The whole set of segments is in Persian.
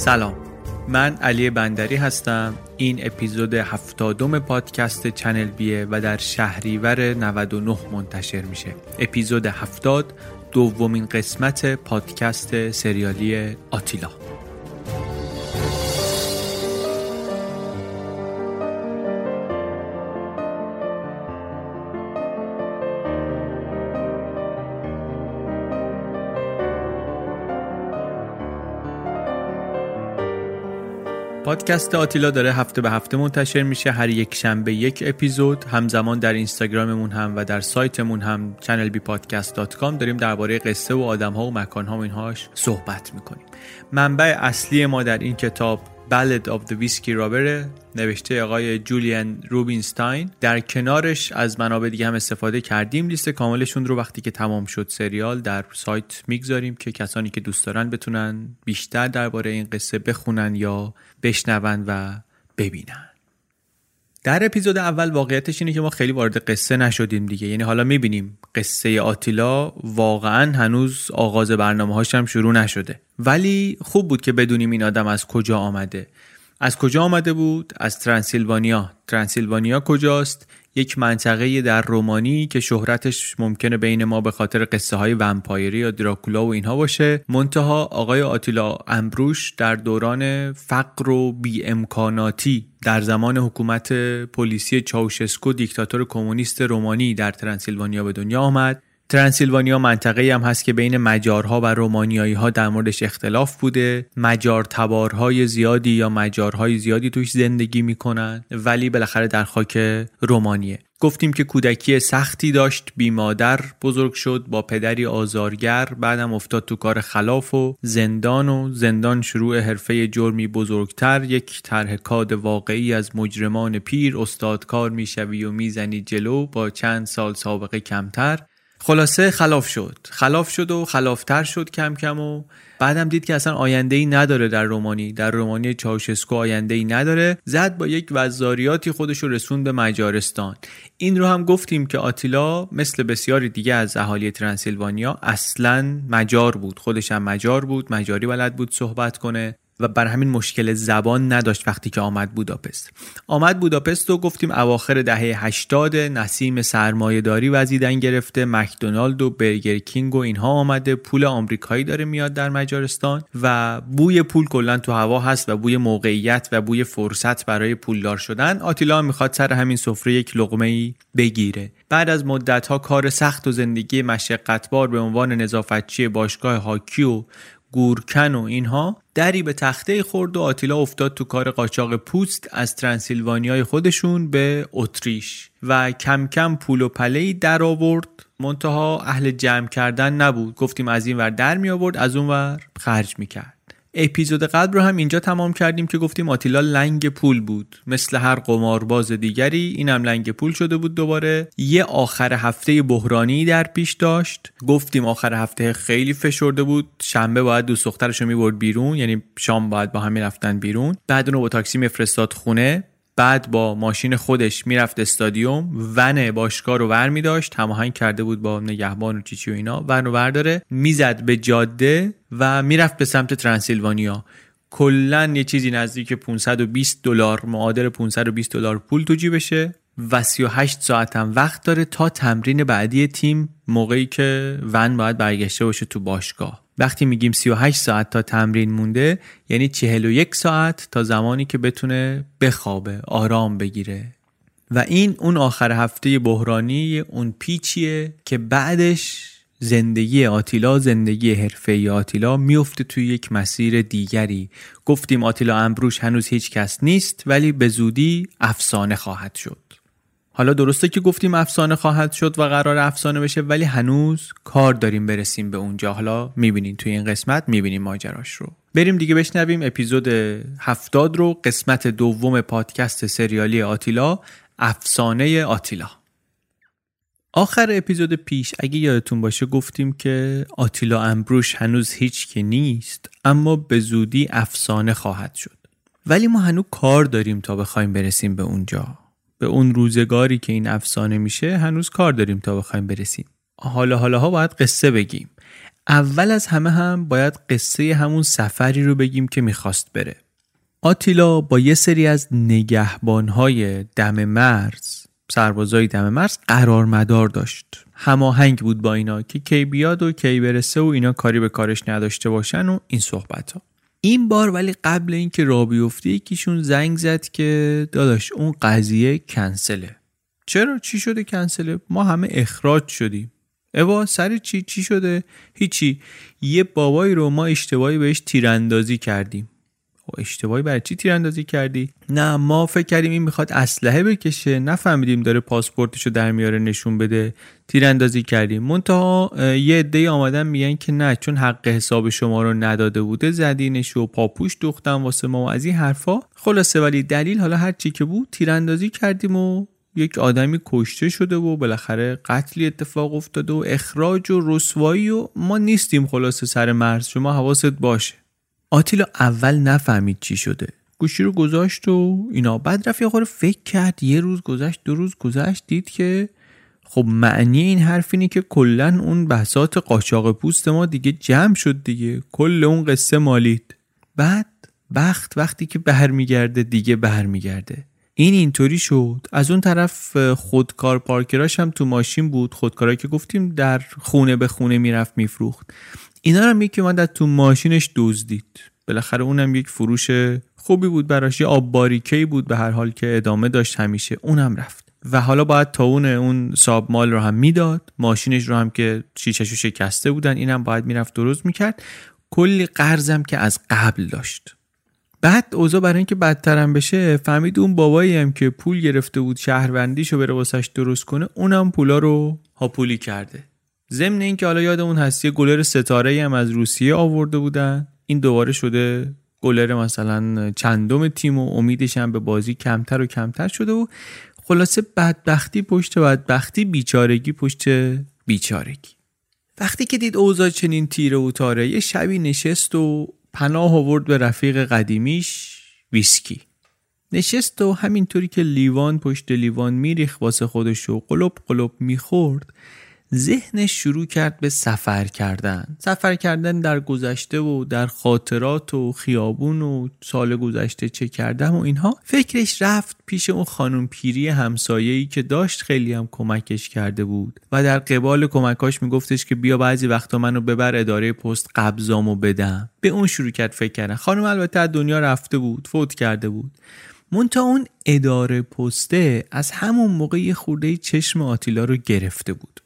سلام. من علی بندری هستم. این اپیزود هفتادم پادکست چنل بیه و در شهریور 99 منتشر میشه. اپیزود هفتاد دومین قسمت پادکست سریالی آتیلا. پادکست آتیلا داره هفته به هفته منتشر میشه. هر یک شنبه یک اپیزود. همزمان در اینستاگراممون هم و در سایتمون هم channelbpodcast.com داریم درباره قصه و آدم ها و مکان ها و اینهاش صحبت می‌کنیم. منبع اصلی ما در این کتاب Ballad of the Whiskey Robber نوشته آقای جولیان روبینستاین. در کنارش از منابع دیگه هم استفاده کردیم. لیست کاملشون رو وقتی که تمام شد سریال در سایت می‌گذاریم که کسانی که دوست دارن بتونن بیشتر درباره این قصه بخونن یا بشنون و ببینن. در اپیزود اول واقعیتش اینه که ما خیلی وارد قصه نشدیم دیگه. یعنی حالا می‌بینیم قصه آتیلا واقعا هنوز آغاز برنامه هاش هم شروع نشده. ولی خوب بود که بدونیم این آدم از کجا آمده. از کجا آمده بود؟ از ترانسیلوانیا ترانسیلوانیا کجاست؟ یک منطقه در رومانی که شهرتش ممکنه بین ما به خاطر قصه های ومپایری یا دراکولا و اینها باشه. منتها آقای آتیلا امبروش در دوران فقر و بی امکاناتی در زمان حکومت پلیسی چاوشسکو دیکتاتور کمونیست رومانی در ترانسیلوانیا به دنیا آمد. ترانسیلوانیا منطقه هم هست که بین مجارها و رومانیایی ها در موردش اختلاف بوده. مجار تبارهای زیادی یا مجارهای زیادی توش زندگی می‌کنن ولی بالاخره در خاک رومانیه. گفتیم که کودکی سختی داشت بی مادر بزرگ شد با پدری آزارگر بعدم افتاد تو کار خلاف و زندان و زندان شروع حرفه جرمی بزرگتر یک طرح کاد واقعی از مجرمان پیر استادکار می‌شوی و می‌زنی جلو با چند سال سابقه کمتر. خلاصه خلاف شد. خلاف شد و خلافتر شد کم کم و بعدم دید که اصلا آینده ای نداره در رومانی. در رومانی چاوشسکو آینده ای نداره. زد با یک وزاریاتی خودش رو رسون به مجارستان. این رو هم گفتیم که آتیلا مثل بسیاری دیگه از اهالی ترانسیلوانیا اصلا مجار بود. خودش هم مجار بود. مجاری بلد بود صحبت کنه. و بر همین مشکل زبان نداشت وقتی که آمد بوداپست. آمد بوداپست و گفتیم اواخر دهه 80 نسیم سرمایهداری وزیدن گرفته مکدونالد و برگر کینگ و اینها آمده پول آمریکایی داره میاد در مجارستان و بوی پول کلا تو هوا هست و بوی موقعیت و بوی فرصت برای پولدار شدن. آتیلا می‌خواد سر همین سفره یک لقمه ای بگیره. بعد از مدت ها کار سخت و زندگی مشقتبار به عنوان نظافتچی باشگاه هاکی و گورکن و اینها دری به تخته خورد و آتیلا افتاد تو کار قاچاق پوست از ترانسیلوانیای خودشون به اتریش و کم کم پول و پلهی در آورد. منتها اهل جمع کردن نبود. گفتیم از این ور در می آورد از اون ور خرج می کرد اپیزود قبل رو هم اینجا تمام کردیم که گفتیم آتیلا لنگ پول بود. مثل هر قمارباز دیگری اینم لنگ پول شده بود دوباره. یه آخر هفته بحرانی در پیش داشت. گفتیم آخر هفته خیلی فشرده بود. شنبه باید دوست دخترش رو می‌برد بیرون یعنی شام باید با هم می‌رفتن بیرون. بعد اونو با تاکسی میفرستاد خونه. بعد با ماشین خودش می‌رفت استادیوم ون باشگاه رو ور می داشت هماهنگ کرده بود با نگهبان و چیچی و اینا ون رو ورداره می‌زد به جاده و می‌رفت به سمت ترانسیلوانیا کلا یه چیزی نزدیک 520 دلار معادل 520 دلار پول تو جیبشه و 38 ساعت هم وقت داره تا تمرین بعدی تیم موقعی که ون باید برگشته باشه تو باشگاه. وقتی میگیم 38 ساعت تا تمرین مونده یعنی 41 ساعت تا زمانی که بتونه بخوابه آرام بگیره. و این اون آخر هفته بحرانی اون پیچیه که بعدش زندگی آتیلا زندگی حرفه آتیلا میفته توی یک مسیر دیگری. گفتیم آتیلا امبروش هنوز هیچ کس نیست ولی به زودی افسانه خواهد شد. حالا درسته که گفتیم افسانه خواهد شد و قرار افسانه بشه ولی هنوز کار داریم برسیم به اونجا. حالا می‌بینین توی این قسمت می‌بینیم ماجراش رو. بریم دیگه بشنویم اپیزود هفتاد رو قسمت دوم پادکست سریالی آتیلا افسانه آتیلا. آخر اپیزود پیش اگه یادتون باشه گفتیم که آتیلا امبروش هنوز هیچ که نیست اما به زودی افسانه خواهد شد. ولی ما هنوز کار داریم تا بخوایم برسیم به اونجا. به اون روزگاری که این افسانه میشه هنوز کار داریم تا بخوایم برسیم. حالا حالا ها باید قصه بگیم. اول از همه هم باید قصه همون سفری رو بگیم که می‌خواست بره. آتیلا با یه سری از نگهبانهای دم مرز سربازای دم مرز قرار مدار داشت. هماهنگ بود با اینا که کی بیاد و کی برسه و اینا کاری به کارش نداشته باشن و این صحبت ها این بار ولی قبل اینکه را بیفته یکیشون زنگ زد که داداش اون قضیه کنسله. چرا؟ چی شده کنسله؟ ما همه اخراج شدیم. اوا سر چی؟ چی شده؟ هیچی. یه بابایی رو ما اشتباهی بهش تیراندازی کردیم. اشتباهی برای چی تیراندازی کردی؟ نه ما فکر کردیم این می‌خواد اسلحه بکشه. نفهمیدیم داره پاسپورتشو در میاره نشون بده. تیراندازی کردیم. منتها یه عده آمدن میگن که نه چون حق حساب شما رو نداده بوده زدینش و پاپوش دوختم واسه ما و از این حرفا. خلاصه ولی دلیل حالا هر چی که بود تیراندازی کردیم و یک آدمی کشته شده و بالاخره قتلی اتفاق افتاده و اخراج و رسوایی و ما نیستیم خلاصه سر مرز. شما حواست باشه. آتیلا اول نفهمید چی شده. گوشی رو گذاشت و اینا. بعد رفت یه فکر کرد. یه روز گذشت دو روز گذشت دید که خب معنی این حرف اینه که کلا اون بحثات قاچاق پوست ما دیگه جمع شد دیگه. کل اون قصه مالید. بعد بخت وقتی که برمیگرده دیگه برمیگرده. این اینطوری شد. از اون طرف خودکار پارکراش هم تو ماشین بود. خودکارایی که گفتیم در خونه به خونه می‌رفت میفروخت. اینا هم یکی اومد تو ماشینش دزدید بالاخره اونم یک فروش خوبی بود براش یه آب باریکه بود به هر حال که ادامه داشت همیشه. اونم رفت. و حالا باید تاون اون ساب مال رو هم می‌داد. ماشینش رو هم که شیشهشو شکسته بودن اینم باید می‌رفت درست می‌کرد. کلی قرضم که از قبل داشت. بعد اوضاع برای اینکه بدترم بشه فهمید اون بابایی هم که پول گرفته بود شهروندیشو بره واسش درست کنه اونم پولا رو هاپولی کرده. ضمن اینکه حالا یاد اون هستی گلر ستاره هم از روسیه آورده بودن این دوباره شده گلر مثلا چندم تیم و امیدش هم به بازی کمتر و کمتر شده و خلاصه بدبختی پشت بدبختی بیچارگی پشت بیچارگی. وقتی که دید اوضاع چنین تیره و تاره یه شبی نشست و پناه آورد به رفیق قدیمیش ویسکی. نشست و همینطوری که لیوان پشت لیوان میریخ واسه خودش و قلب قلب می‌خورد ذهنش شروع کرد به سفر کردن. سفر کردن در گذشته و در خاطرات و خیابون و سال گذشته چه کردم و اینها. فکرش رفت پیش اون خانم پیری همسایه‌ای که داشت خیلی هم کمکش کرده بود. و در قبال کمکاش میگفتش که بیا بعضی وقتا منو ببر اداره پست قبضامو بدم. به اون شروع کرد فکر کردن. خانم البته از دنیا رفته بود فوت کرده بود. مونتا اون اداره پسته از همون موقع یه خورده چشم آتیلا رو گرفته بود.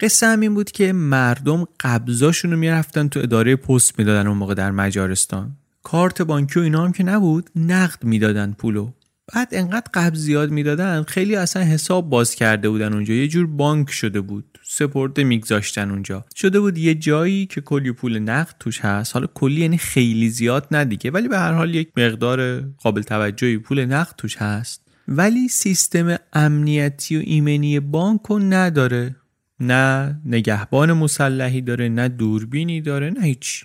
قصه هم این بود که مردم قبضاشون رو می‌رفتن تو اداره پست می‌دادن اون موقع در مجارستان. کارت بانکی و اینا هم که نبود نقد می‌دادن پولو. بعد انقدر قبض زیاد می‌دادن خیلی اصلا حساب باز کرده بودن اونجا. یه جور بانک شده بود سپرده میگذاشتن اونجا. شده بود یه جایی که کلی پول نقد توش هست. حالا کلی یعنی خیلی زیاد ندیگه ولی به هر حال یک مقدار قابل توجهی پول نقد توش هست. ولی سیستم امنیتی و ایمنی بانک رو نداره. نه نگهبان مسلحی داره نه دوربینی داره نه هیچ.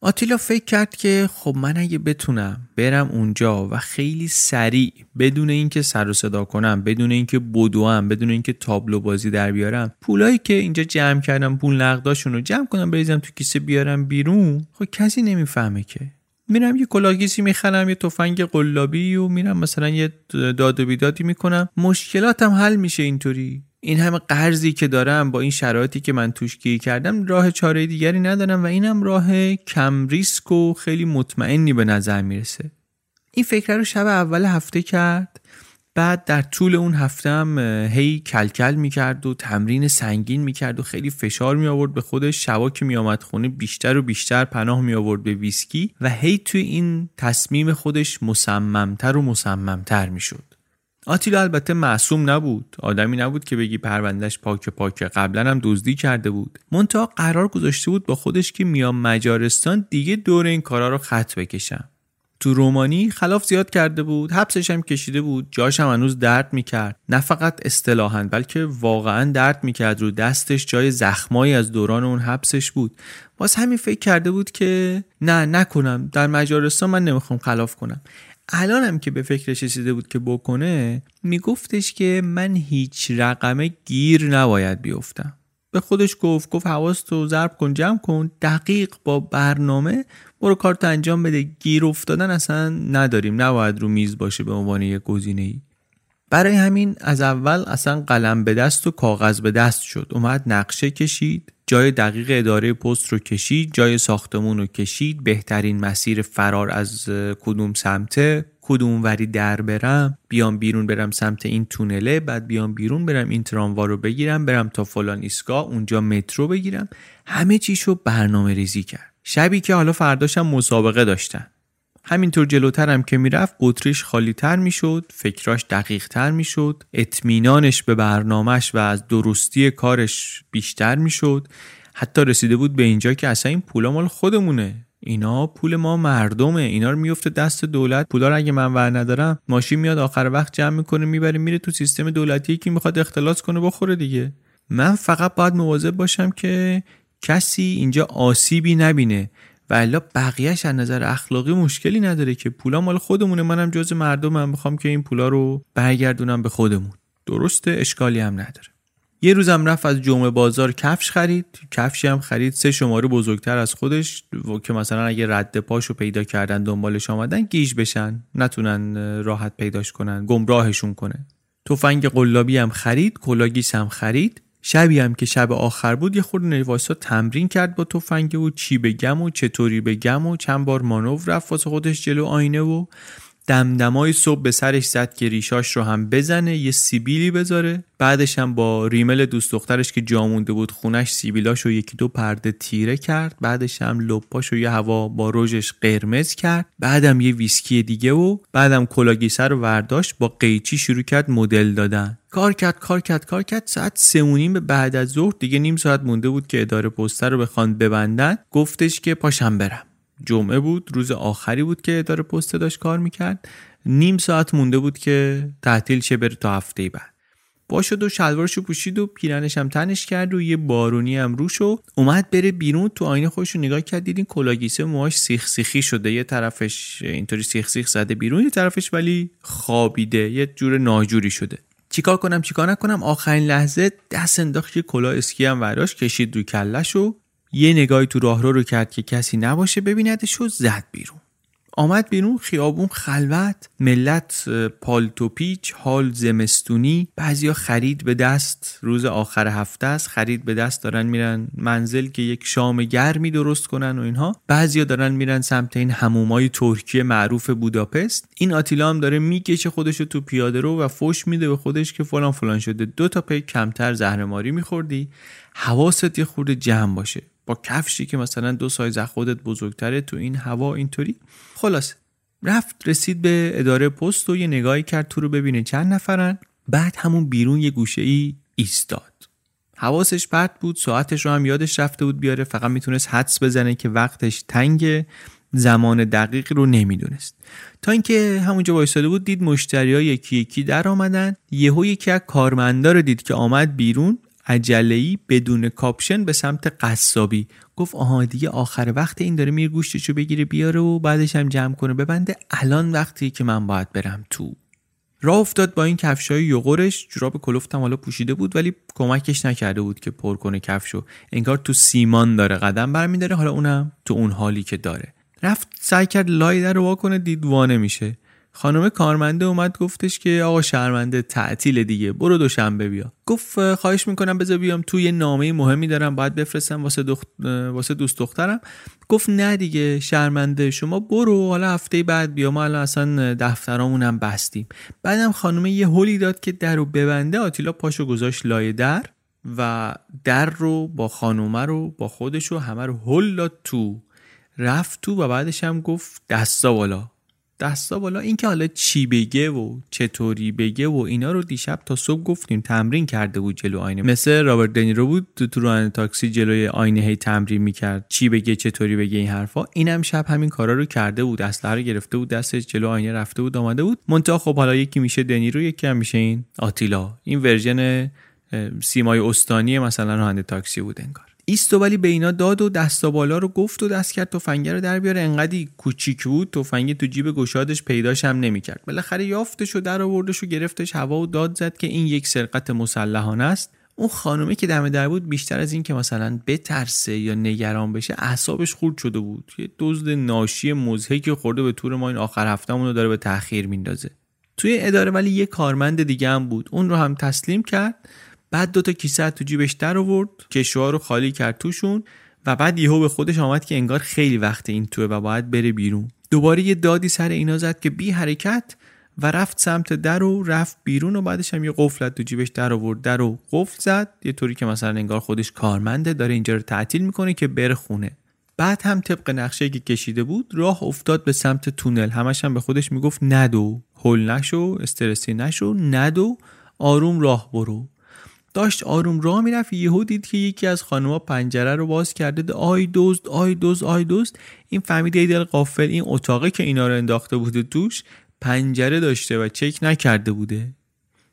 آتیلا فکر کرد که خب من اگه بتونم برم اونجا و خیلی سریع بدون اینکه سر و صدا کنم بدون اینکه بدوم بدون اینکه تابلو بازی در بیارم پولایی که اینجا جمع کردم پول نقداشون رو جمع کنم بریزم تو کیسه بیارم بیرون خب کسی نمی‌فهمه که. میرم یه کلاه‌گیسی می‌خرم یه تفنگ قلابی و میرم مثلا یه داد و بیدادی می‌کنم. مشکلاتم حل میشه اینطوری. این همه قرضی که دارم با این شرایطی که من توش گیر کردم راه چاره دیگری ندارم و اینم راه کم ریسک و خیلی مطمئنی به نظر می‌رسه. این فکر رو شب اول هفته کرد بعد در طول اون هفته هم هی کلکل می‌کرد و تمرین سنگین می‌کرد و خیلی فشار می آورد به خودش شبا که می آمد خونه بیشتر و بیشتر پناه می آورد به ویسکی و هی توی این تصمیم خودش مصممتر و مصممتر می‌شد. آتیلا البته معصوم نبود. آدمی نبود که بگی پروندهش پاک پاک. قبلا هم دزدی کرده بود. منتها قرار گذاشته بود با خودش که میام مجارستان دیگه دور این کارا رو خط بکشم. تو رومانی خلاف زیاد کرده بود حبسش هم کشیده بود جاش هم هنوز درد می‌کرد. نه فقط اصطلاحا بلکه واقعا درد می‌کرد. رو دستش جای زخمایی از دوران اون حبسش بود. باز همین فکر کرده بود که نه نکنم. در مجارستان من نمی‌خوام خلاف کنم. الانم که به فکرش رسیده بود که بکنه میگفتش که من هیچ رقمه گیر نباید بیفتم. به خودش گفت گفت حواستو ضرب کن جمع کن دقیق با برنامه برو کارتو انجام بده. گیر افتادن اصلا نداریم. نباید رو میز باشه به عنوان یک گزینه ای برای همین از اول اصلا قلم به دست و کاغذ به دست شد. اومد نقشه کشید جای دقیق اداره پست رو کشید جای ساختمون رو کشید. بهترین مسیر فرار از کدوم سمته کدوم وری در برم بیام بیرون برم سمت این تونله بعد بیام بیرون برم این تراموا رو بگیرم برم تا فلان ایستگاه اونجا مترو بگیرم. همه چیشو برنامه ریزی کرد. شبی که حالا فرداشم مسابقه داشتن. همینطور جلوتر هم که می‌رفت قطریش خالی تر می‌شد فکراش دقیق تر می‌شد اطمینانش به برنامهش و از درستی کارش بیشتر می‌شد. حتی رسیده بود به اینجا که اصلا این پولا مال خودمونه. اینا پول ما مردمه. اینا رو میفته دست دولت. پولا اگه من ور ندارم ماشین میاد آخر وقت جمع می‌کنه می‌بره میره تو سیستم دولتی. که می‌خواد اختلاس کنه بخوره دیگه. من فقط باید مواظب باشم که کسی اینجا آسیبی نبینه. و الا بقیهش از نظر اخلاقی مشکلی نداره که پولا مال خودمونه. منم جز مردمم می‌خوام که این پولا رو برگردونم به خودمون. درسته؟ اشکالی هم نداره. یه روزم رفت از جمعه بازار کفش خرید. کفشی هم خرید. سه شماره بزرگتر از خودش که مثلا اگه رد پاشو پیدا کردن دنبالش آمدن گیج بشن. نتونن راحت پیداش کنن. گمراهشون کنه. تفنگ قلابی هم خرید. کلاه‌گیس هم خرید. شبی هم که شب آخر بود یه خورد نواسا تمرین کرد با تفنگ و چی بگم و چطوری بگم و چند بار مانور رفت واسه خودش جلو آینه و دمدمای صبح به سرش زد که ریشاش رو هم بزنه یه سیبیلی بذاره. بعدش هم با ریمل دوست دخترش که جا مونده بود خونش سیبیلاش رو یکی دو پرده تیره کرد. بعدش هم لپاش رو یه هوا با روژش قرمز کرد. بعدم یه ویسکی دیگه و بعدم کلاه‌گیسه رو ورداشت با قیچی شروع کرد مدل دادن. کار کرد کار کرد کار کرد. ساعت سه به بعد از ظهر دیگه نیم ساعت مونده بود که اداره پست رو بخوان ببندن. گفتش که پاشم برم. جمعه بود روز آخری بود که اداره پست داشت کار می‌کرد. نیم ساعت مونده بود که تعطیل شه بره تا هفته بعد. با شد و شلوارشو پوشید و پیرنش هم تنش کرد و یه بارونی هم روش و اومد بره بیرون. تو آینه خودش رو نگاه کرد دیدین کلاگیسه موهاش سیخ سیخی شده. یه طرفش اینطوری سیخ سیخ زده بیرون یه طرفش ولی خوابیده یه جور ناجوری شده. چیکار کنم چیکار نکنم؟ آخرین لحظه دست انداخت یه کلاه اسکی هم وراش کشید رو کلش و یه نگاهی تو راهرو رو کرد که کسی نباشه ببیندش و زد بیرون. آمد بیرون خیابون خلوت ملت پالتو پیچ حال زمستونی. بعضیا خرید به دست روز آخر هفته است خرید به دست دارن میرن منزل که یک شام گرمی درست کنن و اینها. بعضیا دارن میرن سمت این همومای ترکیه معروف بوداپست. این آتیلا هم داره می‌کشه خودش تو پیاده رو و فوش میده به خودش که فلان فلان شده. دو تا پی کمتر زهرماری میخوردی. حواست یه خورده جمع باشه. با کفشی که مثلا دو سایز خودت بزرگتره تو این هوا اینطوری. خلاص رفت رسید به اداره پست و یه نگاهی کرد تو رو ببینه چند نفرن. بعد همون بیرون یه گوشه ای ایستاد. حواسش پرت بود ساعتش رو هم یادش رفته بود بیاره فقط می‌تونست حدس بزنه که وقتش تنگ زمان دقیقی رو نمی‌دونست. تا اینکه همونجا وایساده بود دید مشتری ها یکی یکی در آمدن. یهو یکی از کارمندا رو دید که آمد بیرون. عجله‌ای بدون کاپشن به سمت قصابی. گفت آها دیگه آخر وقت این داره میر گوشتشو بگیره بیاره و بعدش هم جمع کنه. ببنده الان وقتی که من باید برم تو. راه افتاد با این کفشای یغورش. جوراب کلفتم حالا پوشیده بود ولی کمکش نکرده بود که پر کنه کفشو انگار تو سیمان داره قدم برمیداره. حالا اونم تو اون حالی که داره. رفت سعی کرد لای در رو کنه. دید وانه میشه. خانم کارمنده اومد گفتش که آقا شرمنده تعطیل دیگه برو دوشنبه بیا. گفت خواهش می‌کنم بذار بیام تو یه نامه مهمی دارم باید بفرستم واسه, دخت... واسه دوست دخترم. گفت نه دیگه شرمنده شما برو حالا هفته بعد بیا ما الان اصلا دفترامونم بستیم. بعدم خانم یه هولی داد که در رو ببنده آتیلا پاشو گذاشت لای در و در رو با خانومه رو با خودش رو همه رو هل داد تو. رفت تو و بعدش هم گفت دستا بالا. دستا بالا. اینکه حالا چی بگه و چطوری بگه و اینا رو دیشب تا صبح گفتیم تمرین کرده بود جلو آینه. مثل رابرت دنیرو بود تو تو تاکسی جلوی آینه هی تمرین می‌کرد. چی بگه چطوری بگه این حرفا. اینم شب همین کارا رو کرده بود. اسلحه رو گرفته بود دستش جلو آینه رفته بود آمده بود. منتها خب حالا یکی میشه دنیرو یکی هم میشه این آتیلا. این version سیمای استانی مثلا راننده تاکسی بود انگار. ایستو ولی به اینا داد و دستا بالا رو گفت و دست کرد تفنگه رو در بیاره. انقدی کوچیک بود تفنگه تو جیب گشادش پیداش هم نمی‌کرد. بالاخره یافتش و در آوردش و گرفتش هوا و داد زد که این یک سرقت مسلحانه است. اون خانومه که دم در بود بیشتر از این که مثلا بترسه یا نگران بشه اعصابش خورد شده بود. یه دزد ناشی مزهکی خورده به طور ما این آخر هفتهمون رو داره به تاخیر میندازه. توی اداره ولی یه کارمند دیگه هم بود. اون رو هم تسلیم کرد. بعد دوتا کیسه تو جیبش در آورد کشوها رو خالی کرد توشون و بعد یهو به خودش آمد که انگار خیلی وقت این توه و باید بره بیرون. دوباره یه دادی سر اینا زد که بی حرکت و رفت سمت در و رفت بیرون و بعدش هم یه قفلت تو جیبش در آورد. در و قفل زد یه طوری که مثلا انگار خودش کارمنده داره اینجا رو تعطیل می‌کنه که بره خونه. بعد هم طبق نقشه که کشیده بود راه افتاد به سمت تونل. همش هم به خودش می‌گفت ندو هول نشو استرسی نشو ندو آروم راه برو. داشت آروم راه می‌رفت. یهو دید که یکی از خانوما پنجره رو باز کرده آی دوست آی دوست آی دوست. این فهمید دل قافل این اتاقه که اینا رو انداخته بوده توش پنجره داشته و چک نکرده بوده.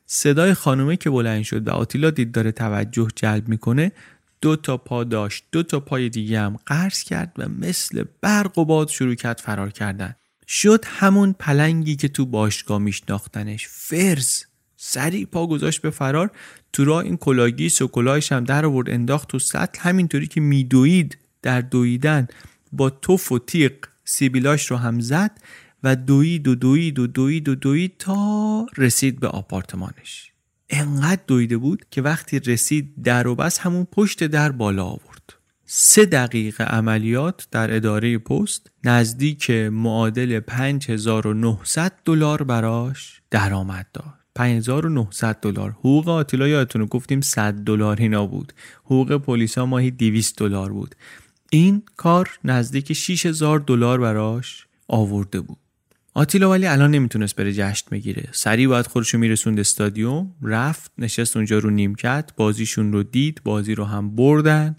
صدای خانومه که بلند شد و آتیلا دید داره توجه جلب می‌کنه دو تا پا داشت. دو تا پای دیگه هم قرض کرد و مثل برق و باد شروع کرد فرار کردن. شد همون پلنگی که تو باشگاه میشناختنش. فرز سریع پا گذاشت به فرار. تو راه این کلاگی و هم در آورد انداخت تو سطل. همینطوری که میدوید در دویدن با توف و تیق سیبیلاش رو هم زد و دوید و دوید و دوید و دوید تا رسید به آپارتمانش. انقدر دویده بود که وقتی رسید در و بس همون پشت در بالا آورد. سه دقیقه عملیات در اداره پست نزدیک معادل 5900 دلار براش درآمد داد. 5900 دلار. حقوق آتیلا یادتونه گفتیم 100 دلار اینا بود. حقوق پلیسا ماهی 200 دلار بود. این کار نزدیک 6000 دلار براش آورده بود. آتیلا ولی الان نمی‌تونست بره جشن بگیره. سریع باید خودشو میرسوند استادیوم. رفت نشست اونجا رو نیمکت بازیشون رو دید بازی رو هم بردن.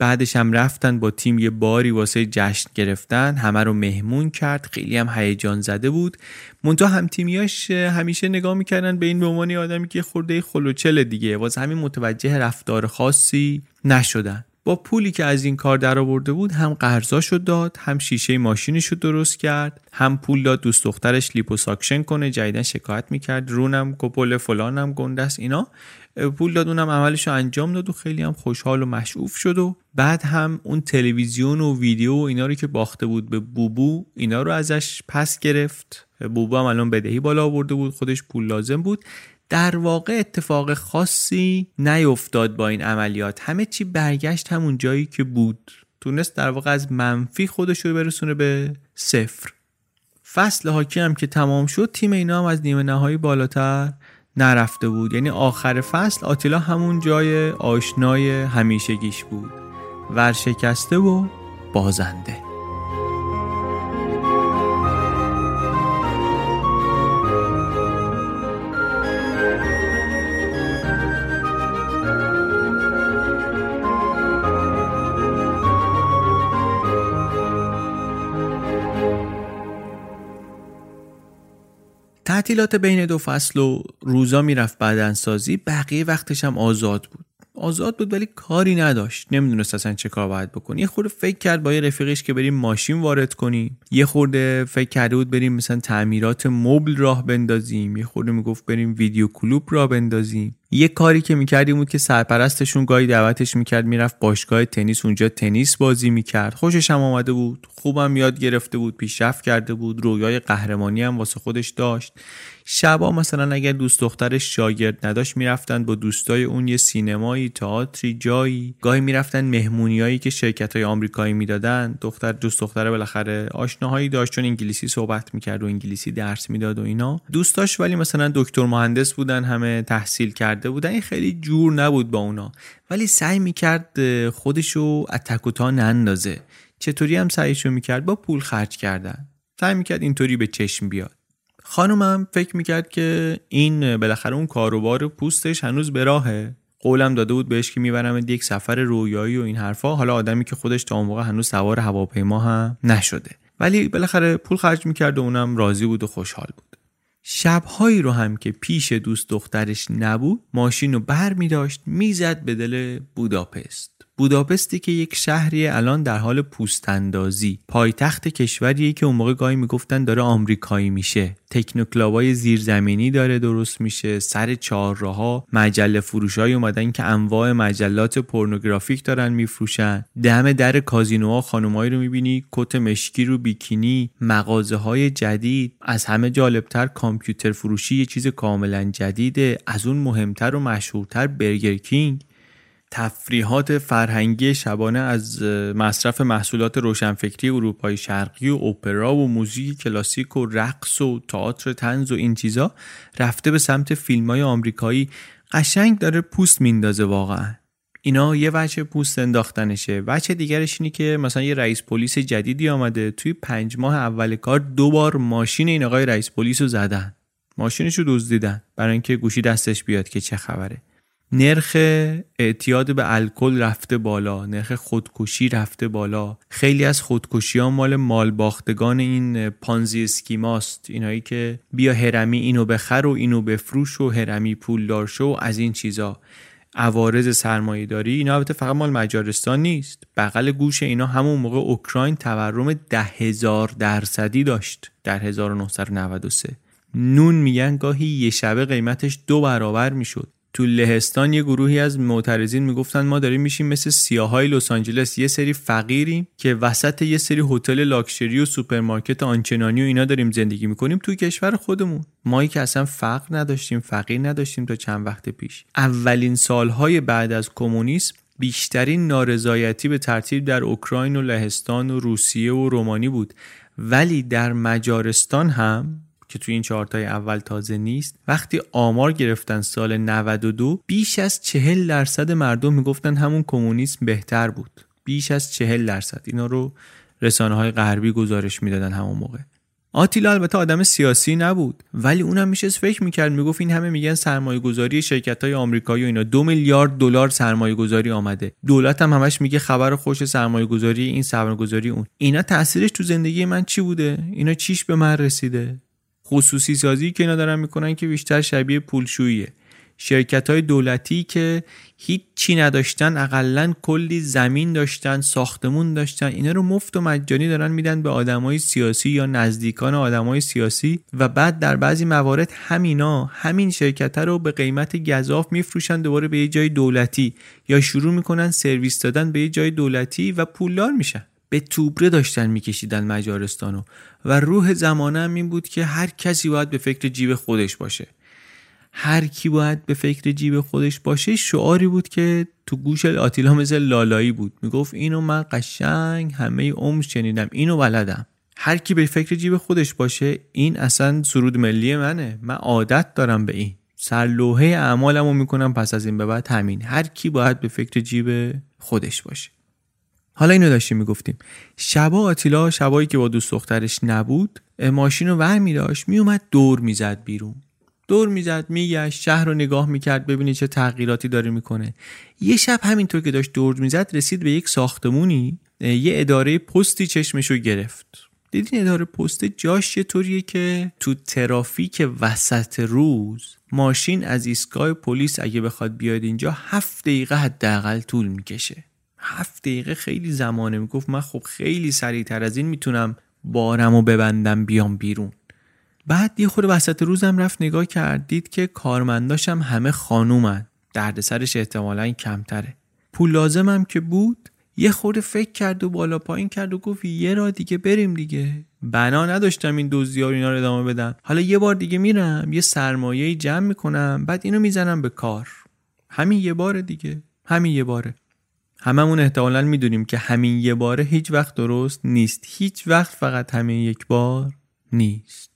بعدش هم رفتن با تیم یه باری واسه جشن گرفتن همه رو مهمون کرد خیلی هم هیجان زده بود. منتها هم تیمیاش همیشه نگاه می‌کردن به این به عنوان آدمی که خرده خل‌وچل دیگه. واسه همین متوجه رفتار خاصی نشدن. با پولی که از این کار در آورده بود هم قرضاشو داد هم شیشه ماشینش رو درست کرد هم پول داد دوست دخترش liposuction کنه جدیداً شکایت می‌کرد رونم کپل فلانم گندست اینا. پول داد اونم عملش رو انجام داد و خیلی هم خوشحال و مشعوف شد و بعد هم اون تلویزیون و ویدیو و اینا رو که باخته بود به بوبو اینا رو ازش پس گرفت. بوبو هم الان بدهی بالا آورده بود خودش پول لازم بود. در واقع اتفاق خاصی نیفتاد با این عملیات. همه چی برگشت همون جایی که بود. تونست در واقع از منفی خودش رو برسونه به صفر. فصل هاکی هم که تمام شد تیم اینا هم از نیمه نهایی بالاتر نرفته بود. یعنی آخر فصل آتیلا همون جای آشنای همیشگیش بود. ورشکسته و بازنده. تعطیلات بین دو فصل و روزا می‌رفت بدنسازی بقیه وقتش هم آزاد بود. آزاد بود ولی کاری نداشت. نمی‌دونست اصلا چه کار باید بکنی یه خورده فکر کرد با یه رفیقش که بریم ماشین وارد کنیم. یه خورده فکر کرده بود بریم مثلا تعمیرات مبل راه بندازیم. یه خورده می‌گفت بریم ویدیو کلوب راه بندازیم. یه کاری که می‌کردیم بود که سرپرستشون گاهی دعوتش می‌کرد می‌رفت باشگاه تنیس اونجا تنیس بازی می‌کرد. خوشش هم آمده بود. خوبم یاد گرفته بود پیشرفت کرده بود. رویای قهرمانی هم واسه خودش داشت. شبا مثلا اگر دوست دخترش شاگرد نداشت می‌رفتن با دوستای اون یه سینمایی تئاتری جایی. گاهی می‌رفتن مهمونیایی که شرکت های آمریکایی می‌دادن. دختر دوست دختره بالاخره آشناهایی داشت چون انگلیسی صحبت می‌کرد و انگلیسی درس می‌داد و اینا. دوستاش ولی مثلا دکتر مهندس بودن همه تحصیل کرده بودن این خیلی جور نبود با اونا. ولی سعی می‌کرد خودشو اتکوتا نندازه. چطوری هم سعیشو می‌کرد؟ با پول خرج کردن. سعی می‌کرد اینطوری به چشم بیاد. خانومم فکر می‌کرد که این بالاخره اون کاروبار پوستش هنوز به راهه. قولم داده بود بهش که می‌برم یک سفر رویایی و این حرفا. حالا آدمی که خودش تا اون موقع هنوز سوار هواپیما هم نشده. ولی بالاخره پول خرج می‌کرد و اونم راضی بود و خوشحال بود. شبهایی رو هم که پیش دوست دخترش نبود ماشین رو بر می داشت می‌زد به دل بوداپست. بوداپستی که یک شهری الان در حال پوستاندازی. پایتخت کشوریه که اون موقع گاهی می‌گفتن داره آمریکایی میشه. تکنوکلابای زیرزمینی داره درست میشه. سر چهارراها مجله فروشای اومدن که انواع مجلات پورنوگرافیک دارن میفروشن. دم در کازینوها خانمایی رو می‌بینی کت مشکی رو بیکینی مغازه های جدید. از همه جالبتر کامپیوتر فروشی یه چیز کاملا جدیده. از اون مهمتر و مشهورتر برگر کینگ. تفریحات فرهنگی شبانه از مصرف محصولات روشنفکری اروپای شرقی و اپرا و موزیک کلاسیک و رقص و تئاتر تنز و این چیزا رفته به سمت فیلم های آمریکایی. قشنگ داره پوست میندازه واقعا. اینا یه وجه پوست انداختنشه. وجه دیگرش اینه که مثلا یه رئیس پلیس جدیدی آمده. توی پنج ماه اول کار دو بار ماشین این آقای رئیس پلیس رو زدن. ماشینش رو دزدیدن. برای اینکه گوشی دستش بیاد که چه خبره. نرخ اعتیاد به الکل رفته بالا نرخ خودکشی رفته بالا. خیلی از خودکشی ها مال مال باختگان این پانزی اسکیماست. اینایی که بیا هرمی اینو بخر و اینو بفروش و هرمی پول شو و از این چیزا. عوارض سرمایه داری اینا البته فقط مال مجارستان نیست. بغل گوش اینا همون موقع اوکراین تورم ده هزار درصدی داشت در 1993 نون میگن گاهی یه شبه قیمتش دو برابر می‌شد. تو لهستان یه گروهی از معترضین می‌گفتن ما داریم میشیم مثل سیاهای لس آنجلس یه سری فقیریم که وسط یه سری هتل لاکچری و سوپرمارکت آنچنانی و اینا داریم زندگی می‌کنیم توی کشور خودمون. مایی که اصلا فقر نداشتیم فقیر نداشتیم تا چند وقت پیش. اولین سالهای بعد از کمونیسم بیشترین نارضایتی به ترتیب در اوکراین و لهستان و روسیه و رومانی بود. ولی در مجارستان هم که توی این چهارتای اول تازه نیست وقتی آمار گرفتن سال 92 بیش از چهل درصد مردم می‌گفتن همون کمونیسم بهتر بود. بیش از چهل درصد. اینا رو رسانه های غربی گزارش می‌دادن همون موقع. آتیلا البته آدم سیاسی نبود ولی اونم میشه فکر می‌کرد می‌گفت این همه میگن سرمایه گذاری شرکت های آمریکایی و اینا. دو میلیارد دلار سرمایه گذاری آمده. دولت هم همش میگه خبر خوش سرمایه گذاری این سرمایه گذاری اون. اینا تاثیرش تو زندگی من چی بوده؟ اینا چیش به من رسیده؟ خصوصی سازی که اینا دارن می‌کنن که بیشتر شبیه پولشوییه. شرکت های دولتی که هیچی نداشتن اقلا کلی زمین داشتن ساختمون داشتن اینا رو مفت و مجانی دارن میدن به آدمای سیاسی یا نزدیکان آدمای سیاسی و بعد در بعضی موارد همینا همین شرکت رو به قیمت گذاف میفروشن دوباره به یه جای دولتی یا شروع می‌کنن سرویس دادن به یه جای دولتی و پولدار میشن. به توبره داشتن میکشیدن مجارستانو. و روح زمانه این بود که هر کسی باید به فکر جیب خودش باشه. هر کی باید به فکر جیب خودش باشه شعاری بود که تو گوش آتیلا مثل لالایی بود. می‌گفت اینو من قشنگ همه عمر شنیدم اینو بلدم. هر کی به فکر جیب خودش باشه این اصلا سرود ملی منه. من عادت دارم به این. سرلوحه اعمالمو می‌کنم پس از این به بعد همین. هر کی باید به فکر جیب خودش باشه. حالا اینو داشتیم می‌گفتیم. شبا آتیلا شبایی که با دوست دخترش نبود ماشین رو ور می داشت میومد دور می‌زد بیرون. دور می‌زد میگشت شهر رو نگاه می‌کرد ببینی چه تغییراتی داره می‌کنه. یه شب همینطور که داشت دور می‌زد رسید به یک ساختمونی یه اداره پستی چشمشو گرفت. دیدین اداره پست جاش یه طوریه که تو ترافیک وسط روز ماشین از ایستگاه پلیس اگه بخواد بیاد اینجا هفت دقیقه حداقل طول می‌کشه. هفت دقیقه خیلی زمانه می‌گفت. من خب خیلی سریعتر از این می‌تونم بارم و ببندم بیام بیرون. بعد یه خود وسط روزم رفت نگاه کرد دید که کارمنداشم همه خانومن. دردسرش احتمالا کمتره. پول لازمم که بود یه خورده فکر کرد و بالا پایین کرد و گفت یه را دیگه بریم دیگه. بنا نداشتم این دوزی ها اینا رو ادامه بدم حالا یه بار دیگه میرم یه سرمایه جمع می‌کنم بعد اینو می‌زنم به کار. همین یه بار دیگه. همین یه باره. هممون احتمالا می‌دونیم که همین یه باره هیچ وقت درست نیست. هیچ وقت فقط همین یک بار نیست.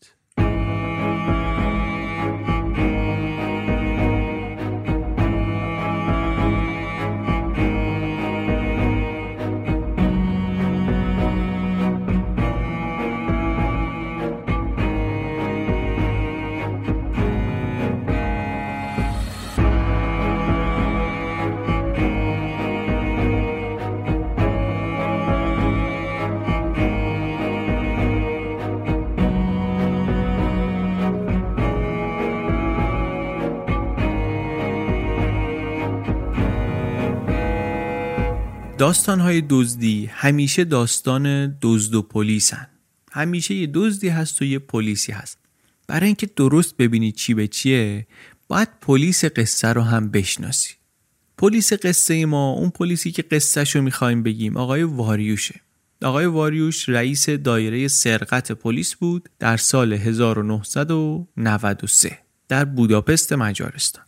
داستان های دزدی همیشه داستان دزد و پلیسن. همیشه یه دزدی هست و یه پلیسی هست. برای اینکه درست ببینی چی به چیه باید پلیس قصه رو هم بشناسی. پلیس قصه ما اون پلیسی که قصه رو می‌خوایم بگیم آقای واریوشه. آقای واریوش رئیس دایره سرقت پلیس بود در سال 1993 در بوداپست مجارستان.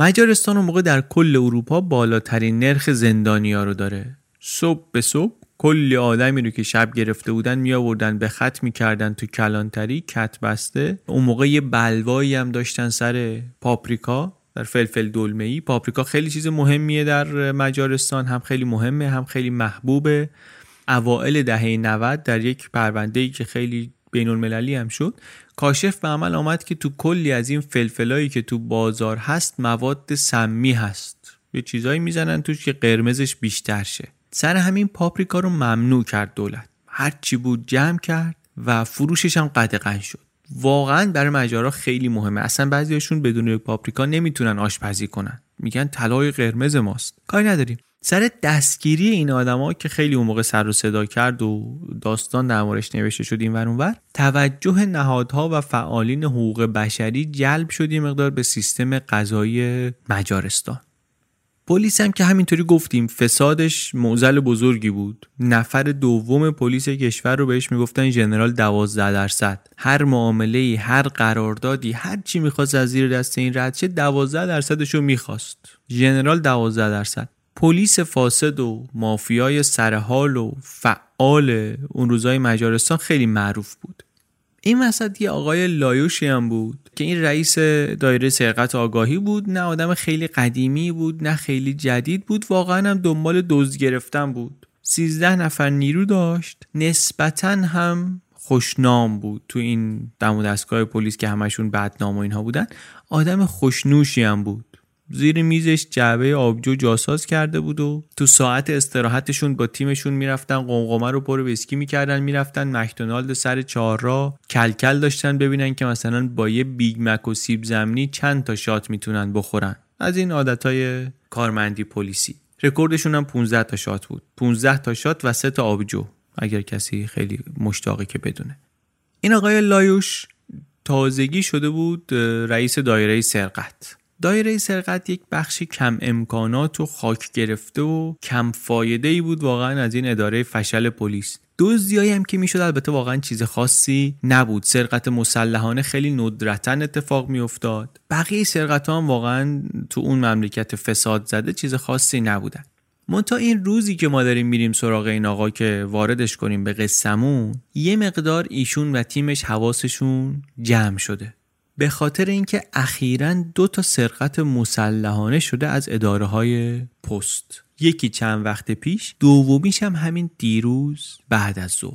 مجارستان اون موقع در کل اروپا بالاترین نرخ زندانیا رو داره. صبح به صبح کلی آدمی رو که شب گرفته بودن می آوردن به خط می‌کردن تو کلانتری کت بسته. اون موقع یه بلوایی هم داشتن سر پاپریکا در فلفل دلمه ای پاپریکا خیلی چیز مهمیه در مجارستان هم خیلی مهمه هم خیلی محبوبه. اوائل دهه 90 در یک پرونده ای که خیلی بین المللی هم شد کاشف به عمل آمد که تو کلی از این فلفلایی که تو بازار هست مواد سمی هست. یه چیزایی می‌زنن توش که قرمزش بیشتر شه. سر همین پاپریکا رو ممنوع کرد دولت. هرچی بود جمع کرد و فروشش هم قدغن شد. واقعا برای مجارا خیلی مهمه. اصلا بعضیاشون بدون پاپریکا نمی‌تونن آشپزی کنن. میگن طلای قرمز ماست. کاری نداریم. سر دستگیری این آدما که خیلی اون موقع سر و صدا کرد و داستان در موردش نوشته شد این ور توجه نهادها و فعالین حقوق بشری جلب شد مقدار به سیستم قضایی مجارستان. پلیس هم که همینطوری گفتیم فسادش معضل بزرگی بود. نفر دوم پلیس کشور رو بهش می‌گفتن ژنرال دوازده درصد. هر معامله هر قراردادی هر چی می‌خواست از زیر دست این رد شه دوازده درصدش رو می‌خواست. ژنرال دوازده درصد. پلیس فاسد و مافیای سرحال و فعال اون روزای مجارستان خیلی معروف بود. این وسط یه آقای لایوشی هم بود که این رئیس دایره سرقت آگاهی بود نه آدم خیلی قدیمی بود نه خیلی جدید بود واقعا هم دنبال دزد گرفتن بود. سیزده نفر نیرو داشت نسبتا هم خوشنام بود تو این دم دستگاه پلیس که همشون بدنام و اینها بودن. آدم خوشنوشی هم بود. زیر میزش جعبه آبجو جاساز کرده بود و تو ساعت استراحتشون با تیمشون می‌رفتن قمقمه رو پر ویسکی می‌کردن می‌رفتن مکدونالد سر چهارراه کلکل داشتن ببینن که مثلا با یه Big Mac و سیب زمینی چند تا shot می‌تونن بخورن. از این عادتهای کارمندی پلیسی. رکوردشون هم 15 تا shot بود. 15 تا shot و 3 تا آبجو اگر کسی خیلی مشتاقه که بدونه. این آقای لایوش تازگی شده بود رئیس دایره سرقت. دایره سرقت یک بخش کم امکانات و خاک گرفته و کم فایده ای بود واقعا از این اداره فشل پلیس. دزدیایی هم که می‌شد البته واقعا چیز خاصی نبود. سرقت مسلحانه خیلی ندرتا اتفاق میافتاد. بقیه سرقت ها هم واقعا تو اون مملکت فساد زده چیز خاصی نبودن. منتها این روزی که ما داریم میریم سراغ این آقا که واردش کنیم به قصمون یه مقدار ایشون و تیمش حواسشون جمع شده. به خاطر اینکه اخیرا دو تا سرقت مسلحانه شده از اداره های پست. یکی چند وقت پیش دومیش هم همین دیروز بعد از ظهر.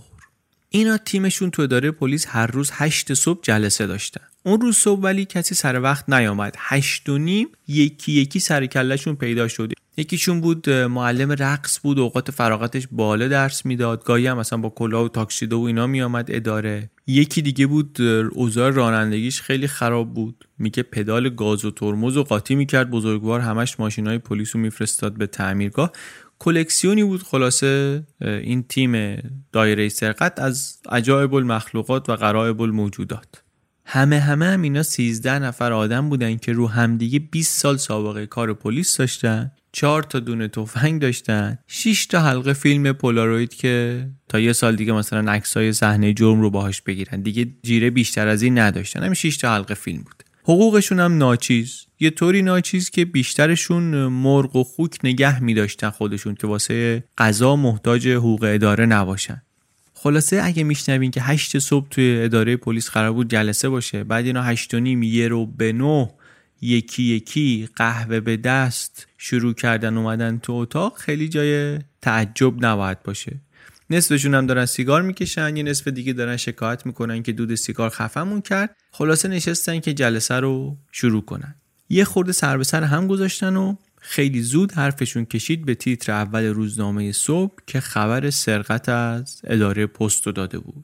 اینا تیمشون تو اداره پلیس هر روز هشت صبح جلسه داشتن. اون روز صبح ولی کسی سر وقت نیامد. هشت و نیم یکی یکی سر کلشون پیدا شد. یکیشون بود معلم رقص بود اوقات فراغتش بالا درس می‌داد. گاهی هم مثلا با کلاه و تاکسیدو و اینا میامد اداره. یکی دیگه بود اوضاع رانندگیش خیلی خراب بود. میگه پدال گاز و ترمز و قاطی می‌کرد. بزرگوار همش ماشینای پلیس رو میفرستاد به تعمیرگاه. کلکسیونی بود خلاصه این تیم دایره سرقت از عجایب المخلوقات و غرایب الموجودات. همه همه هم اینا 13 نفر آدم بودن که رو همدیگه 20 سال سابقه کار پلیس داشتن. چهار تا دونه تفنگ داشتن. 6 تا حلقه فیلم پولاروید که تا یه سال دیگه مثلا عکسای صحنه جرم رو باهاش بگیرن. دیگه جیره بیشتر از این نداشتن. همین 6 تا حلقه فیلم بود. حقوقشون هم ناچیز. یه طوری ناچیز که بیشترشون مرغ و خوک نگه می داشتن خودشون که واسه غذا محتاج حقوق اداره نباشن. خلاصه اگه میشنوین که هشت صبح توی اداره پلیس قرار بود جلسه باشه بعد اینا هشت و نیم یه رو به نو یکی یکی قهوه به دست شروع کردن اومدن تو اتاق خیلی جای تعجب نباید باشه. نصفشون هم دارن سیگار می‌کشن یه نصف دیگه دارن شکایت می‌کنن که دود سیگار خفمون کرد. خلاصه نشستن که جلسه رو شروع کنن. یه خورده سر به سر هم گذاشتن و خیلی زود حرفشون کشید به تیتر اول روزنامه صبح که خبر سرقت از اداره پست داده بود.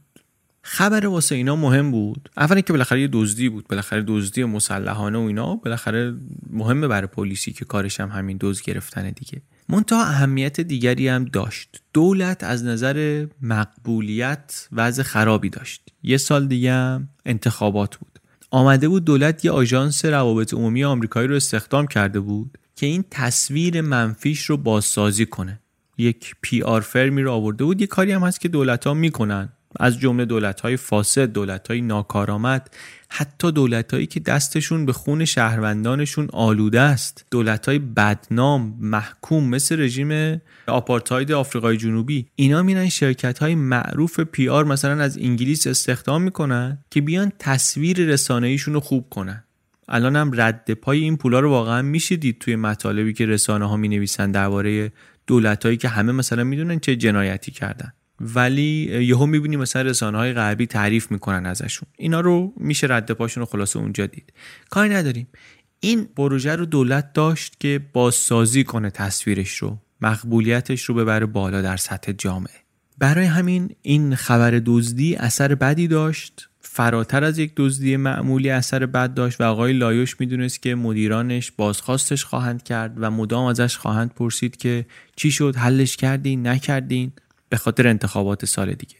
خبر واسه اینا مهم بود. اولا که بالاخره یه دزدی بود. بالاخره دزدی مسلحانه و اینا. بالاخره مهمه برای پلیسی که کارش هم همین دزد گرفتن دیگه. منتها اهمیت دیگری هم داشت. دولت از نظر مقبولیت وضع خرابی داشت. یه سال دیگه هم انتخابات بود. آمده بود دولت یه آژانس روابط عمومی آمریکایی رو استخدام کرده بود که این تصویر منفیش رو بازسازی کنه. یک PR firm ی رو آورده بود. یه کاری هم هست که دولت ها می‌کنن. از جمله دولت های فاسد دولت های ناکارآمد حتی دولت هایی که دستشون به خون شهروندانشون آلوده است. دولت های بدنام محکوم مثل رژیم آپارتاید آفریقای جنوبی. اینا میرن شرکت های معروف PR مثلا از انگلیس استخدام می‌کنن که بیان تصویر رسانه‌ایشون رو خوب کنن. الان هم رد پای این پولا رو واقعا میشه دید توی مطالبی که رسانه ها می نویسن درباره دولت هایی که همه مثلا می‌دونن چه جنایتی کردن. ولی یهو می‌بینی مثلا رسانه های غربی تعریف می‌کنن ازشون. اینا رو میشه رد پاشون رو خلاصه اونجا دید. کاری نداریم. این پروژه رو دولت داشت که بازسازی کنه تصویرش رو مقبولیتش رو ببره بالا در سطح جامعه. برای همین این خبر دزدی اثر بدی داشت. فراتر از یک دزدی معمولی اثر بد داشت و آقای لایوش می‌دونست که مدیرانش بازخواستش خواهند کرد و مدام ازش خواهند پرسید که چی شد حلش کردین نکردین؟ به خاطر انتخابات سال دیگه.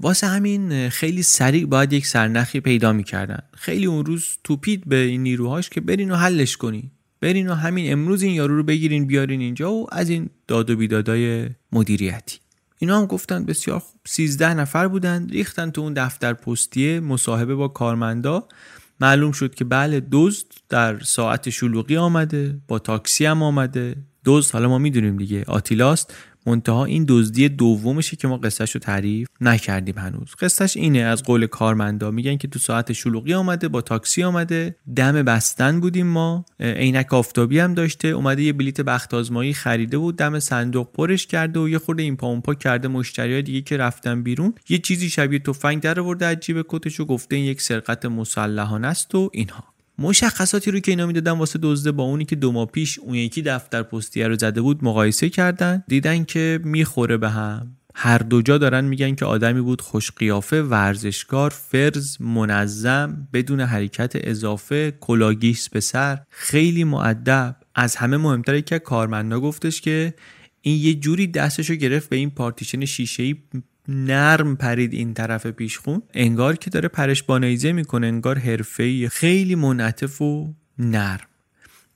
واسه همین خیلی سریع باید یک سرنخی پیدا می‌کردن. خیلی اون روز توپید به این نیروهاش که برین و حلش کنین. برین و همین امروز این یارو رو بگیرین بیارین اینجا و از این داد و بیدادای مدیریتی. اینا هم گفتن بسیار خوب. 13 نفر بودن ریختن تو اون دفتر پستیه مصاحبه با کارمندا. معلوم شد که بله دزد در ساعت شلوغی آمده با تاکسی هم آمده. دزد حالا ما می‌دونیم دیگه آتیلاست. منتها این دزدی دومشه که ما قصهش رو تعریف نکردیم هنوز. قصهش اینه از قول کارمندا میگن که تو ساعت شلوغی آمده با تاکسی آمده دم بستن بودیم ما. عینک آفتابی هم داشته اومده یه بلیت بخت آزمایی خریده بود دم صندوق پرش کرده و یه خورده این پا کرده مشتری دیگه که رفتن بیرون. یه چیزی شبیه تفنگ در آورده از جیب کتش و گفته این یک سرقت مسلحانه است و اینها. مشخصاتی رو که اینا می‌دادن واسه دزده با اونی که دو ماه پیش اون یکی دفتر پستیه رو زده بود مقایسه کردن دیدن که می‌خوره به هم. هر دو جا دارن میگن که آدمی بود خوش قیافه ورزشکار فرز منظم بدون حرکت اضافه کلاه‌گیس به سر خیلی مؤدب از همه مهمتره که کارمندا گفتش که این یه جوری دستشو گرفت به این پارتیشن شیشه‌ای نرم پرید این طرف پیشخون. انگار که داره پرش با نیزه می‌کنه انگار حرفه‌ای خیلی منعطف و نرم.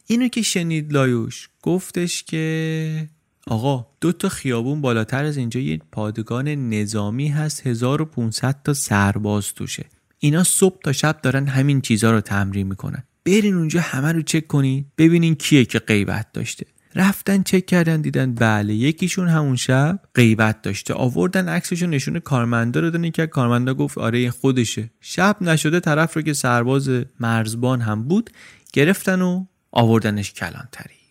اینو که شنید لایوش گفتش که آقا دو تا خیابون بالاتر از اینجا یه پادگان نظامی هست 1500 تا سرباز توشه. اینا صبح تا شب دارن همین چیزها رو تمرین می‌کنن. برین اونجا همه رو چک کنین ببینین کیه که غیبت داشته. رفتن چک کردن دیدن بله یکیشون همون شب غیبت داشته. آوردن عکسشون نشون کارمندا رو دادن. که کارمندا گفت آره این خودشه. شب نشده طرف رو که سرباز مرزبان هم بود گرفتن و آوردنش کلانتری.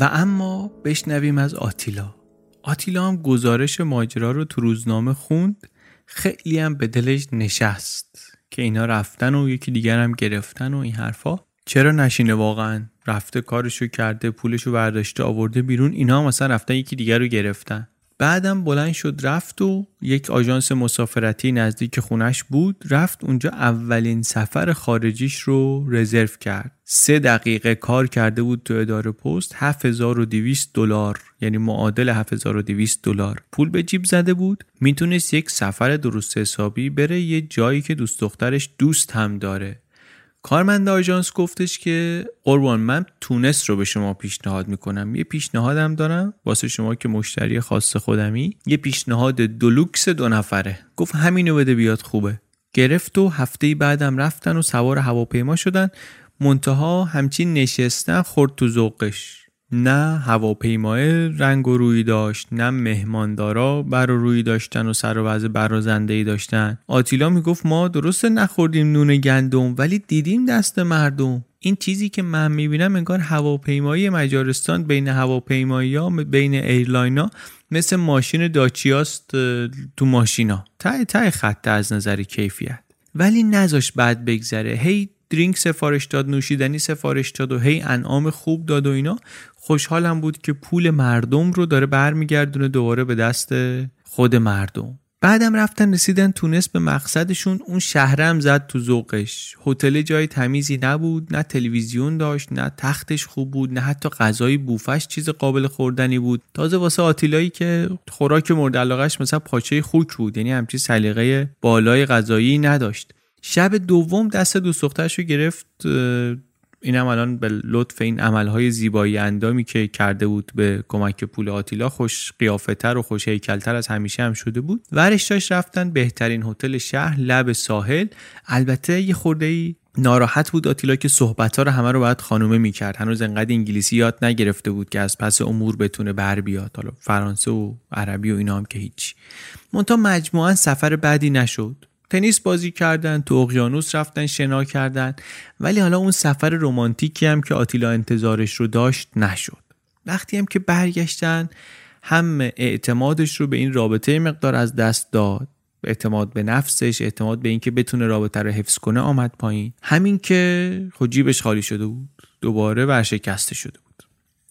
و اما بشنویم از آتیلا. آتیلا هم گزارش ماجرا رو تو روزنامه خوند. خیلی هم به دلش نشست که اینا رفتن و یکی دیگر هم گرفتن و این حرفا. چرا نشینه واقعا؟ رفته کارشو کرده پولشو برداشته آورده بیرون. اینا هم مثلا رفتن یکی دیگر رو گرفتن. بعدم بلند شد رفت و یک آژانس مسافرتی نزدیک خونش بود. رفت اونجا اولین سفر خارجیش رو رزرو کرد. سه دقیقه کار کرده بود تو اداره پست. 7200 دلار یعنی معادل 7200 دلار پول به جیب زده بود. می‌تونست یک سفر درست حسابی بره یه جایی که دوست دخترش دوست هم داره. کارمند آژانس گفتش که قربان من تونس رو به شما پیشنهاد می‌کنم. یه پیشنهادم دارم واسه شما که مشتری خاص خودمی. یه پیشنهاد deluxe دو نفره. گفت همینو بده بیاد خوبه. گرفت و هفته بعدم رفتن و سوار هواپیما شدن. منتها همچین نشستن خورد تو ذوقش. نه هواپیمای رنگ و روی داشت نه مهماندارا بر و روی داشتن و سر و وضع برازنده ای داشتن. آتیلا می‌گفت ما درست نخوردیم نون گندم ولی دیدیم دست مردم. این چیزی که من می‌بینم انگار هواپیمایی مجارستان بین هواپیمایی ها بین airline مثل ماشین داچیاست تو ماشینا. ته ته خط از نظر کیفیت. ولی نذاش بعد بگذره. هی درینک سفارش داد نوشیدنی سفارش داد و هی انعام خوب داد و اینا. خوشحالم بود که پول مردم رو داره برمیگردونه دوباره به دست خود مردم. بعدم رفتن رسیدن تونس به مقصدشون اون شهرم زد تو ذوقش. هتل جای تمیزی نبود نه تلویزیون داشت نه تختش خوب بود نه حتی غذای بوفش چیز قابل خوردنی بود. تازه واسه آتیلایی که خوراک مورد علاقش مثلا پاچه خوک بود یعنی همچی سلیقه بالای غذایی نداشت. شب دوم دست دوست رو گرفت اینم الان به لطف این عملهای زیبایی اندامی که کرده بود به کمک پول آتیلا خوش قیافتر و خوش هیکلتر از همیشه هم شده بود. ورش داشت رفتن بهترین هتل شهر لب ساحل. البته یه خورده ای ناراحت بود آتیلا که صحبت ها رو همه رو باید خانومه می‌کرد. هنوز انقدر انگلیسی یاد نگرفته بود که از پس امور بتونه بر بیاد. حالا فرانسه و عربی و اینا هم که هیچی منتها مجموعا سفر بعدی نشد. تنیس بازی کردن تو اقیانوس رفتن شنا کردن. ولی حالا اون سفر رمانتیکی هم که آتیلا انتظارش رو داشت نشد. وقتی هم که برگشتن هم اعتمادش رو به این رابطه مقدار از دست داد. اعتماد به نفسش اعتماد به اینکه بتونه رابطه رو حفظ کنه آمد پایین. همین که خود جیبش خالی شده بود. دوباره ورشکسته شده بود.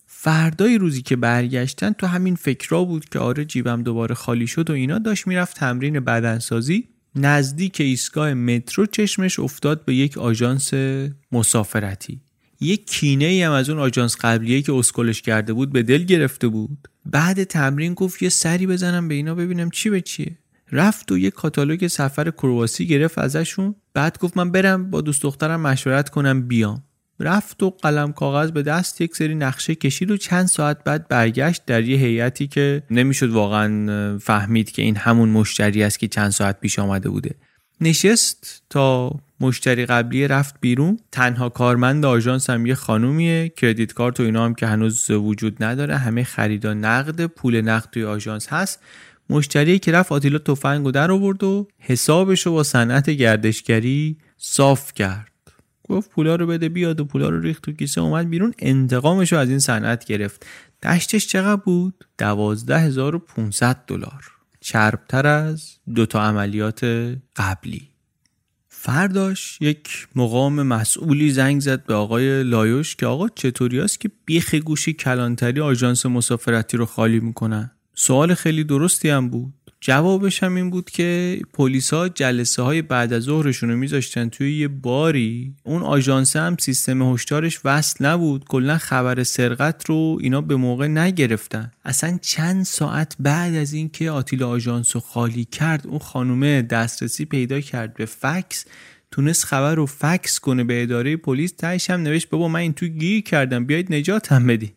فردای روزی که برگشتن تو همین فکرها بود که آره جیبم دوباره خالی شد و اینا. داشت می‌رفت تمرین بدنسازی. نزدیک ایستگاه مترو چشمش افتاد به یک آژانس مسافرتی. یک کینه ای هم از اون آژانس قبلیه که اسکلش کرده بود به دل گرفته بود. بعد تمرین گفت یه سری بزنم به اینا ببینم چی به چیه. رفت و یه کاتالوگ سفر کرواسی گرفت ازشون. بعد گفت من برم با دوست دخترم مشورت کنم بیام. رفت و قلم کاغذ به دست یک سری نقشه کشید و چند ساعت بعد برگشت در یه هیئتی که نمی‌شد واقعا فهمید که این همون مشتری است که چند ساعت پیش آمده بوده. نشست تا مشتری قبلی رفت بیرون. تنها کارمند آژانس هم یه خانومیه. کردیت کارت و اینا هم که هنوز وجود نداره. همه خریدا نقد. پول نقد توی آژانس هست. مشتری که رفت آتیلا تفنگ و در آورد و حسابش رو با صنعت گردشگری صاف کرد. گفت پولا رو بده بیاد و پولا رو ریخت تو کیسه اومد بیرون. انتقامش رو از این صنعت گرفت. دشتش چقدر بود؟ 12500 دلار. چربتر از دوتا عملیات قبلی. فرداش یک مقام مسئولی زنگ زد به آقای لایوش که آقا چطوری است که بیخ گوش کلانتری آژانس مسافرتی رو خالی می‌کنن؟ سوال خیلی درستی هم بود. جوابش هم این بود که پلیسا جلسه های بعد از ظهرشون رو میذاشتن توی یه باری. اون آژانس هم سیستم هشدارش وصل نبود. کلا خبر سرقت رو اینا به موقع نگرفتن. اصلا چند ساعت بعد از اینکه آتیلا آژانس رو خالی کرد اون خانومه دسترسی پیدا کرد به فکس تونست خبر رو فکس کنه به اداره پلیس. تهش هم نوشت بابا من این تو گیر کردم بیاید نجاتم بدی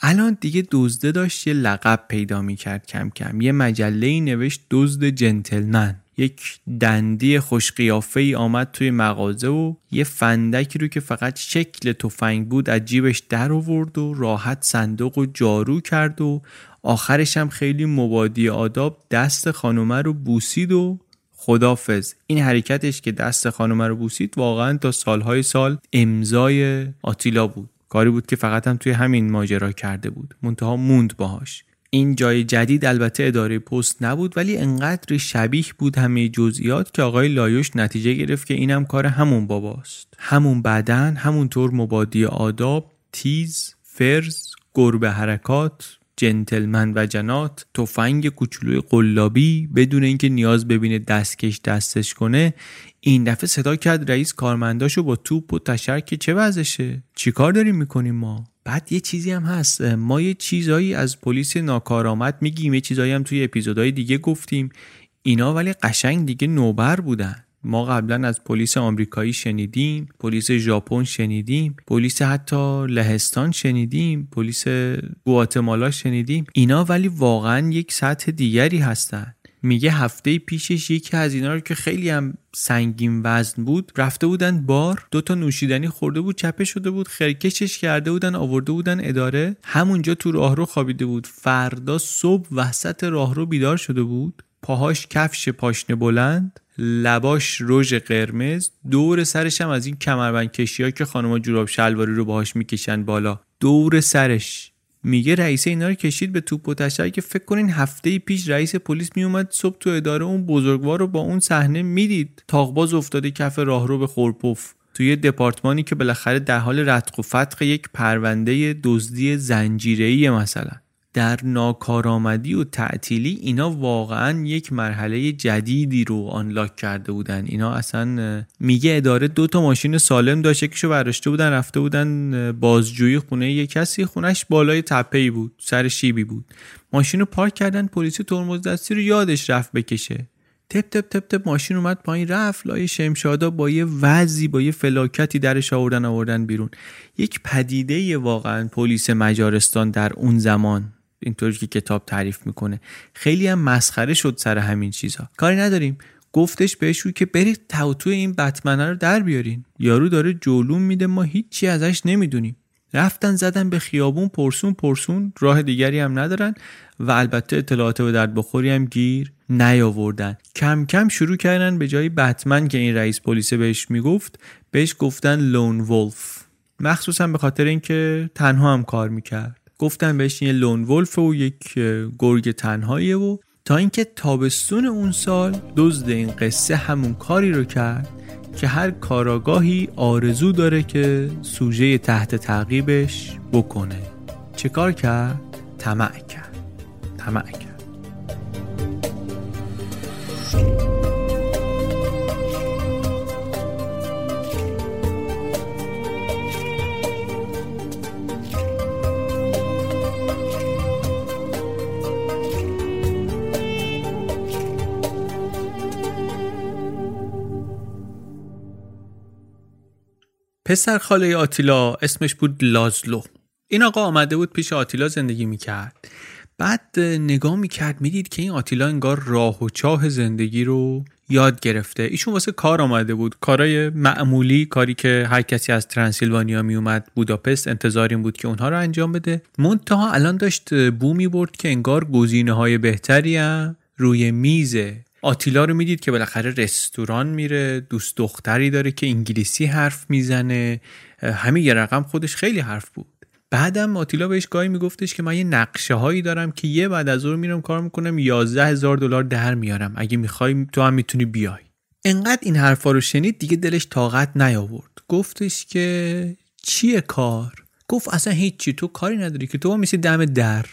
الان دیگه دزده داشت یه لقب پیدا می‌کرد کم کم. یه مجله ای نوشت دزد جنتلمن. یک دندی خوش ای آمد توی مغازه و یه فندکی رو که فقط شکل تفنگ بود از جیبش در آورد و راحت صندوق و جارو کرد و آخرش هم خیلی مبادی آداب دست خانومه رو بوسید و خدافز این حرکتش که دست خانومه رو بوسید واقعا تا سالهای سال امضای آتیلا بود. کاری بود که فقط هم توی همین ماجرا کرده بود. منتها موند باهاش. این جای جدید البته اداره پست نبود ولی انقدر شبیه بود همه جزئیات که آقای لایوش نتیجه گرفت که اینم کار همون باباست. همون بدن همونطور مبادی آداب تیز فرز گربه حرکات جنتلمن و جنات تفنگ کوچولوی قلابی بدون اینکه نیاز ببینه دستکش دستش کنه این دفعه صدا کرد رئیس کارمنداشو با توپ و تشر که چه وضعشه؟ چیکار داریم می‌کنیم ما؟ بعد یه چیزی هم هست. ما یه چیزایی از پلیس ناکارآمد میگیم یه چیزایی هم توی اپیزودهای دیگه گفتیم. اینا ولی قشنگ دیگه نوبر بودن. ما قبلا از پلیس آمریکایی شنیدیم پلیس ژاپن شنیدیم پلیس حتی لهستان شنیدیم پلیس گواتمالا شنیدیم. اینا ولی واقعا یک سطح دیگری هستن. میگه هفته پیشش یکی از اینا رو که خیلی هم سنگین وزن بود رفته بودن بار دو تا نوشیدنی خورده بود چپه شده بود خرکشش کرده بودن آورده بودن اداره. همونجا تو راهرو خوابیده بود. فردا صبح وسط راهرو بیدار شده بود. پاهاش کفش پاشنه بلند. لباش رژ قرمز دور سرش هم از این کمربند کشی که خانم جوراب شلواری رو باهاش می‌کشن بالا. دور سرش. میگه رئیس اینا رو کشید به توپ و تشر که فکر کنین هفته پیش رئیس پلیس میومد صبح تو اداره اون بزرگوار رو با اون صحنه می‌دید. تاغباز افتاده کف راهرو به خورپف توی دپارتمانی که بالاخره در حال رتق و فتق یک پرونده دزدی زنجیره‌ای مثلا. در ناکارآمدی و تعطیلی اینا واقعا یک مرحله جدیدی رو آنلاک کرده بودن. اینا اصلا میگه اداره دو تا ماشین سالم داشت یکیشو برداشته بودن رفته بودن بازجویی خونه یک کسی. خونش بالای تپه بود سر شیبی بود. ماشین رو پارک کردن پلیسی ترمز دستی رو یادش رفت بکشه. تپ تپ تپ تپ ماشین اومد پایین رفت لای شمشادا با یه وضعی با یه فلاکتی درش آوردن آوردن بیرون. یک پدیده واقعا پلیس مجارستان در اون زمان اینطوری که کتاب تعریف می‌کنه. خیلی هم مسخره شد سر همین چیزها کاری نداریم. گفتش بهش که برید توتو این بتمنه رو در بیارین. یارو داره جلوم میده ما هیچی ازش نمی‌دونیم. رفتن زدن به خیابون پرسون پرسون راه دیگری هم ندارن و البته اطلاعات به درد بخوری هم گیر نیاوردن. کم کم شروع کردن به جای بتمن که این رئیس پلیس بهش می‌گفت بهش گفتن lone wolf مخصوصا به خاطر اینکه تنها هم کار می‌کرد. گفتن بهش یه lone wolf و یک گرگ تنهاییه و تا اینکه تابستون اون سال دزد این قصه همون کاری رو کرد که هر کاراگاهی آرزو داره که سوژه تحت تعقیبش بکنه. چه کار کرد؟ طمع کرد. طمع کرد. پسر خاله آتیلا اسمش بود لازلو. این آقا آمده بود پیش آتیلا زندگی می‌کرد. بعد نگاه می‌کرد می‌دید که این آتیلا انگار راه و چاه زندگی رو یاد گرفته. ایشون واسه کار آمده بود. کارای معمولی کاری که هر کسی از ترانسیلوانیا میومد بوداپست انتظار این بود که اونها رو انجام بده. منتها الان داشت بو می‌برد که انگار گزینه های بهتری هم روی میزه آتیلا رو می‌دید که بالاخره رستوران میره دوست دختری داره که انگلیسی حرف می‌زنه. همین یه رقم خودش خیلی حرف بود. بعدم آتیلا بهش گاهی میگفتش که من یه نقشه هایی دارم که یه بعد از اون میرم کار می‌کنم 11 هزار دلار در میارم. اگه می‌خوای تو هم می‌تونی بیای. انقدر این حرفا رو شنید دیگه دلش طاقت نیاورد. گفتش که چیه کار؟ گفت اصلا هیچی تو کاری نداری که تو میسی دم در.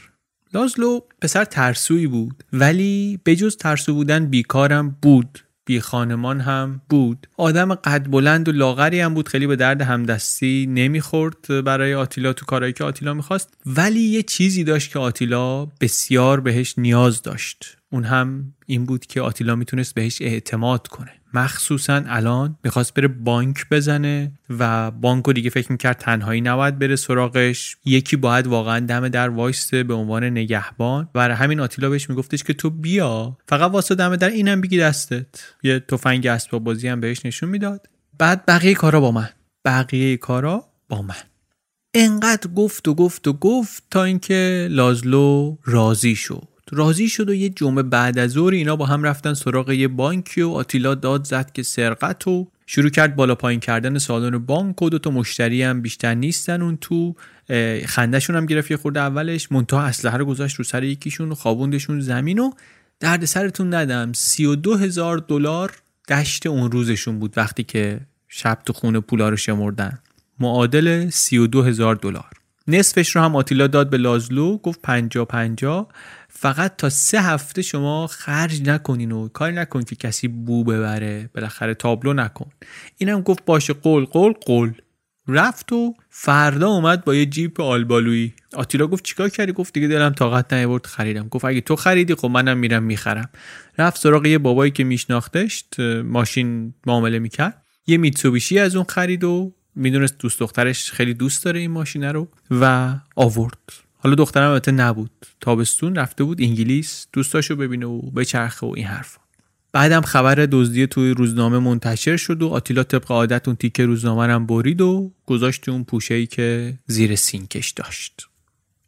لازلو پسر ترسویی بود ولی بجز ترسو بودن بیکارم بود بی خانمان هم بود. آدم قد بلند و لاغری هم بود خیلی به درد همدستی نمی‌خورد برای آتیلا تو کارهایی که آتیلا می‌خواست. ولی یه چیزی داشت که آتیلا بسیار بهش نیاز داشت. اون هم این بود که آتیلا می‌تونست بهش اعتماد کنه. مخصوصا الان می‌خواست بره بانک بزنه و بانکو دیگه فکر می‌کرد تنهایی نباید بره سراغش. یکی باید واقعا دم در وایسته به عنوان نگهبان. و همین آتیلا بهش میگفتش که تو بیا فقط واسه دم در اینم بگی دستت. یه تفنگ اسباب بازی هم بهش نشون می‌داد. بعد بقیه کارا با من. بقیه کارا با من. انقدر گفت و گفت و گفت تا اینکه لازلو راضی شد. راضی شد و یه جمعه بعد از ظهر اینا با هم رفتن سراغ یه بانکی و آتیلا داد زد که سرقت و شروع کرد بالا پایین کردن سالن بانک و دو تا مشتری هم بیشتر نیستن اون تو. خندهشون هم گرفت یه خورده اولش. منتها اسلحه رو گذاشت رو سر یکیشون و خوابوندشون زمین و درد سرتون ندم. 32 هزار دلار دشت اون روزشون بود وقتی که شب تو خونه پولا رو شمردن. معادل 32 هزار دلار. نصفش رو هم آتیلا داد به لازلو گفت 50 50 فقط تا سه هفته شما خرج نکنین و کاری نکن که کسی بو ببره. بالاخره تابلو نکن. اینم گفت باشه قول قول قول. رفت و فردا اومد با یه جیپ آلبالویی. آتیلا گفت چیکار کردی؟ گفت دیگه دلم طاقت نیاورد خریدم. گفت اگه تو خریدی خب منم میرم می‌خرم. رفت سراغ یه بابایی که میشناختش ماشین معامله می‌کرد. یه میتسوبیشی از اون خرید و می‌دونست دوست دخترش خیلی دوست داره این ماشینه رو و آورد. حالا دخترم البته نبود. تابستون رفته بود انگلیس دوستاشو ببینه و بچرخه و این حرفا. بعدم خبر دزدی توی روزنامه منتشر شد و آتیلا طبق عادت اون تیکه روزنامه برید و گذاشت اون پوشه ای که زیر سینکش داشت.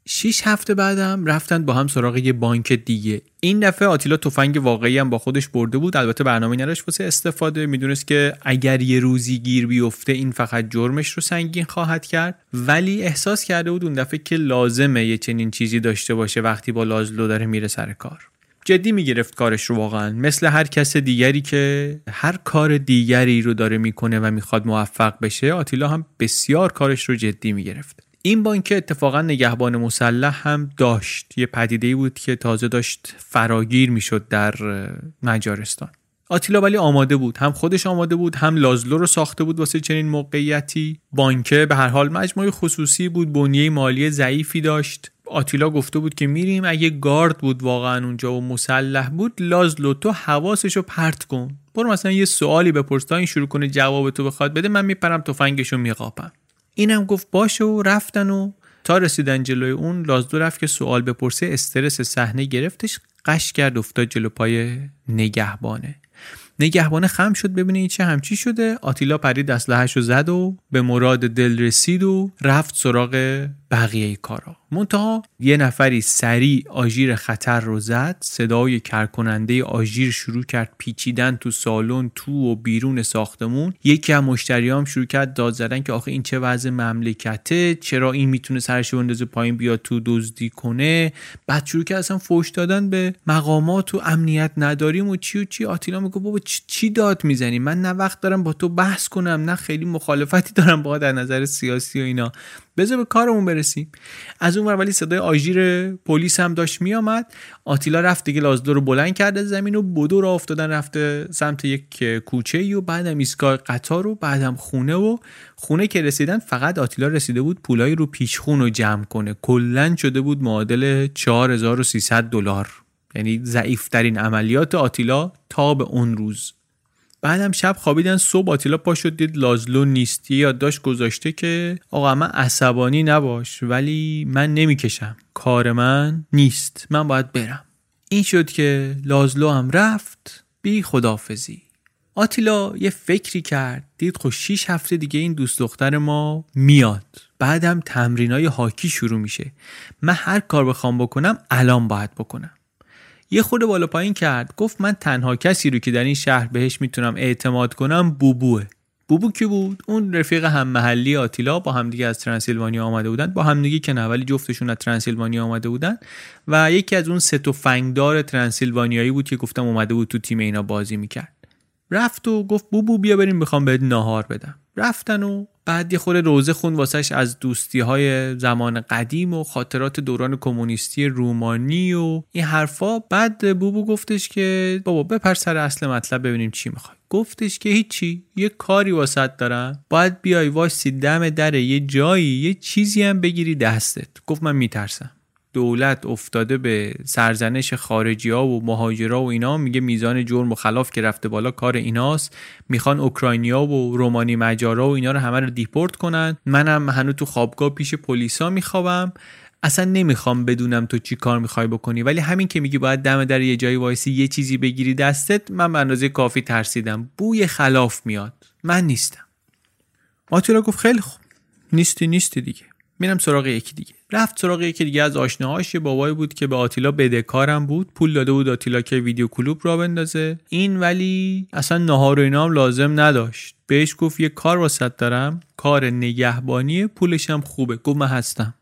شیش هفته بعدم رفتن با هم سراغ یه بانک دیگه. این دفعه آتیلا تفنگ واقعی هم با خودش برده بود. البته برنامه نداشت واسه استفاده. می‌دونست که اگر یه روزی گیر بیفته این فقط جرمش رو سنگین خواهد کرد. ولی احساس کرده بود اون دفعه که لازمه یه چنین چیزی داشته باشه وقتی با لازلو داره میره سر کار. جدی می‌گرفت کارش رو واقعا. مثل هر کس دیگری که هر کار دیگری رو داره می‌کنه و می‌خواد موفق بشه آتیلا هم بسیار کارش رو جدی می‌گرفت. این بانک اتفاقا نگهبان مسلح هم داشت. یه پدیده بود که تازه داشت فراگیر می‌شد در مجارستان. آتیلا ولی آماده بود. هم خودش آماده بود هم لازلو رو ساخته بود واسه چنین موقعیتی. بانکه به هر حال مجموعه خصوصی بود بنیه مالی ضعیفی داشت. آتیلا گفته بود که میریم اگه گارد بود واقعا اونجا و مسلح بود لازلو تو حواسشو پرت کن. برو مثلا یه سوالی بپرس تا این شروع کنه جواب تو بخواد بده من میپرم تفنگشو میقاپم. اینم گفت باشه و رفتن و تا رسیدن جلوی اون لازدو رفت که سوال بپرسه استرس صحنه گرفتش قش کرد افتاد جلو پای نگهبانه. نگهبانه خم شد ببینه این چه همچی شده. آتیلا پرید اسلحه‌شو زد و به مراد دل رسید و رفت سراغ بقیه کارا. منتها یه نفری سریع آژیر خطر رو زد صدای کرکننده آژیر شروع کرد پیچیدن تو سالن تو و بیرون ساختمون. یکی از مشتریام شروع کرد داد زدن که آخه این چه وضع مملکته؟ چرا این می‌تونه سرش بندازه پایین بیاد تو دزدی کنه؟ بعد شروع کرد اصلا فوش دادن به مقامات و امنیت نداریم و چی و چی. آتیلا میگه بابا چی داد می‌زنی؟ من نه وقت دارم با تو بحث کنم نه خیلی مخالفتی دارم با در نظر سیاسی و اینا. بذار به کارمون برسیم. از اون ولی صدای آژیر پلیس هم داشت میآمد. آتیلا رفت دیگه لازدو رو بلند کرده زمین و بدو را افتادن رفته سمت یک کوچه ای و بعدم ایستگاه قطار و بعدم خونه و خونه که رسیدن فقط آتیلا رسیده بود پولای رو پیشخون رو جمع کنه. کلا شده بود معادل 4300 دلار. یعنی ضعیفترین عملیات آتیلا تا به اون روز. بعدم شب خوابیدن صبح آتیلا پا شد دید لازلو نیستی یادداشت گذاشته که آقا من عصبانی نباش ولی من نمی‌کشم. کار من نیست. من باید برم. این شد که لازلو هم رفت بی خدافزی آتیلا یه فکری کرد دید خب 6 هفته دیگه این دوست دختر ما میاد. بعدم تمرینای هاکی شروع میشه. من هر کار بخوام بکنم الان باید بکنم. یه خود بالا پایین کرد. گفت من تنها کسی رو که در این شهر بهش می‌تونم اعتماد کنم بوبوه. بوبو کی بود؟ اون رفیق هم محلی آتیلا با همدیگه از ترانسیلوانیا آمده بودن. با همدیگه که نه جفتشون از ترانسیلوانیا آمده بودن. و یکی از اون سه فنگدار ترانسیلوانیایی بود که گفتم اومده بود تو تیم اینا بازی می‌کرد. رفت و گفت بوبو بیا بریم می‌خوام بهت ناهار بدم. رفتن و بعد یه خورده روزه خون واسش از دوستی های زمان قدیم و خاطرات دوران کمونیستی رومانی و این حرفا. بعد بوبو گفتش که بابا بپر سر اصل مطلب ببینیم چی می‌خوای. گفتش که هیچی یه کاری واسط دارم. باید بیای وایسی دم در یه جایی یه چیزی هم بگیری دستت. گفت من میترسم. دولت افتاده به سرزنش خارجی ها و مهاجرا و اینا میگه میزان جرم و خلاف که رفته بالا کار ایناست. می‌خوان اوکراینیا و رومانی مجارا و اینا رو همه رو دیپورت کنن. منم هنوز تو خوابگاه پیش پلیسا میخوابم. اصلا نمی‌خوام بدونم تو چی کار می‌خوای بکنی. ولی همین که میگی باید دم در یه جایی وایسی یه چیزی بگیری دستت من به اندازه کافی ترسیدم. بوی خلاف میاد. من نیستم. آتیلا گفت خیلی خوب. نیستی نیستی دیگه. میرم سراغ یکی دیگه. رفت سراغ یکی دیگه از آشناهاش. یه بابایی بود که به آتیلا بدهکارم بود. پول داده بود آتیلا که ویدیو کلوب را بندازه. این ولی اصلا نهار و اینا لازم نداشت. بهش گفت یه کار واسط دارم. کار نگهبانی پولش هم خوبه. گفت من هستم.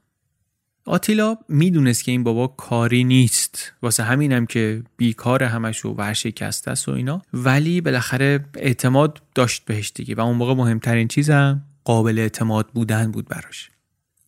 آتیلا می‌دونست که این بابا کاری نیست. واسه همینم که بیکار همش و ورشکسته است و اینا. ولی بالاخره اعتماد داشت بهش دیگه. و اون موقع مهمترین چیزم قابل اعتماد بودن بود براش.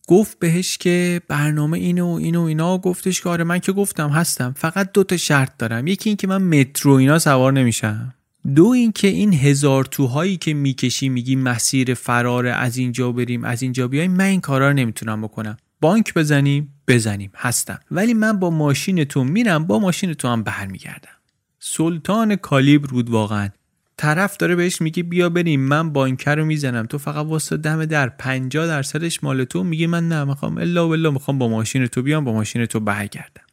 گفت بهش که برنامه اینو و اینو اینا گفتش که آره من که گفتم هستم. فقط دو تا شرط دارم. یکی این که من مترو اینا سوار نمیشم. دو اینکه این هزار توهایی که می‌کشی میگی مسیر فرار از اینجا بریم از اینجا بیایم من این کارا رو نمی‌تونم بکنم. بانک بزنیم بزنیم. هستم. ولی من با ماشین تو میرم با ماشین تو هم برمیگردم. سلطان کالیبر بود واقعا. طرف داره بهش میگه بیا بریم من بانکر رو می‌زنم. تو فقط واسه دم در 50 درصدش مال تو. میگه من نه می‌خوام الا بالله می‌خوام با ماشین تو بیام با ماشین تو برگردم.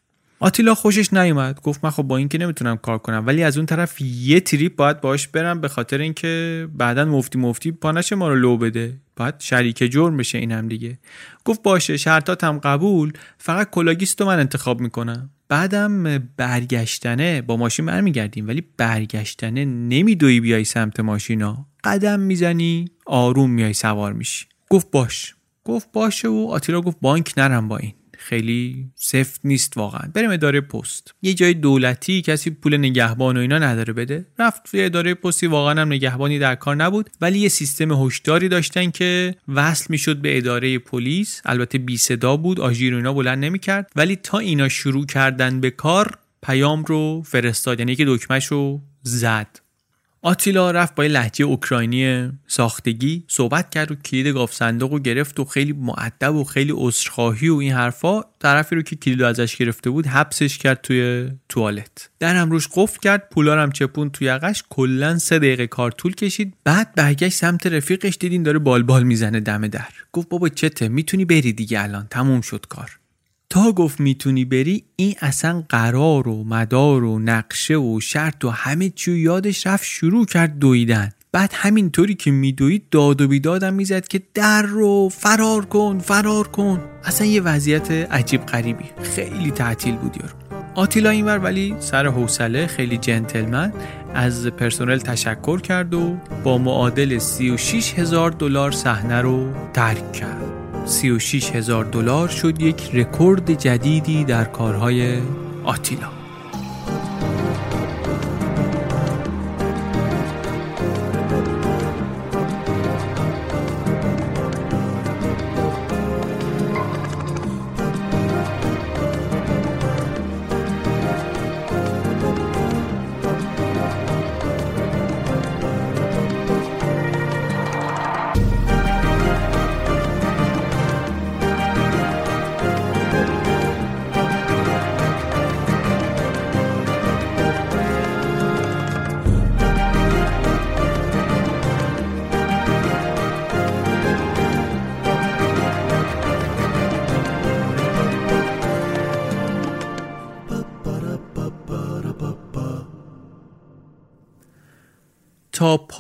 آتیلا خوشش نیومد. گفت من خب با این که نمی‌تونم کار کنم ولی از اون طرف یه trip باید باش برم به خاطر اینکه بعدا مفتی مفتی پا نشه ما رو لو بده. باید شریک جرم بشه این هم دیگه. گفت باشه شرطات هم قبول فقط کلاه‌گیست رو من انتخاب می‌کنم. بعدم برگشتنه با ماشین برمیگردیم ولی برگشتنه نمیدوی بیای سمت ماشینا. قدم می‌زنی آروم میای سوار میشی. گفت باش. گفت باشه و آتیلا گفت بانک نرم با این. خیلی سفت نیست واقعا. بریم اداره پست. یه جای دولتی کسی پول نگهبان و اینا نداره بده. رفت توی اداره پستی واقعا هم نگهبانی در کار نبود. ولی یه سیستم هشداری داشتن که وصل می‌شد به اداره پلیس. البته بی صدا بود آژیر اینا بلند نمی‌کرد. ولی تا اینا شروع کردن به کار پیام رو فرستاد. یعنی که دکمهش رو زد. آتیلا رفت با لحجه اوکراینی ساختگی صحبت کرد و کلید گاف صندوق رو گرفت و خیلی معدب و خیلی عذرخواهی و این حرفا طرفی رو که کلید رو ازش گرفته بود حبسش کرد توی توالت. درم روش قفل کرد پولارم چپون توی یقش کلا سه دقیقه کار طول کشید. بعد برگشت سمت رفیقش دیدین داره بالبال بال می‌زنه دم در. گفت بابا چته می‌تونی بری دیگه الان تموم شد کار. تا گفت می‌تونی بری این اصلا قرار و مدار و نقشه و شرط و همه چی یادش رفت شروع کرد دویدن. بعد همینطوری که میدوید داد و بیدادم می‌زد که در رو فرار کن فرار کن. اصلا یه وضعیت عجیب غریبی. خیلی تعطیل بود یارو. آتیلا اینور ولی سر حوصله خیلی جنتلمن از پرسنل تشکر کرد و با معادل 36 هزار دلار صحنه رو ترک کرد. 36 هزار دلار شد یک رکورد جدیدی در کارهای آتیلا.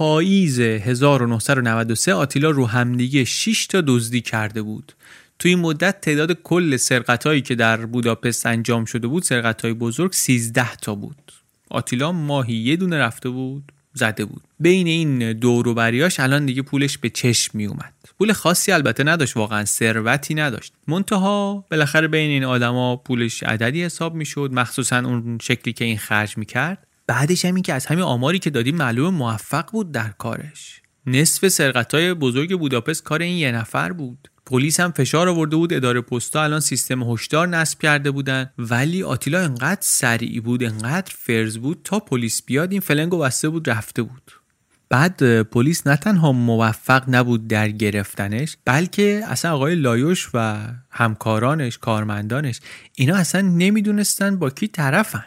پاییز 1993 آتیلا رو همدیگه 6 تا دزدی کرده بود. توی این مدت تعداد کل سرقتایی که در بوداپست انجام شده بود سرقتای بزرگ 13 تا بود. آتیلا ماهی یه دونه رفته بود زده بود. بین این دور بریاش الان دیگه پولش به چشم می اومد پول خاصی البته نداشت واقعا ثروتی نداشت. منتها بالاخره بین این آدما پولش عددی حساب می‌شد. مخصوصا اون شکلی که این خرج می‌کرد. بعدش هم این که از همین آماری که دادیم معلوم موفق بود در کارش. نصف سرقتای بزرگ بوداپست کار این یه نفر بود. پلیس هم فشار آورده بود اداره پستا الان سیستم هشدار نصب کرده بودن. ولی آتیلا انقدر سریع بود انقدر فرز بود تا پلیس بیاد این فلنگو بسته بود رفته بود. بعد پلیس نه تنها موفق نبود در گرفتنش بلکه اصلا آقای لایوش و همکارانش کارمندانش اینا اصلا نمی‌دونستن با کی طرفن.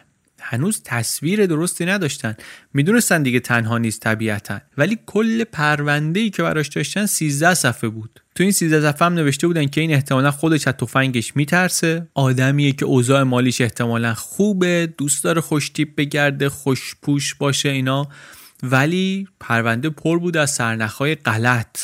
هنوز تصویر درستی نداشتن. می‌دونستن دیگه تنها نیست طبیعتا. ولی کل پرونده ای که براش داشتن 13 صفحه بود. تو این 13 صفحه هم نوشته بودن که این احتمالا خودش از تفنگش میترسه. آدمیه که اوضاع مالیش احتمالا خوبه دوست داره خوشتیپ بگرده خوشپوش باشه اینا. ولی پرونده پر بود از سرنخهای غلط.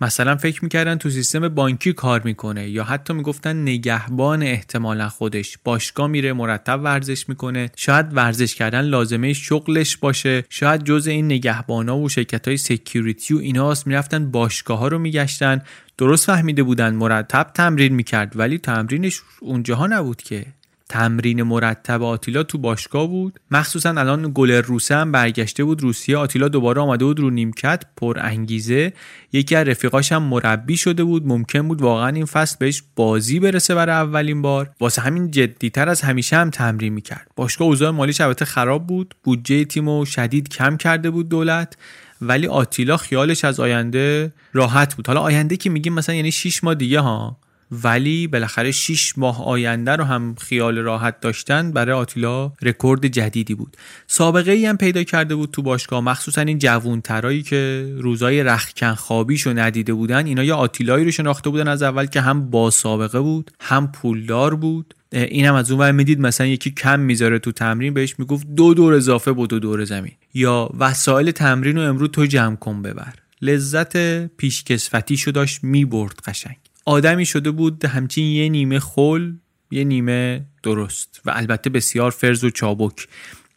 مثلا فکر می‌کردن تو سیستم بانکی کار می‌کنه یا حتی می‌گفتن نگهبان احتمالا خودش. باشگاه میره مرتب ورزش می‌کنه. شاید ورزش کردن لازمه شغلش باشه. شاید جز این نگهبانا و شرکت های security و ایناست می‌رفتن باشگاه ها رو میگشتن. درست فهمیده بودن مرتب تمرین می‌کرد ولی تمرینش اونجاها نبود که. تمرین مرتب آتیلا تو باشگاه بود. مخصوصا الان گلر روسه هم برگشته بود روسیه. آتیلا دوباره آمده بود رو نیمکت پر انگیزه یکی از رفیقاش هم مربی شده بود. ممکن بود واقعا این فصل بهش بازی برسه برای اولین بار. واسه همین جدیتر از همیشه هم تمرین می‌کرد. باشگاه اوضاع مالیش البته خراب بود. بودجه تیمو شدید کم کرده بود دولت. ولی آتیلا خیالش از آینده راحت بود. حالا آینده که میگیم مثلا یعنی 6 ماه دیگه ها. ولی بالاخره 6 ماه آینده رو هم خیال راحت داشتن برای آتیلا رکورد جدیدی بود. سابقه ای هم پیدا کرده بود تو باشگاه مخصوصا این جوونترایی که روزای رخکن خوابیشو ندیده بودن اینا یه آتیلایی رو شناخته بودن از اول که هم با سابقه بود هم پولدار بود. این هم از اون ور می‌دید مثلا یکی کم می‌ذاره تو تمرین بهش می‌گفت دو دور اضافه بود دو دور زمین. یا وسایل تمرین رو امروز تو جمع کن ببر. لذت پیشکسوتیشو داشت می‌برد قشنگ. آدمی شده بود همچین یه نیمه خل یه نیمه درست و البته بسیار فرز و چابک.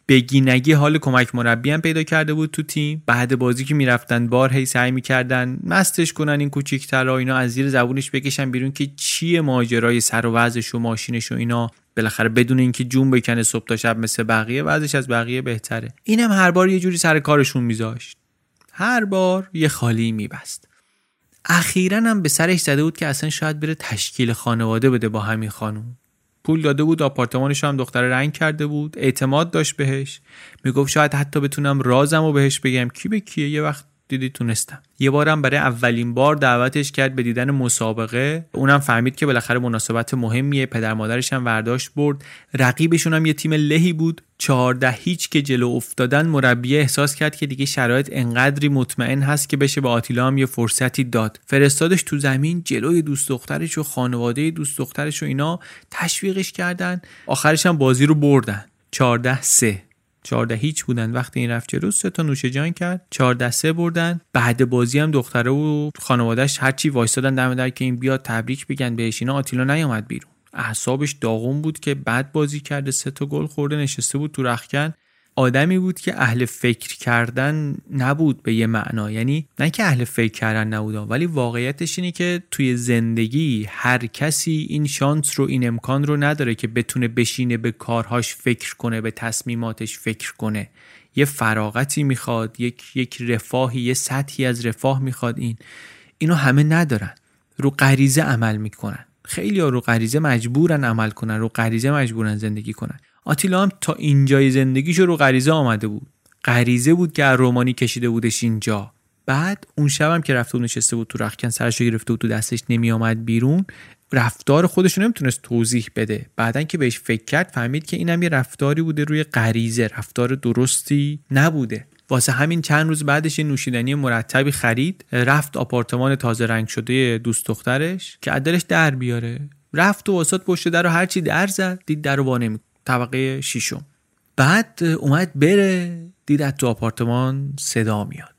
بگینگی حال کمک مربی هم پیدا کرده بود تو تیم. بعد بازی که می‌رفتن بار هی سعی می‌کردن مستش کنن این کوچیکترا اینا از زیر زبونش بکشن بیرون که چیه ماجرای سر و وضعش و ماشینش و اینا. بالاخره بدون اینکه جون بکنه صبح تا شب مثل بقیه وضعش از بقیه بهتره. اینم هر بار یه جوری سر کارشون میذاشت. هر بار یه خالی میبست. اخیرا هم به سرش زده بود که اصلا شاید بره تشکیل خانواده بده با همین خانوم. پول داده بود آپارتمانش هم دختر رنگ کرده بود اعتماد داشت بهش. می‌گفت شاید حتی بتونم رازم و بهش بگم. کی به کیه؟ یه وقت دیدی تونستم. یه بارم برای اولین بار دعوتش کرد به دیدن مسابقه. اونم فهمید که بالاخره مناسبت مهمیه. پدر مادرش هم ورداشت برد. رقیبشون هم یه تیم لهی بود. چهارده هیچ که جلو افتادن مربی احساس کرد که دیگه شرایط انقدری مطمئن هست که بشه به آتیلا هم یه فرصتی داد. فرستادش تو زمین جلوی دوست دخترش و خانواده دوست دخترش و اینا تشویقش کردن. آخرش هم بازی رو بردن. 14 سه. 14 هیچ بودن. وقتی این رفت جلو سه تا نوشه جان کرد 14 سه بردن. بعد بازی هم دختره و خانوادهش هرچی وایستادن دم در که این بیاد تبریک بگن بهش اینا آتیلا نیامد بیرون. اعصابش داغون بود که بعد بازی کرده سه تا گل خورده نشسته بود تو رخکن. آدمی بود که اهل فکر کردن نبود به یه معنا. یعنی نه که اهل فکر کردن نبود ولی واقعیتش اینه که توی زندگی هر کسی این شانس رو این امکان رو نداره که بتونه بشینه به کارهاش فکر کنه به تصمیماتش فکر کنه. یه فراغتی می‌خواد یک یک رفاهی یه سطحی از رفاه می‌خواد این. اینو همه ندارن. رو غریزه عمل می‌کنن. خیلی ها رو غریزه مجبورن عمل کنن رو غریزه مجبورن زندگی کنن. آتیلا هم تا اینجای زندگیشو رو غریزه آمده بود. غریزه بود که رومانی کشیده بودش اینجا. بعد اون شبم که رفته و نشسته بود تو رخکن سرشو گرفته بود تو دستش نمی آمد بیرون. رفتار خودش رو نمی‌تونست توضیح بده. بعدا که بهش فکر کرد فهمید که اینم یه رفتاری بوده روی غریزه. رفتار درستی نبوده. واسه همین چند روز بعدش یه نوشیدنی مرتبی خرید. رفت آپارتمان تازه رنگ شده دوست دخترش که عدلش در بیاره. رفت و واسات پشت در رو هرچی در زد دید در رو طبقه شیشم بعد اومد بره دید تو آپارتمان صدا میاد.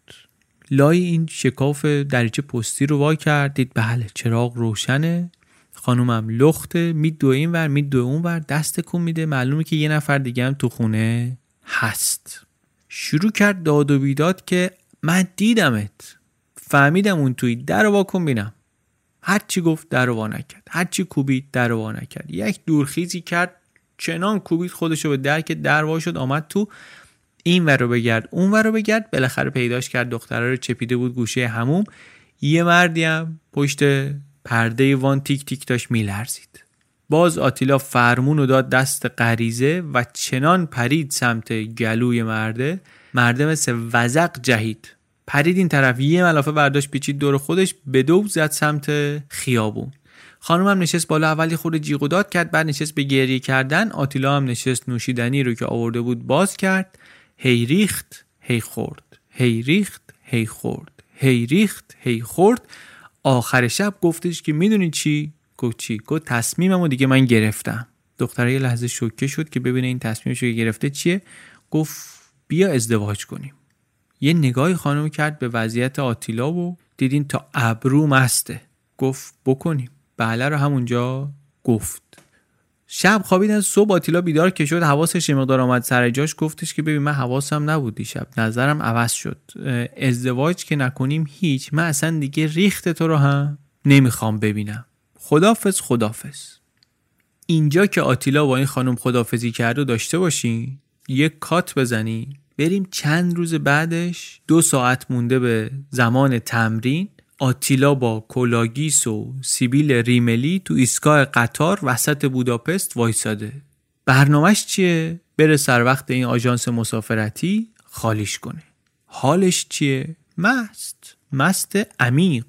لای این شکاف دریچه پستی رو وا کرد دید بله چراغ روشنه. خانومم لخته دو این ور دو اون ور دست کن میده. معلومه که یه نفر دیگه هم تو خونه هست. شروع کرد داد و بیداد که من دیدمت. فهمیدم اون توی در رو واکن بینم. هرچی گفت در رو نکرد. هرچی کوبید در رو نکرد. یک دورخیزی کرد چنان کوبید به در که در شد آمد تو این ور رو بگرد اون ور رو بگرد بالاخره پیداش کرد دختره رو چپیده بود گوشه هموم. یه مردی هم پشت پرده وان تیک تیک داشت میلرزید. باز آتیلا فرمون رو داد دست غریزه و چنان پرید سمت گلوی مرده. مرده مثل وزق جهید. پرید این طرف یه ملافه برداشت پیچید دور خودش به دو زد سمت خیابون. خانم نشست بالا اولی خود جیغ و داد کرد بعد نشست به گریه کردن. آتیلا هم نشست نوشیدنی رو که آورده بود باز کرد. هی ریخت هی خورد هی ریخت هی خورد هی ریخت هی خورد. آخر شب گفتش که می‌دونی چی؟ گفت چی؟ گفت تصمیممو دیگه من گرفتم. دختره یه لحظه شوکه شد که ببینه این تصمیمشو که گرفته چیه. گفت بیا ازدواج کنیم. یه نگاهی خانم کرد به وضعیت آتیلا و دیدین تا ابرو مسته گفت بکنیم. بله رو همونجا گفت. شب خوابیدن صبح آتیلا بیدار که شد حواسش مقدار آمد سر جاش گفتش که ببین من حواسم نبود دیشب نظرم عوض شد. ازدواج که نکنیم هیچ من اصلا دیگه ریخت تو رو هم نمی‌خوام ببینم. خدافز خدافز اینجا که آتیلا با این خانم خدافزی کرد و داشته باشین یک کات بزنی بریم چند روز بعدش دو ساعت مونده به زمان تمرین آتیلا با کولاگیس و سیبیل ریملی تو ایستگاه قطار وسط بوداپست وایساده. برنامهش چیه؟ بره سر وقت این آژانس مسافرتی خالیش کنه. حالش چیه؟ مست. مست عمیق.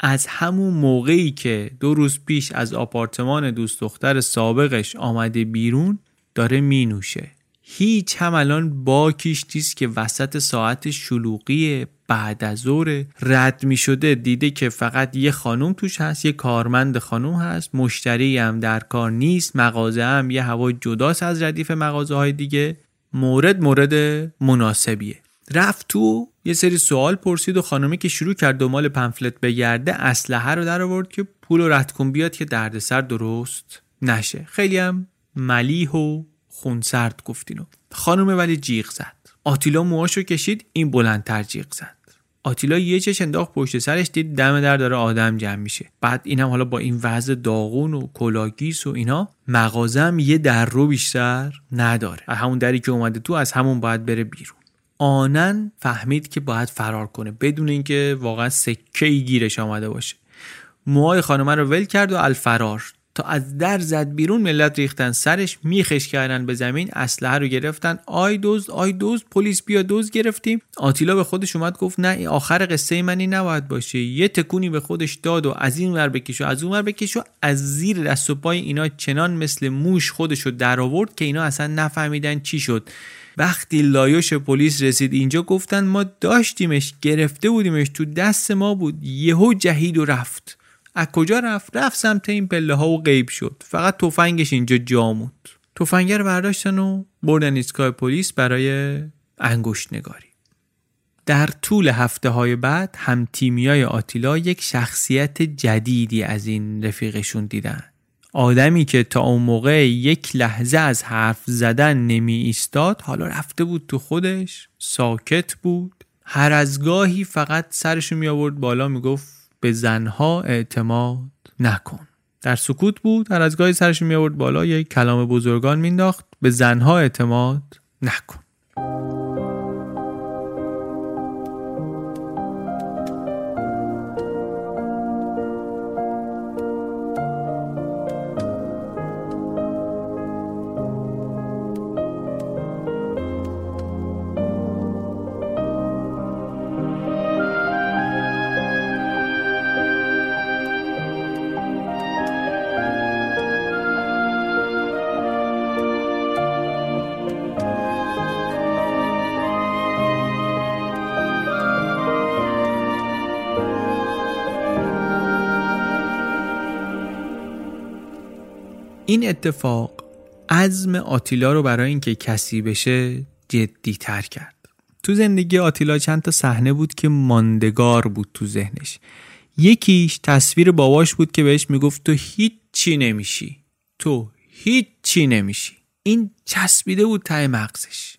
از همون موقعی که دو روز پیش از آپارتمان دوست دختر سابقش آمده بیرون داره می نوشه هیچ هم الان باکیش نیست که وسط ساعت شلوغی بعد از ظهر رد می شده دیده که فقط یه خانوم توش هست یه کارمند خانوم هست مشتری هم در کار نیست مغازه هم یه هوا جداست از ردیف مغازه های دیگه. مورد مورد مناسبیه. رفت تو یه سری سوال پرسید و خانمی که شروع کرد دنبال pamphlet بگرده اسلحه رو در آورد که پول و رد کن بیاد که دردسر درست نشه. خیلی هم ملیح و خونسرد گفت اینو خانم ولی جیغ زد. آتیلا موهاشو کشید این بلندتر جیغ زد. آتیلا یه چش انداخت پشت سرش دید دم در داره آدم جمع میشه. بعد اینم حالا با این وضع داغون و کلاگیس و اینا مغازم یه در رو بیشتر نداره. همون دری که اومده تو از همون باید بره بیرون. آنن فهمید که باید فرار کنه بدون اینکه واقعا سکه ای گیرش آمده باشه. موهای خانمه رو ول کرد و الفرار تا از در زد بیرون ملت ریختن سرش میخش کردن به زمین اسلحه رو گرفتن. آی دوز آی دوز پلیس بیا دوز گرفتیم. آتیلا به خودش اومد گفت نه آخر قصه منی نباید باشه. یه تکونی به خودش داد و از این ور بکش و از اون ور بکش و از زیر دست و پای اینا چنان مثل موش خودش رو در آورد که اینا اصلا نفهمیدن چی شد. وقتی لایوش پلیس رسید اینجا گفتن ما داشتیمش گرفته بودیمش تو دست ما بود. یهو جهید و رفت. از کجا رفت؟ رفت سمت این پله ها و غیب شد. فقط تفنگش اینجا جا موند. تفنگر برداشتن و بردن ایستگاه پلیس برای انگشت نگاری. در طول هفته های بعد هم تیمی های آتیلا یک شخصیت جدیدی از این رفیقشون دیدن. آدمی که تا اون موقع یک لحظه از حرف زدن نمی ایستاد حالا رفته بود تو خودش ساکت بود. هر از گاهی فقط سرشو می آورد بالا می گفت به زنها اعتماد نکن. در سکوت بود هر از گاهی سرش می آورد بالا یک کلام بزرگان مینداخت به زنها اعتماد نکن. اتفاق عزم آتیلا رو برای اینکه کسی بشه جدی تر کرد. تو زندگی آتیلا چند تا صحنه بود که ماندگار بود تو ذهنش. یکیش تصویر باباش بود که بهش می‌گفت تو هیچی نمیشی. تو هیچی نمیشی. این چسبیده بود ته مغزش.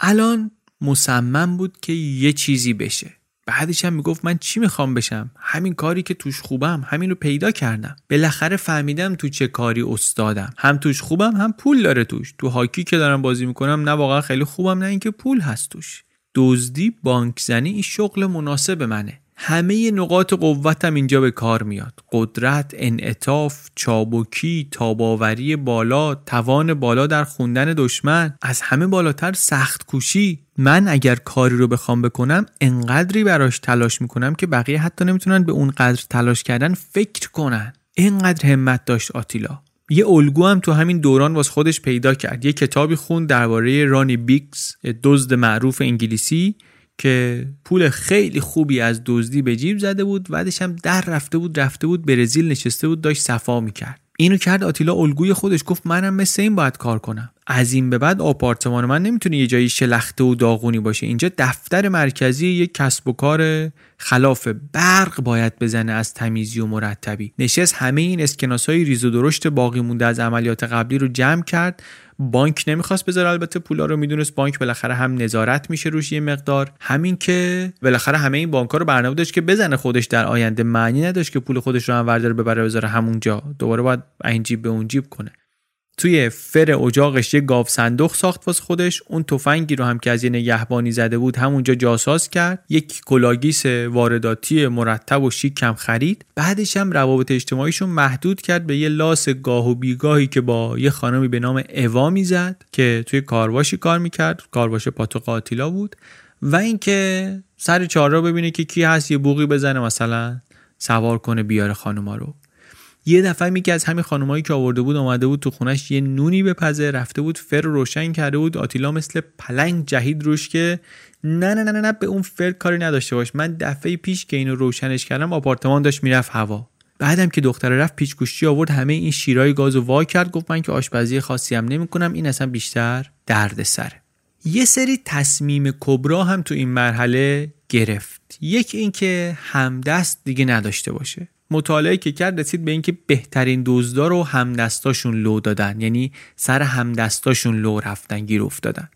الان مصمم بود که یه چیزی بشه. بعدش هم می‌گفت من چی می‌خوام بشم؟ همین کاری که توش خوبم همین رو پیدا کردم. بالاخره فهمیدم تو چه کاری استادم. هم توش خوبم هم پول داره توش. تو هاکی که دارم بازی می‌کنم نه واقعا خیلی خوبم نه اینکه پول هست توش. دزدی بانک زنی این شغل مناسب منه. همه نقاط قوتم اینجا به کار میاد. قدرت انعطاف چابکی تاباوری بالا توان بالا در خوندن دشمن. از همه بالاتر سخت کوشی. من اگر کاری رو بخوام بکنم انقدری براش تلاش می‌کنم که بقیه حتی نمی‌تونن به اون قدر تلاش کردن فکر کنن. اینقدر همت داشت آتیلا. یه الگو هم تو همین دوران واس خودش پیدا کرد. یه کتابی خوند درباره رانی بیکس دزد معروف انگلیسی. که پول خیلی خوبی از دزدی به جیب زده بود بعدش هم در رفته بود رفته بود برزیل نشسته بود داشت صفا می‌کرد. اینو کرد آتیلا الگوی خودش گفت منم مثل این باید کار کنم. از این به بعد آپارتمان من نمی‌تونه یه جایی شلخته و داغونی باشه. اینجا دفتر مرکزی یک کسب و کار خلاف برق باید بزنه از تمیزی و مرتبی. نشست همه این اسکناس های ریز و درشت باقی مونده از عملیات قبلی رو جمع کرد. بانک نمی‌خواست بذاره البته پولا رو می‌دونست بانک بالاخره هم نظارت میشه روش یه مقدار. همین که بالاخره همه این بانک ها رو برنامه داشت که بزنه خودش در آینده. معنی نداشت که پول خودش رو هم ورداره ببره بذاره همونجا. دوباره باید این جیب به اون جیب کنه. توی فر اجاقش یه گاو صندوق ساخت واسه خودش. اون تفنگی رو هم که از یه نگهبانی زده بود همونجا جاساز کرد. یک کلاه‌گیس وارداتی مرتب و شیک هم خرید. بعدش هم روابط اجتماعیشو محدود کرد به یه لاس گاه و بیگاهی که با یه خانمی به نام اوا می‌زد که توی کارواشی کار می‌کرد. کارواش پاتوق آتیلا بود. و اینکه سر چهار رو ببینه که کی هست یه بوقی بزنه مثلا سوار کنه بیاره خانوما رو. یه دفعه میگه از همین خانمایی که آورده بود آمده بود تو خونش یه نونی بپزه رفته بود فر روشن کرده بود. آتیلا مثل پلنگ جهید روش که نه نه نه نه به اون فر کاری نداشته باش. من دفعه پیش که اینو روشنش کردم آپارتمان داشت می‌رفت هوا. بعدم که دختره رفت پیچگوشتی آورد همه این شیرای گازو وا کرد گفت من که آشپزی خاصی هم نمی‌کنم این اصلا بیشتر درد سره. یه سری تصمیم کبرا هم تو این مرحله گرفت. یک اینکه همدست دیگه نداشته باشه. مطالعه که کرد رسید به اینکه بهترین دزدا رو همدستاشون لو دادن. یعنی سر همدستاشون لو رفتن گیر افتادن.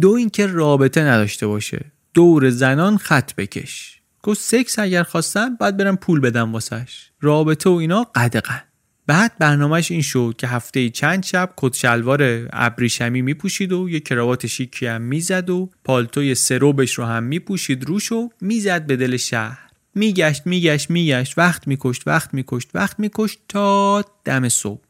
دو اینکه رابطه نداشته باشه. دور زنان خط بکش. گفت سکس اگر خواستن باید برم پول بدم واسش. رابطه و اینا قدقن بعد برنامهش این شد که هفته چند شب کت شلوار ابریشمی میپوشید و یه کراوات شیکی هم می‌زد و پالتوی سروبش رو هم میپوشید روش و می‌زد به دل شهر. میگشت میگشت میگشت وقت میکشت وقت میکشت وقت میکشت تا دم صبح.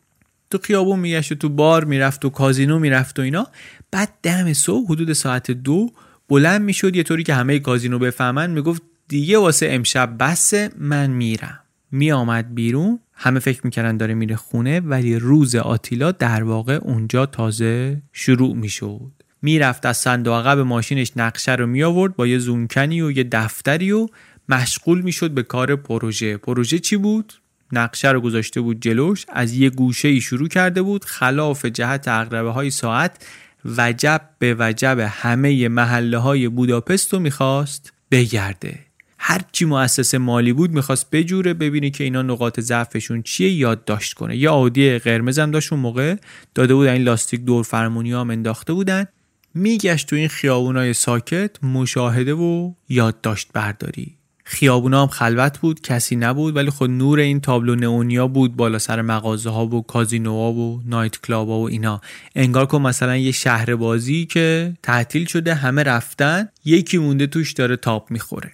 تو خیابون میگشت و تو بار می‌رفت و کازینو می‌رفت و اینا. بعد دم صبح حدود ساعت دو بلند می‌شد یه طوری که همه کازینو بفهمن می‌گفت دیگه واسه امشب بسه من میرم. میآمد بیرون همه فکر می‌کردن داره میره خونه ولی روز آتیلا در واقع اونجا تازه شروع می‌شد. می‌رفت از صندوق عقب ماشینش نقشه رو می آورد با یه زونکنی و یه دفتری و مشغول می‌شد به کار پروژه. پروژه چی بود؟ نقشه رو گذاشته بود جلوش از یه گوشه ای شروع کرده بود خلاف جهت اقربه های ساعت وجب به وجب همه محله های بوداپست رو می‌خواست بگرده. هرچی مؤسسه مالی بود می‌خواست بجوره ببینه که اینا نقاط ضعفشون چیه یادداشت کنه. یا آودی قرمز هم داشت اون موقع داده بودن این لاستیک دور فرمونی هم انداخته بودن. میگشت تو این خیابونای ساکت مشاهده و یادداشت برداری. خیابونا هم خلوت بود کسی نبود ولی خود نور این تابلو نئونیا بود بالا سر مغازه ها و کازینوها و نایت کلاب ها و اینا. انگار که مثلا یه شهر بازی که تعطیل شده همه رفتن یکی مونده توش داره تاپ می‌خوره.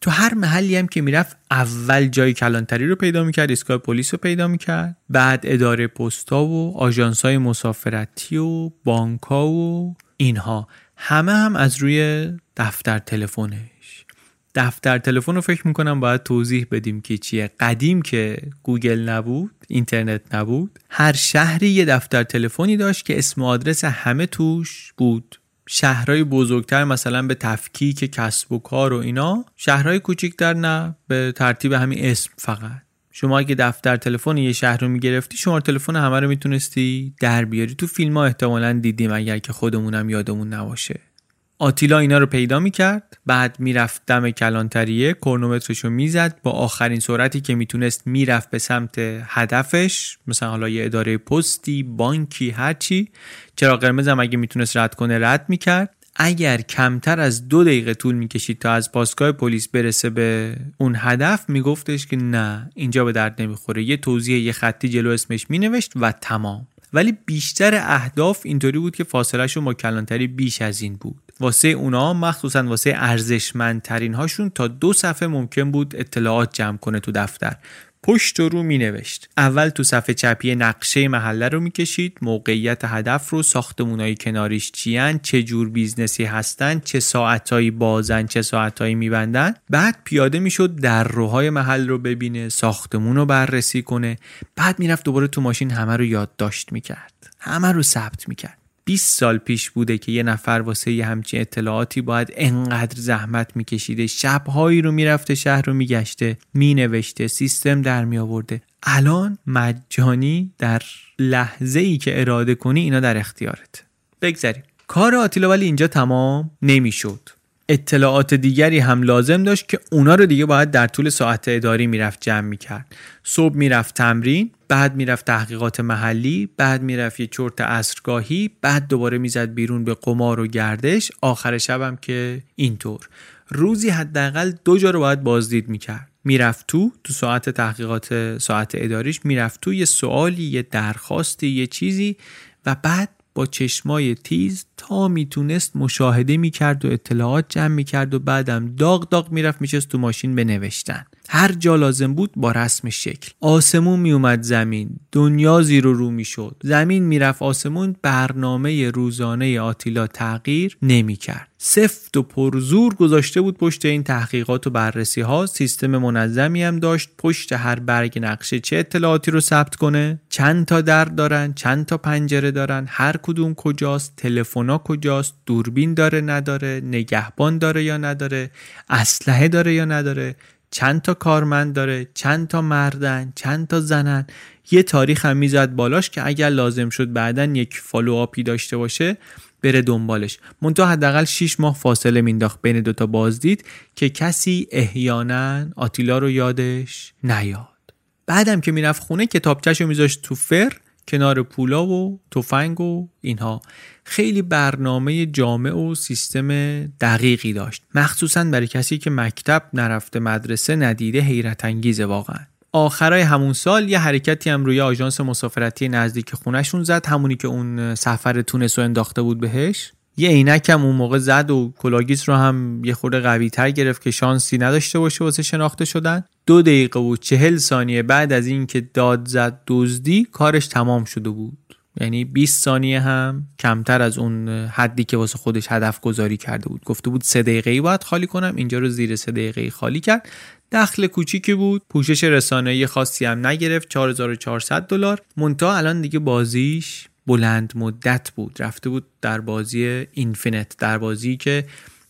تو هر محلی هم که می‌رفت اول جای کلانتری رو پیدا می‌کرد ایستگاه پلیس رو پیدا می‌کرد بعد اداره پستا و آژانس های مسافرتی و بانکا و اینها. همه هم از روی دفتر تلفنش دفتر تلفن رو فکر می‌کنم باید توضیح بدیم که چیه. قدیم که گوگل نبود اینترنت نبود هر شهری یه دفتر تلفنی داشت که اسم و آدرس همه توش بود. شهرهای بزرگتر مثلا به تفکیک کسب و کار و اینا شهرهای کوچیکتر نه به ترتیب همین اسم فقط. شما اگه دفتر تلفن یه شهر رو می‌گرفتی شماره تلفن همه رو می‌تونستی در بیاری. تو فیلم ها احتمالا دیدیم اگر که خودمونم یادمون نباشه. آتیلا اینا رو پیدا می‌کرد بعد می‌رفت دم کلانتریه کرونومترش رو می‌زد با آخرین سرعتی که می‌تونست می‌رفت به سمت هدفش مثلا حالا یه اداره پستی بانکی هرچی چرا قرمز هم اگه می‌تونست رد کنه رد می‌کرد. اگر کمتر از دو دقیقه طول می‌کشید تا از پاسگاه پلیس برسه به اون هدف میگفتش که نه اینجا به درد نمی‌خوره. یه توضیح یه خطی جلو اسمش مینوشت و تمام. ولی بیشتر اهداف اینطوری بود که فاصلهشون با کلانتری بیش از این بود. واسه اونا مخصوصا واسه ارزشمندترین هاشون تا دو صفحه ممکن بود اطلاعات جمع کنه تو دفتر. پشت رو می نوشت اول تو صفحه چپی نقشه محله رو می‌کشید. موقعیت هدف رو ساختمونای کناریش چیان چه جور business ی هستن چه ساعتایی بازن چه ساعتایی میبندن. بعد پیاده می‌شد در روهای محل رو ببینه ساختمون رو بررسی کنه. بعد می‌رفت دوباره تو ماشین همه رو یادداشت می‌کرد. همه رو ثبت می‌کرد. 20 سال پیش بوده که یه نفر واسه یه همچین اطلاعاتی باید انقدر زحمت میکشیده. شبهایی رو می‌رفته شهر رو میگشته مینوشته سیستم در می آورده الان مجانی در لحظه ای که اراده کنی اینا در اختیارت. بگذاریم کار آتیلا ولی اینجا تمام نمی‌شد. اطلاعات دیگری هم لازم داشت که اونا رو دیگه باید در طول ساعت اداری می‌رفت جمع می‌کرد. صبح می‌رفت تمرین بعد می‌رفت تحقیقات محلی بعد می‌رفت یه چرت اصرگاهی بعد دوباره می‌زد بیرون به قمار و گردش. آخر شبم که اینطور. روزی حداقل دو جا رو باید بازدید می‌کرد. می‌رفت تو تو ساعت تحقیقات ساعت اداریش می‌رفت تو یه سوالی یه درخواستی یه چیزی و بعد با چشمای تیز تا می‌تونست مشاهده می‌کرد و اطلاعات جمع می‌کرد و بعدم داغ داغ می‌رفت میشست تو ماشین بنوشتن. هر جا لازم بود با رسم شکل. آسمون میومد زمین. دنیا زیر و رو می‌شد. زمین می‌رفت آسمون برنامه روزانه آتیلا تغییر نمی‌کرد. سفت و پرزور گذاشته بود پشت این تحقیقات و بررسی ها سیستم منظمی هم داشت. پشت هر برگ نقشه چه اطلاعاتی رو ثبت کنه؟ چند تا در دارن؟ چند تا پنجره دارن؟ هر کدوم کجاست؟ تلفنا کجاست؟ دوربین داره نداره؟ نگهبان داره یا نداره؟ اسلحه داره یا نداره؟ چند تا کارمند داره چند تا مردن چند تا زنن. یه تاریخ هم می‌زد بالاش که اگر لازم شد بعدا یک فالو آپی داشته باشه بره دنبالش. منتها حداقل 6 ماه فاصله مینداخت بین دوتا بازدید که کسی احیانا آتیلا رو یادش نیاد. بعدم که می‌رفت خونه کتابچهشو میذاشت تو فر کنار پولا و تفنگ و اینها. خیلی برنامه جامع و سیستم دقیقی داشت. مخصوصا برای کسی که مکتب نرفته مدرسه ندیده حیرت انگیزه واقعا. آخرای همون سال یه حرکتی هم روی آژانس مسافرتی نزدیک خونشون زد. همونی که اون سفر تونس رو انداخته بود بهش. یه عینک هم اون موقع زد و کلاه‌گیس رو هم یه خورده قوی تر گرفت که شانسی نداشته باشه واسه شناخته شدن. دو دقیقه و چهل ثانیه بعد از اینکه داد زد دزدی کارش تمام شده بود. یعنی 20 ثانیه هم کمتر از اون حدی که واسه خودش هدف گذاری کرده بود. گفته بود سه دقیقه ای باید خالی کنم اینجا رو زیر سه دقیقه خالی کرد. دخل کوچیکی بود پوشش رسانه‌ای خاصی هم نگرفت 4400 دلار. مونتا الان دیگه بازیش بلند مدت بود. رفته بود در بازی اینفینت در بازی که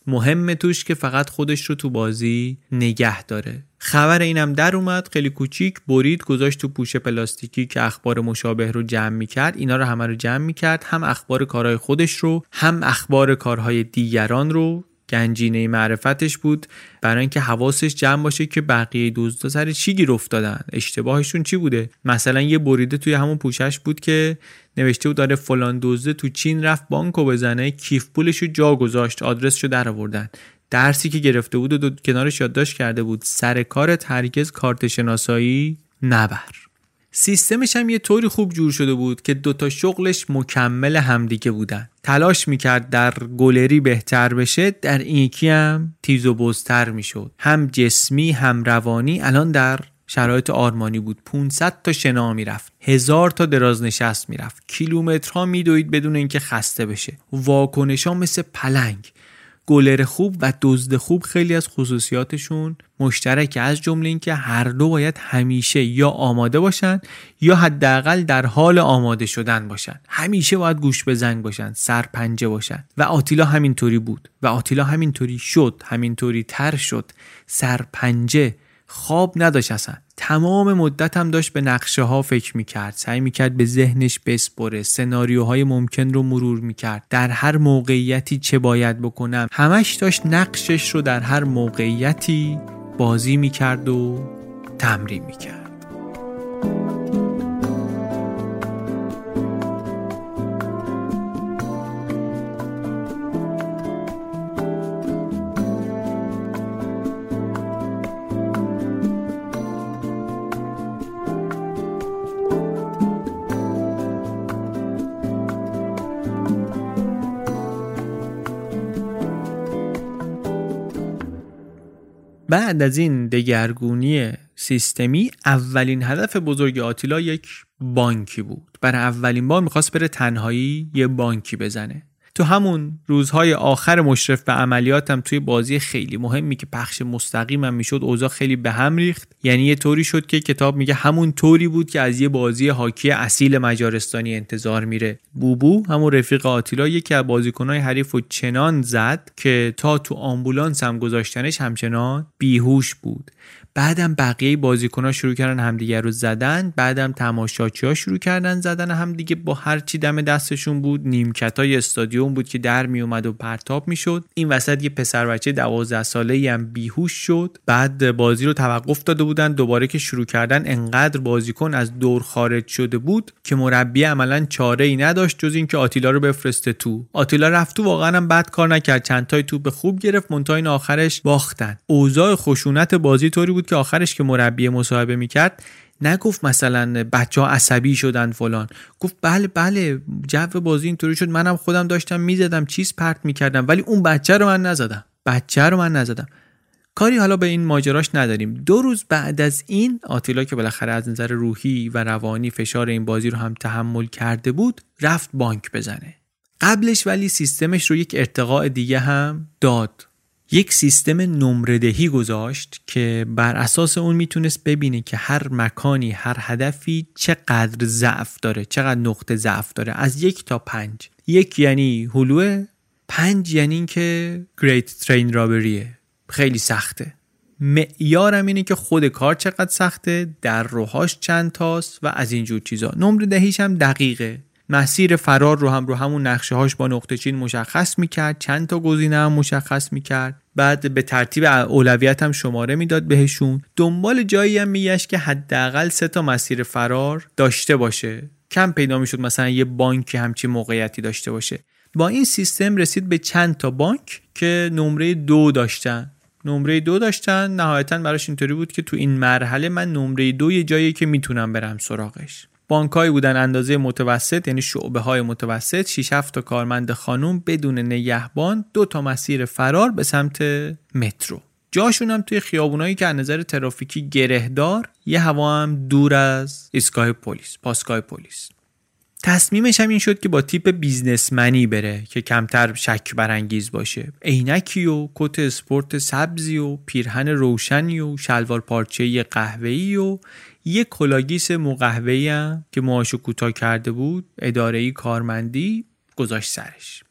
مهمه توش که فقط خودش رو تو بازی نگه داره. خبر اینم در اومد خیلی کوچیک برید گذاشت تو پوشه پلاستیکی که اخبار مشابه رو جمع می‌کرد. اینا رو همه رو جمع می‌کرد هم اخبار کارهای خودش رو هم اخبار کارهای دیگران رو. گنجینه معرفتش بود. برای اینکه حواسش جمع باشه که بقیه دزدا سر چی گیر افتادن. اشتباهشون چی بوده؟ مثلا یه بریده توی همون پوشش بود که نوشته بود داره فلان دزده تو چین رفت بانکو بزنه کیف پولش رو جا گذاشت آدرسشو در آوردن. درسی که گرفته بود و دو کنارش یادداشت کرده بود سر کارت هرگز کارت شناسایی نبر. سیستمش هم یه طوری خوب جور شده بود که دوتا شغلش مکمل همدیگه بودن. تلاش می‌کرد در گلری بهتر بشه در این یکی هم تیز و بزتر می‌شد. هم جسمی هم روانی. الان در شرایط آرمانی بود. 500 تا شنا می‌رفت. هزار تا دراز نشست می‌رفت. کیلومترها میدوید بدون اینکه خسته بشه. واکنش ها مثل پلنگ. گلر خوب و دزد خوب خیلی از خصوصیاتشون مشترکه از جمله اینکه هر دو باید همیشه یا آماده باشن یا حداقل در حال آماده شدن باشن. همیشه باید گوش به زنگ باشن سرپنجه باشن. و آتیلا همینطوری بود. و آتیلا همینطوری شد همینطوری تر شد. سرپنجه خواب نداشت اصلا. تمام مدت هم داشت به نقشه ها فکر می‌کرد. سعی می‌کرد به ذهنش بسپره. سناریوهای ممکن رو مرور می‌کرد. در هر موقعیتی چه باید بکنم همش داشت نقشش رو در هر موقعیتی بازی می‌کرد و تمرین می‌کرد. بعد از این دگرگونی سیستمی اولین هدف بزرگ آتیلا یک بانکی بود. برای اولین بار می‌خواست بره تنهایی یه بانکی بزنه. تو همون روزهای آخر مشرف به عملیاتم توی بازی خیلی مهمی که پخش مستقیم هم می‌شد اوضاع خیلی به هم ریخت. یعنی یه طوری شد که کتاب میگه همون طوری بود که از یه بازی هاکی اصیل مجارستانی انتظار میره. بوبو همون رفیق آتیلا یکی از بازیکنهای حریف و چنان زد که تا تو آمبولانس هم گذاشتنش همچنان بیهوش بود. بعدم بقیه بازیکن شروع کردن همدیگه رو زدن بعدم تماشاچی ها شروع کردن زدن همدیگه با هر چی دم دستشون بود. نیمکت های استادیوم بود که در می اومد و پرتاب می‌شد. این وسط یه پسر بچه 12 ساله هم بیهوش شد. بعد بازی رو توقف داده بودن. دوباره که شروع کردن انقدر بازیکن از دور خارج شده بود که مربی عملا چاره ای نداشت جز اینکه آتیلا رو بفرسته تو. آتیلا رفت تو واقعا هم بد کار نکرد. چند تای توپ خوب گرفت. منتها این آخرش باختن. اوضاع خشونت بازی طوری بود که آخرش که مربی مصاحبه می‌کرد نگفت مثلا بچه ها عصبی شدن فلان. گفت بله بله جو بازی اینطوری شد. منم خودم داشتم می‌زدم چیز پرت می‌کردم ولی اون بچه رو من نزدم. بچه رو من نزدم. کاری حالا به این ماجراش نداریم. دو روز بعد از این آتیلا که بالاخره از نظر روحی و روانی فشار این بازی رو هم تحمل کرده بود رفت بانک بزنه. قبلش ولی سیستمش رو یک ارتقاء دیگه هم داد. یک سیستم نمردهی گذاشت که بر اساس اون می‌تونست ببینه که هر مکانی هر هدفی چقدر ضعف داره چقدر نقطه ضعف داره. از یک تا پنج. یک یعنی هلوه پنج یعنی اینکه گریت ترین رابریه خیلی سخته. معیارم اینه که خود کار چقدر سخته در روهاش چند تاست و از اینجور چیزا. نمره هم دقیقه. مسیر فرار رو هم رو همون نقشه هاش با نقطه چین مشخص می‌کرد چند تا گزینه هم مشخص می‌کرد. بعد به ترتیب اولویت هم شماره می‌داد بهشون. دنبال جایی هم میگشت که حداقل سه تا مسیر فرار داشته باشه. کم پیدا می‌شد مثلا یه بانک همچی موقعیتی داشته باشه. با این سیستم رسید به چند تا بانک که نمره دو داشتن. نمره دو داشتن نهایتا براش اینطوری بود که تو این مرحله من نمره دو یه جایی که می‌تونم برم سراغش. بانکهایی بودن اندازه متوسط یعنی شعبه های متوسط 6 7 تا کارمند خانوم بدون نگهبان دو تا مسیر فرار به سمت مترو. جاشون هم توی خیابونایی که از نظر ترافیکی گرهدار یه هوا هم دور از ایستگاه پلیس پاسگاه پلیس. تصمیمش هم این شد که با تیپ businessman ی بره که کمتر شک برانگیز باشه. عینکی و کت اسپورت سبزی و پیرهن روشنی و شلوار پارچه قهوه‌ای و یه کلاه‌گیس قهوه‌ای هم که موهاشو کوتاه کرده بود اداره کارمندی گذاشت سرش.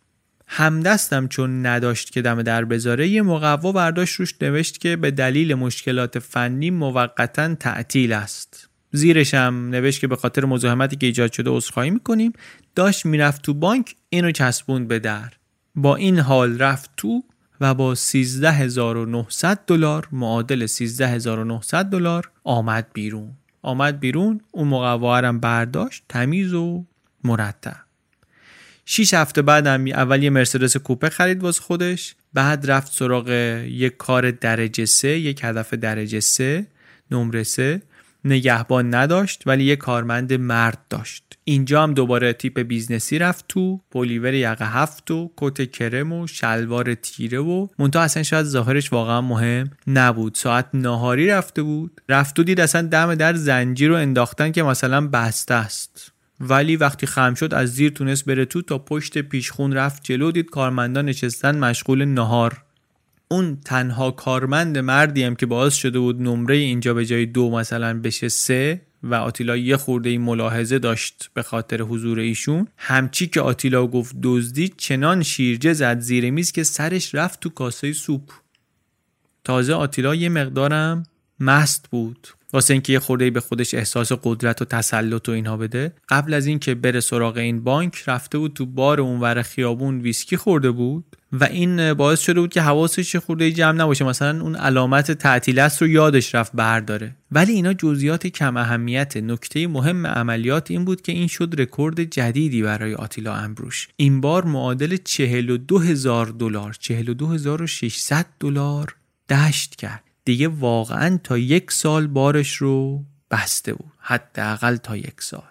همدستم چون نداشت که دم در بذاره یه مقوا برداشت روش نوشت که به دلیل مشکلات فنی موقتا تعطیل است. زیرش هم نوشت که به خاطر مزاحمتی که ایجاد شده عذرخواهی می‌کنیم. داشت می‌رفت تو بانک اینو چسبوند به در. با این حال رفت تو و با 13900 دلار معادل 13900 دلار آمد بیرون. آمد بیرون اون مقوارم برداشت تمیز و مرتب شیش هفته بعد هم اول یه مرسدس کوپه خرید واسه خودش بعد رفت سراغ یک کار درجه سه یک هدف درجه سه نمره سه. نگهبان نداشت ولی یه کارمند مرد داشت. اینجا هم دوباره تیپ business ی رفت تو پلیور یقه هفت و کت کرم و شلوار تیره و منتها اصلا شاید ظاهرش واقعا مهم نبود. ساعت ناهاری رفته بود. رفت و دید اصلا دم در زنجیر رو انداختن که مثلا بسته است. ولی وقتی خم شد از زیر تونست بره تو تا پشت پیشخون رفت جلو دید کارمندان نشستن مشغول نهار. اون تنها کارمند مردی هم که باعث شده بود نمره اینجا به جای دو مثلا بشه سه و آتیلا یه خورده این ملاحظه داشت به خاطر حضور ایشون. همچی که آتیلا گفت دزدی چنان شیرجه زد زیر میز که سرش رفت تو کاسه سوپ. تازه آتیلا یه مقدارم مست بود. واسه اینکه یه خورده به خودش احساس قدرت و تسلط و اینها بده قبل از اینکه بره سراغ این بانک رفته بود تو بار اونور خیابون ویسکی خورده بود و این باعث شده بود که حواسش خورده جمع نباشه. مثلا اون علامت تعطیل است رو یادش رفت برداره. ولی اینا جزئیات کم اهمیت. نکته مهم عملیات این بود که این شد رکورد جدیدی برای آتیلا امبروش. این بار معادل 42 هزار دلار 42600 دلار دشت کرد. دیگه واقعا تا یک سال بارش رو بسته بود حداقل تا یک سال.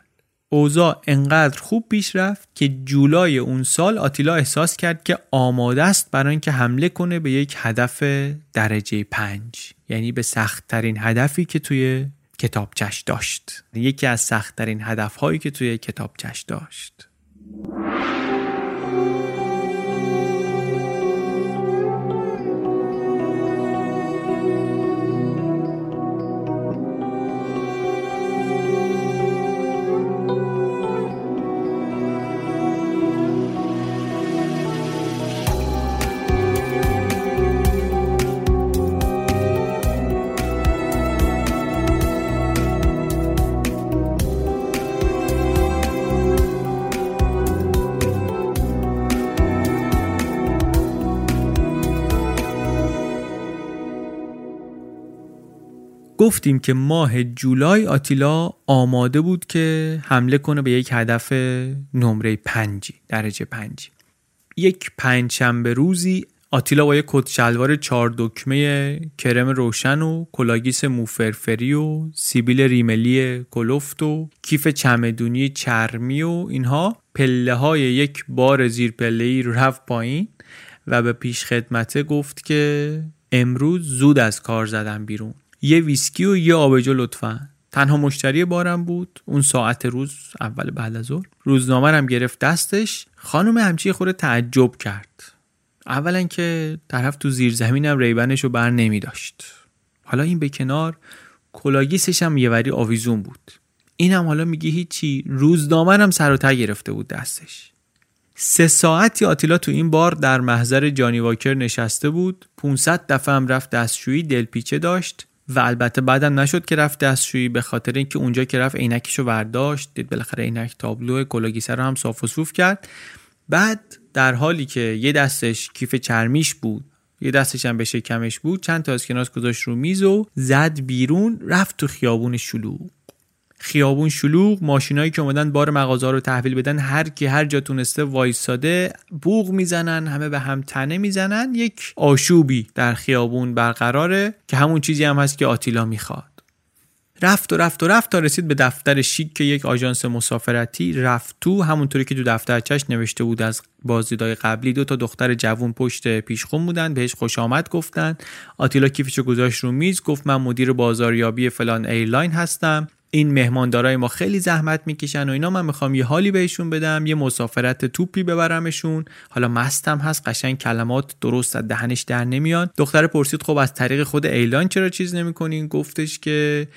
اوضاع انقدر خوب پیش رفت که جولای اون سال آتیلا احساس کرد که آماده است برای اینکه حمله کنه به یک هدف درجه پنج. یعنی به سختترین هدفی که توی کتابچش داشت. یکی از سختترین هدفهایی که توی کتابچش داشت. گفتیم که ماه جولای آتیلا آماده بود که حمله کنه به یک هدف نمره پنجی درجه پنجی. یک پنجشنبه روزی آتیلا با یک کت شلوار چهار دکمه کرم روشن و کلاه‌گیس موفرفری و سیبیل ریملی کلفت و کیف چمدونی چرمی و اینها پله های یک بار زیر پله ای رفت پایین و به پیش خدمته گفت که امروز زود از کار زدم بیرون. یه ویسکی و یه آبجو لطفا. تنها مشتری بارم بود. اون ساعت روز اول بعد از ظهر. روزنامه هم گرفت دستش. خانمه همچی یه خورده تعجب کرد. اولا که طرف تو زیر زمینم Ray-Ban ش رو بر نمی داشت. حالا این به کنار کلاه گیسش هم یه وری آویزون بود. این هم حالا میگه هیچی. روزنامه هم سر و ته گرفته بود دستش. سه ساعتی آتیلا تو این بار در محضر جانی واکر نشسته بود. 500 دفعه هم رفت دستشویی دلپیچه داشت. و البته بعدم نشد که رفت دستشویی به خاطر اینکه اونجا که رفت عینکشو برداشت دید بالاخره عینک تابلو کلاگیسه رو هم صاف و صوف کرد. بعد در حالی که یه دستش کیف چرمیش بود یه دستش هم به شکمش بود چند تا اسکناس گذاشت رو میز و زد بیرون رفت تو خیابون شلوغ. خیابون شلوغ ماشینایی که اومدن بار مغازه رو تحویل بدن هر کی هر جا تونسته وایساده بوق می‌زنن همه به هم تنه می‌زنن. یک آشوبی در خیابون برقراره که همون چیزی هم هست که آتیلا می‌خواد. رفت و رفت و رفت تا رسید به دفتر شیک که یک آژانس مسافرتی رفت تو. همونطوری که تو دفترچش نوشته بود از بازدیدهای قبلی دو تا دختر جوون پشت پیشخون بودن بهش خوش آمد گفتن. آتیلا کیفشو گذاشت رو میز گفت من مدیر بازاریابی فلان airline هستم. این مهماندارای ما خیلی زحمت می‌کشن و اینا. من می‌خوام یه حالی بهشون بدم یه مسافرت توپی ببرمشون. حالا مستم هست قشنگ کلمات درست از دهنش در نمیاد. دختر پرسید خب از طریق خود airline چرا چیز نمی‌کنین؟ گفتش که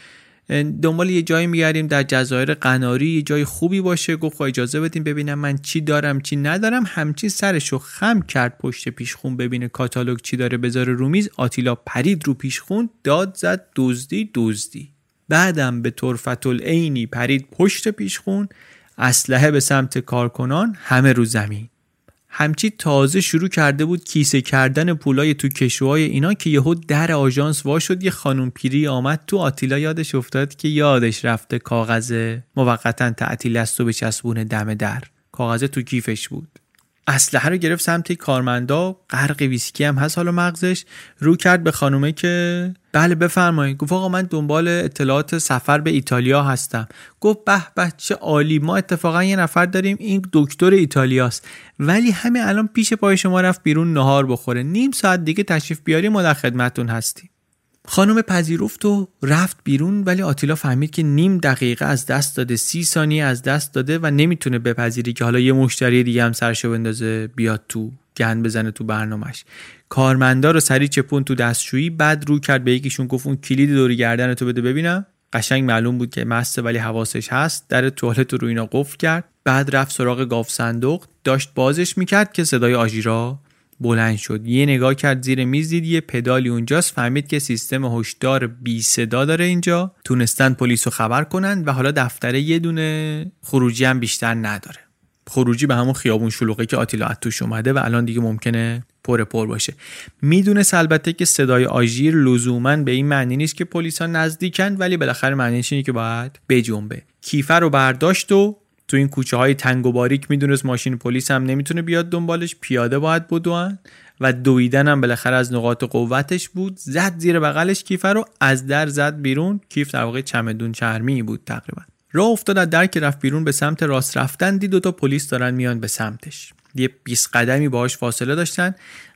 دنبال یه جایی میگردیم در جزایر قناری یه جای خوبی باشه. گفت خب اجازه بدیم ببینم من چی دارم چی ندارم. همچین سرشو خم کرد پشت پیشخون ببینه کاتالوگ چی داره بذاره رو میز. آتیلا پرید رو پیشخون داد زد دزدی دزدی. بعدم به طرفت العینی پرید پشت پیشخون اسلحه به سمت کارکنان همه رو زمین. همچی تازه شروع کرده بود کیسه کردن پولای تو کشوهای اینا که یهو در آژانس وا شد یه خانم پیری آمد تو آتیلا یادش افتاد که یادش رفته کاغذ موقتا تعطیل است و به چسبون دم در. کاغذ تو کیفش بود. اسلحه رو گرفت سمت کارمندا غرق ویسکی هم هست حالا مغزش. رو کرد به خانومه که بله بفرمایید. گفت آقا من دنبال اطلاعات سفر به ایتالیا هستم. گفت به به چه عالی. ما اتفاقا یه نفر داریم این دکتر ایتالیاست. ولی همین الان پیش پای شما رفت بیرون نهار بخوره. نیم ساعت دیگه تشریف بیاری ما در خدمتتون هستیم. خانم پذیرفت و رفت بیرون ولی آتیلا فهمید که نیم دقیقه از دست داده سی ثانیه از دست داده و نمی‌تونه بپذیری که حالا یه مشتری دیگه هم سرشو بندازه بیاد تو گند بزنه تو برنامهش کارمندا رو سری چپون تو دستشویی بعد رو کرد به یکیشون گفت اون کلید دوری گردن تو بده ببینم. قشنگ معلوم بود که مسته ولی حواسش هست. در توالت رو اینا قفل کرد بعد رفت سراغ گاف صندوق داشت بازش می‌کرد که صدای آژیرا بلند شد. یه نگاه کرد زیر میز دید یه پدالی اونجاست. فهمید که سیستم هشدار بی صدا داره اینجا. تونستن پلیس رو خبر کنن و حالا دفتره یه دونه خروجی هم بیشتر نداره. خروجی به همون خیابون شلوغه که آتیلا توش اومده و الان دیگه ممکنه پر پر باشه. می‌دونه البته که صدای آژیر لزوما به این معنی نیست که پلیسا نزدیکن ولی بالاخره معنیش اینه که باید بجنبه. کیفه رو برداشت و تو این کوچه های تنگ و باریک می‌دونست ماشین پلیس هم نمی‌تونه بیاد دنبالش پیاده باید بدوان و دویدن هم بالاخره از نقاط قوتش بود. زد زیر بغلش کیفه رو از در زد بیرون. کیف در واقع چمدون چرمی بود تقریبا. راه افتاد از در که رفت بیرون به سمت راست رفتن. دید دو تا پلیس دارن میان به سمتش. یه 20 قدمی باهاش فاصله داشتن.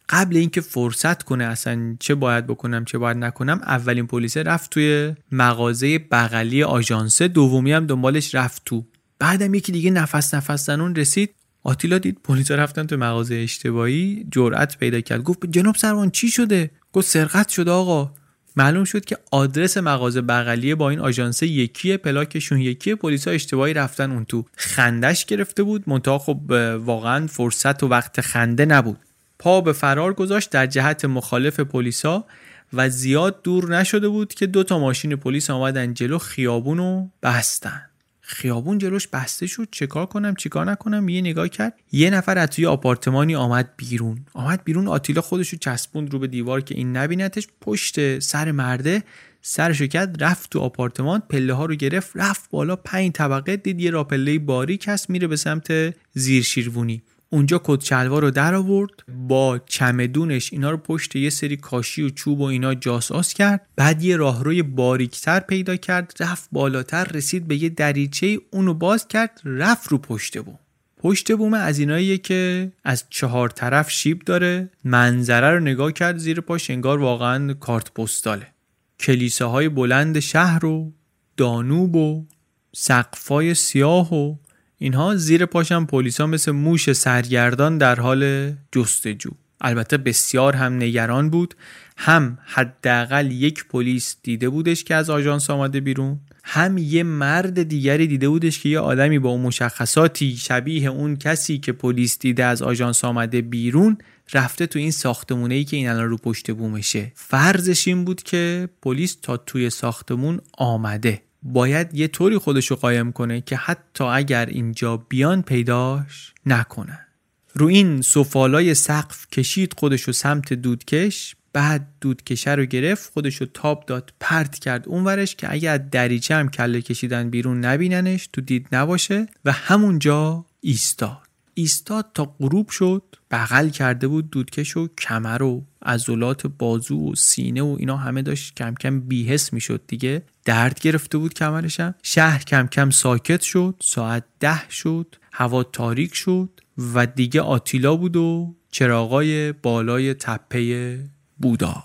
قبل اینکه فرصت کنه اصلا چه باید بکنم چه باید نکنم اولین پلیسه رفت توی مغازه بغلی آژانسه دومی هم دنبالش رفت تو. بعدم یکی دیگه نفس نفس زنون رسید. آتیلا دید پلیس رفتن تو مغازه اشتباهی. جرأت پیدا کرد. گفت جناب سروان چی شده؟ گفت سرقت شده آقا. معلوم شد که آدرس مغازه بغلیه با این آژانس یکیه پلاکشون یکیه پلیسا اشتباهی رفتن اون تو. خندش گرفته بود. منتها خب واقعا فرصت و وقت خنده نبود. پا به فرار گذاشت در جهت مخالف پلیسا و زیاد دور نشده بود که دو تا ماشین پلیس آمدن جلو خیابون رو بستن. خیابون جلوش بسته شد چیکار کنم چیکار نکنم؟ یه نگاه کرد یه نفر از توی آپارتمانی آمد بیرون. آمد بیرون آتیلا خودشو چسبوند رو به دیوار که این نبینتش پشت سر مرده سرشو کرد رفت تو آپارتمان پله ها رو گرفت رفت بالا پنج طبقه دید یه راپله باریک هست میره به سمت زیر شیروونی اونجا کت شلوار رو در آورد با چمدونش اینا رو پشت یه سری کاشی و چوب و اینا جاساس کرد بعد یه راهروی باریکتر پیدا کرد رفت بالاتر رسید به یه دریچه اونو باز کرد رفت رو پشت بود پشت بوم از ایناییه که از چهار طرف شیب داره منظره رو نگاه کرد زیر پاش انگار واقعا کارت پستاله. کلیساهای بلند شهر و دانوب و سقفای سیاه و اینها زیر پاشم پلیسا مثل موش سرگردان در حال جستجو. البته بسیار هم نگران بود. هم حداقل یک پلیس دیده بودش که از آژانس آمده بیرون. هم یه مرد دیگری دیده بودش که یه آدمی با اون مشخصاتی شبیه اون کسی که پلیس دیده از آژانس آمده بیرون رفته تو این ساختمونه ای که این الان رو پشت بومشه. فرضش این بود که پلیس تا توی ساختمون آمده. باید یه طوری خودشو قایم کنه که حتی اگر اینجا بیان پیداش نکنن. رو این سفالای سقف کشید خودشو سمت دودکش بعد دودکشه رو گرفت خودشو تاب داد پرت کرد اونورش که اگر دریچه هم کله کشیدن بیرون نبیننش تو دید نباشه و همونجا ایستاد. ایستاد تا غروب شد بغل کرده بود دودکش و کمر و عضلات بازو و سینه و اینا همه داشت کم کم بیهس می‌شد دیگه. درد گرفته بود کمرشم. شهر کم کم ساکت شد ساعت ده شد هوا تاریک شد و دیگه آتیلا بود و چراغای بالای تپه بودا.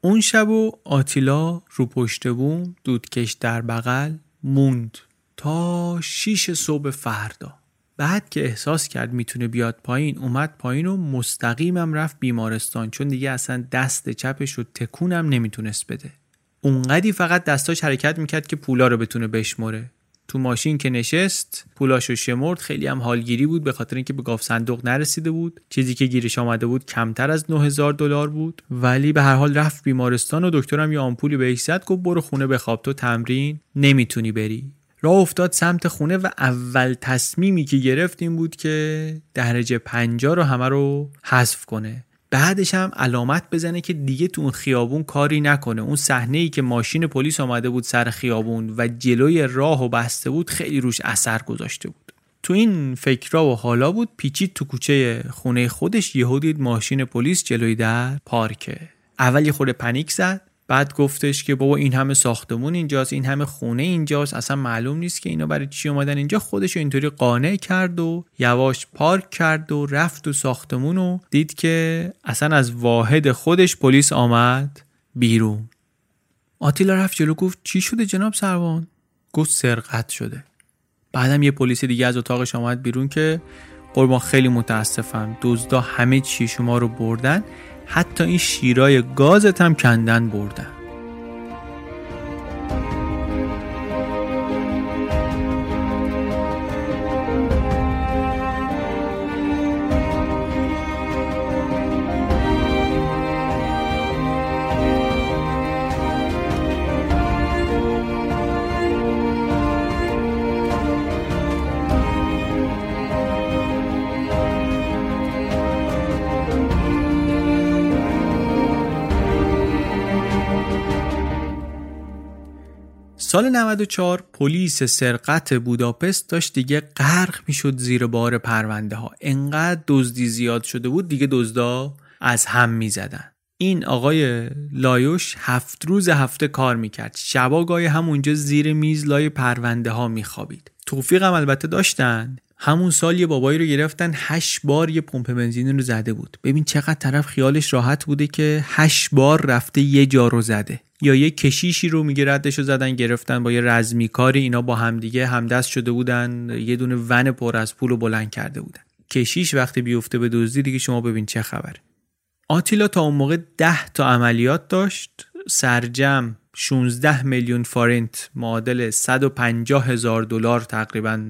اون شب و آتیلا رو پشت بوم دودکش در بغل موند تا شیش صبح فردا. بعد که احساس کرد می‌تونه بیاد پایین اومد پایین و مستقیمم رفت بیمارستان. چون دیگه اصلا دست چپش رو تکونم نمی‌تونست بده. اونقدی فقط دستاش حرکت می‌کرد که پولا رو بتونه بشمره تو ماشین که نشست پولاشو شمرد. خیلی هم حالگیری بود به خاطر اینکه به گاف صندوق نرسیده بود. چیزی که گیرش آمده بود کمتر از 9000 دلار بود. ولی به هر حال رفت بیمارستان و دکترم یه آمپولی بهش زد گفت برو خونه بخواب. تو تمرین نمی‌تونی بری. راه افتاد سمت خونه و اول تصمیمی که گرفت این بود که درجه پنجا رو همه رو حذف کنه. بعدش هم علامت بزنه که دیگه تو اون خیابون کاری نکنه. اون صحنه ای که ماشین پلیس آمده بود سر خیابون و جلوی راه و بسته بود خیلی روش اثر گذاشته بود. تو این فکرها و حالا بود پیچید تو کوچه خونه خودش یهو دید ماشین پلیس جلوی در پارکه. اول یه خورده پنیک زد بعد گفتش که بابا این همه ساختمون اینجاست این همه خونه اینجاست اصلا معلوم نیست که اینا برای چی اومدن اینجا. خودش اینطوری قانع کرد و یواش پارک کرد و رفت تو ساختمون و دید که اصلا از واحد خودش پلیس آمد بیرون. آتیلا رفت جلو گفت چی شده جناب سروان؟ گفت سرقت شده. بعدم یه پلیس دیگه از اتاقش آمد بیرون که قربان خیلی متاسفم. دزدا همه چی شما رو بردن. حتی این شیرای گازت هم کندن بردن. سال 94 پلیس سرقت بوداپست داشت دیگه غرق می‌شد زیر بار پرونده ها انقدر دزدی زیاد شده بود دیگه دزدا از هم می‌زدن. این آقای لایوش هفت روز هفته کار می‌کرد. شبا گاهی همونجا زیر میز لای پرونده ها میخوابید. توفیق هم البته داشتن؟ همون سال یه بابایی رو گرفتن هشت بار یه پمپ بنزین رو زده بود. ببین چقدر طرف خیالش راحت بوده که هشت بار رفته یه جا رو زده. یا یه کشیشی رو میگه ردش رو زدن گرفتن با یه رزمی کاری اینا با همدیگه همدست شده بودن یه دونه ون پر از پول رو بلند کرده بودن. کشیش وقتی بیفته به دزدی دیگه شما ببین چه خبره. آتیلا تا اون موقع ده تا عملیات داشت سرجم 16 میلیون فارنت معادل 150 هزار دلار تقریبا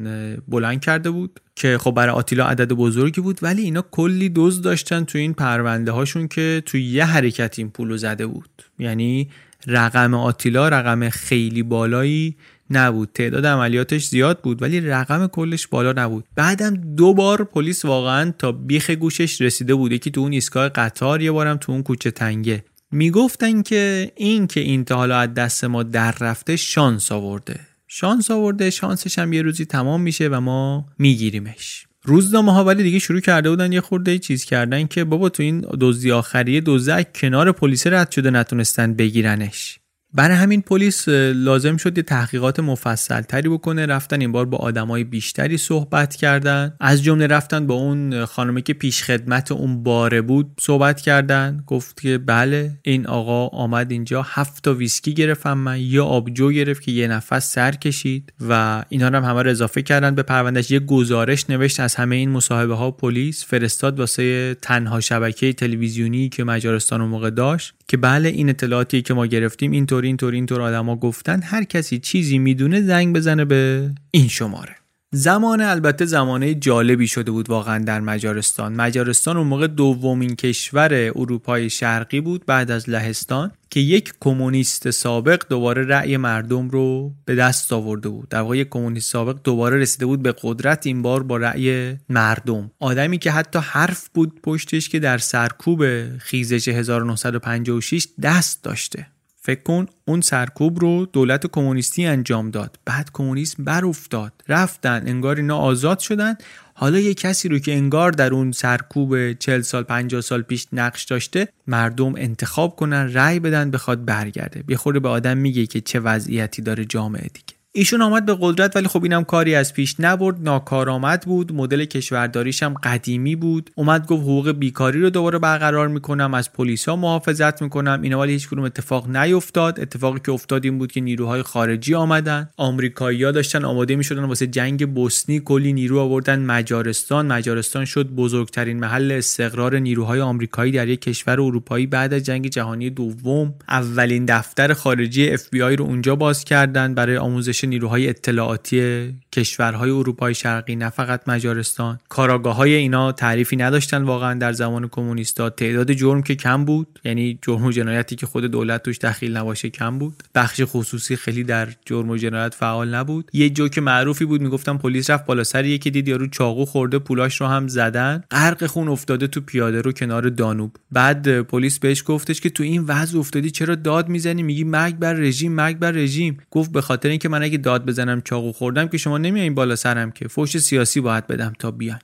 بلند کرده بود که خب برای آتیلا عدد بزرگی بود ولی اینا کلی دوز داشتن تو این پرونده هاشون که تو یه حرکت این پولو زده بود. یعنی رقم آتیلا رقم خیلی بالایی نبود. تعداد عملیاتش زیاد بود ولی رقم کلش بالا نبود. بعدم دو بار پلیس واقعا تا بیخ گوشش رسیده بود. یکی تو اون ایستگاه قطار یه بارم تو اون کوچه تنگه. می‌گفتن که این که این تا حالا از دست ما در رفته شانس آورده. شانس آورده شانسش هم یه روزی تمام میشه و ما میگیریمش. روزنامه ها ولی دیگه شروع کرده بودن یه خورده چیز کردن که بابا تو این دزدی آخریه دزدک کنار پلیس رد شده نتونستن بگیرنش. برای همین پلیس لازم شد یه تحقیقات مفصل تری بکنه. رفتن این بار با آدمای بیشتری صحبت کردن. از جمله رفتن با اون خانمی که پیش خدمت اون باره بود صحبت کردن. گفت که بله این آقا آمد اینجا هفت تا ویسکی گرفتم من یا آبجو گرفت که یه نفس سر کشید و اینا هم همه اضافه کردن. به پروندهش یه گزارش نوشت از همه این مصاحبه ها پلیس فرستاد واسه تنها شبکه تلویزیونی که مجارستان موقع داشت. که بله این اطلاعاتی که ما گرفتیم اینطور اینطور اینطور آدما گفتن هر کسی چیزی می‌دونه زنگ بزنه به این شماره. زمان البته زمانه جالبی شده بود واقعا در مجارستان. مجارستان اون موقع دومین کشور اروپای شرقی بود بعد از لهستان که یک کمونیست سابق دوباره رأی مردم رو به دست آورده بود. در واقع یک کمونیست سابق دوباره رسیده بود به قدرت این بار با رأی مردم. آدمی که حتی حرف بود پشتش که در سرکوب خیزش 1956 دست داشته. فکر کن اون سرکوب رو دولت کمونیستی انجام داد. بعد کمونیسم بر افتاد رفتن انگار اینا آزاد شدن. حالا یه کسی رو که انگار در اون سرکوب 40 سال 50 سال پیش نقش داشته مردم انتخاب کنن رأی بدن بخواد برگرده. بخوره به آدم میگه که چه وضعیتی داره جامعه دیگه. ایشون آمد به قدرت ولی خب اینم کاری از پیش نبرد. ناکارآمد بود مدل کشورداریش هم قدیمی بود. اومد گفت حقوق بیکاری رو دوباره برقرار می‌کنم از پلیس ها محافظت می‌کنم. اینا ولی هیچ کدوم اتفاق نیفتاد. اتفاقی که افتاد این بود که نیروهای خارجی آمدن. آمریکایی‌ها داشتن آماده می‌شدن واسه جنگ بوسنی کلی نیرو آوردن. مجارستان مجارستان شد بزرگترین محل استقرار نیروهای آمریکایی در یک کشور اروپایی بعد از جنگ جهانی دوم. اولین دفتر خارجی آی رو اونجا باز کردن برای آموزش نیروهای اطلاعاتی کشورهای اروپای شرقی نه فقط مجارستان. کاراگاه های اینا تعریفی نداشتن واقعا در زمان کمونیستا. تعداد جرم که کم بود یعنی جرم و جنایتی که خود دولت توش دخیل نباشه کم بود. بخش خصوصی خیلی در جرم و جنایت فعال نبود. یه جوک معروفی بود می‌گفتم پلیس رفت بالا سر یکی دید یارو چاقو خورده پولاش رو هم زدن. غرق خون افتاده تو پیاده رو کنار دانوب. بعد پلیس بهش گفتش که تو این وضع افتادی چرا داد می‌زنی؟ میگی مرگ بر رژیم مرگ بر رژیم. گفت به خاطر اینکه من اگه داد بزنم چاقو خوردم که شما نمیایین بالا سرم که فوش سیاسی باید بدم تا بیان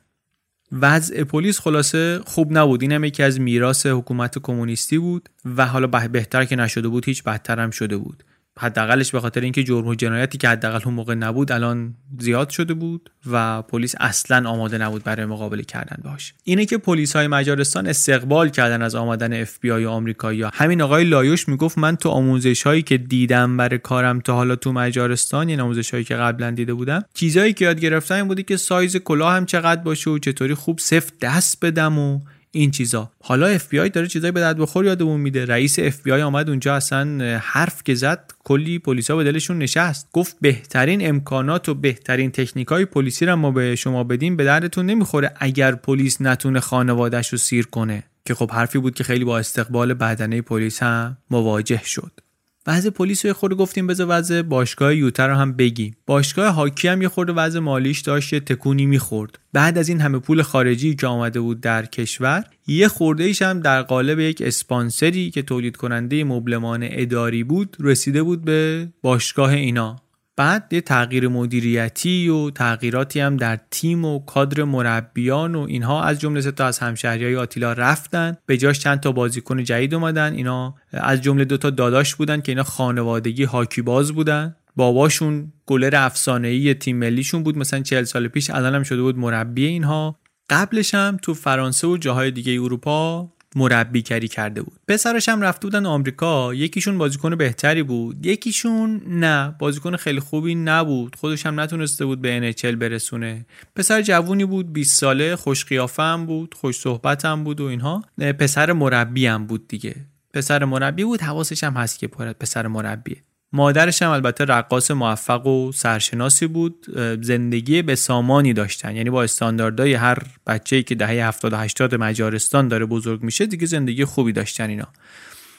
وضع پلیس خلاصه خوب نبود. این هم یکی از میراث حکومت کمونیستی بود و حالا بهتر که نشده بود هیچ بدتر هم شده بود. حداقلش به خاطر اینکه جرم و جنایتی که حداقل اون موقع نبود الان زیاد شده بود و پلیس اصلا آماده نبود برای مقابله کردن باش اینه که پلیس های مجارستان استقبال کردن از آمدن اف بی آی آمریکایی همین آقای لایوش می‌گفت من تو آموزش هایی که دیدم برای کارم تا حالا تو مجارستان یعنی آموزش هایی که قبلا دیده بودم چیزهایی که یاد گرفتم این بود که سایز کلاه هم چقدر باشه و چطوری خوب سفت دست بدم و این چیزا. حالا اف بی آی داره چیزایی به درد بخور یادمون میده. رئیس اف بی آی آمد اونجا اصلا حرف که زد کلی پلیسا به دلشون نشست. گفت بهترین امکانات و بهترین تکنیک های پلیسی رو ما به شما بدیم به دردتون نمی‌خوره اگر پلیس نتونه خانوادهش رو سیر کنه. که خب حرفی بود که خیلی با استقبال بدنه پلیس هم مواجه شد. وضع پلیس رو خورده گفتیم بذار وضع باشگاه یوتر رو هم بگیم. باشگاه هاکی هم یه خورده وضع مالیش داشت یه تکونی می‌خورد. بعد از این همه پول خارجی که آمده بود در کشور یه خورده ایش هم در قالب یک اسپانسری که تولید کننده مبلمان اداری بود رسیده بود به باشگاه اینا. بعد یه تغییر مدیریتی و تغییراتی هم در تیم و کادر مربیان و اینها از جمله تا از همشهری های آتیلا رفتن. به جاش چند تا بازیکن جدید اومدن. اینا از جمله دو تا داداش بودن که اینا خانوادگی هاکی باز بودن. باباشون گلر افسانه‌ای تیم ملیشون بود. مثلا 40 سال پیش الان شده بود مربی اینها. قبلش هم تو فرانسه و جاهای دیگه اروپا مربیگری کرده بود. پسرش هم رفته بودن آمریکا. یکیشون بازیکن بهتری بود. یکیشون نه. بازیکن خیلی خوبی نبود. خودش هم نتونسته بود به NHL برسونه. پسر جوونی بود 20 ساله خوش قیافه هم بود خوش صحبت هم بود و اینها. پسر مربی هم بود دیگه. پسر مربی بود. حواسش هم هست که پسر مربیه. مادرش هم البته رقاص موفق و سرشناسی بود زندگی به سامانی داشتن. یعنی با استانداردهای هر بچه‌ای که دهه 70 80 مجارستان داره بزرگ میشه دیگه زندگی خوبی داشتن اینا.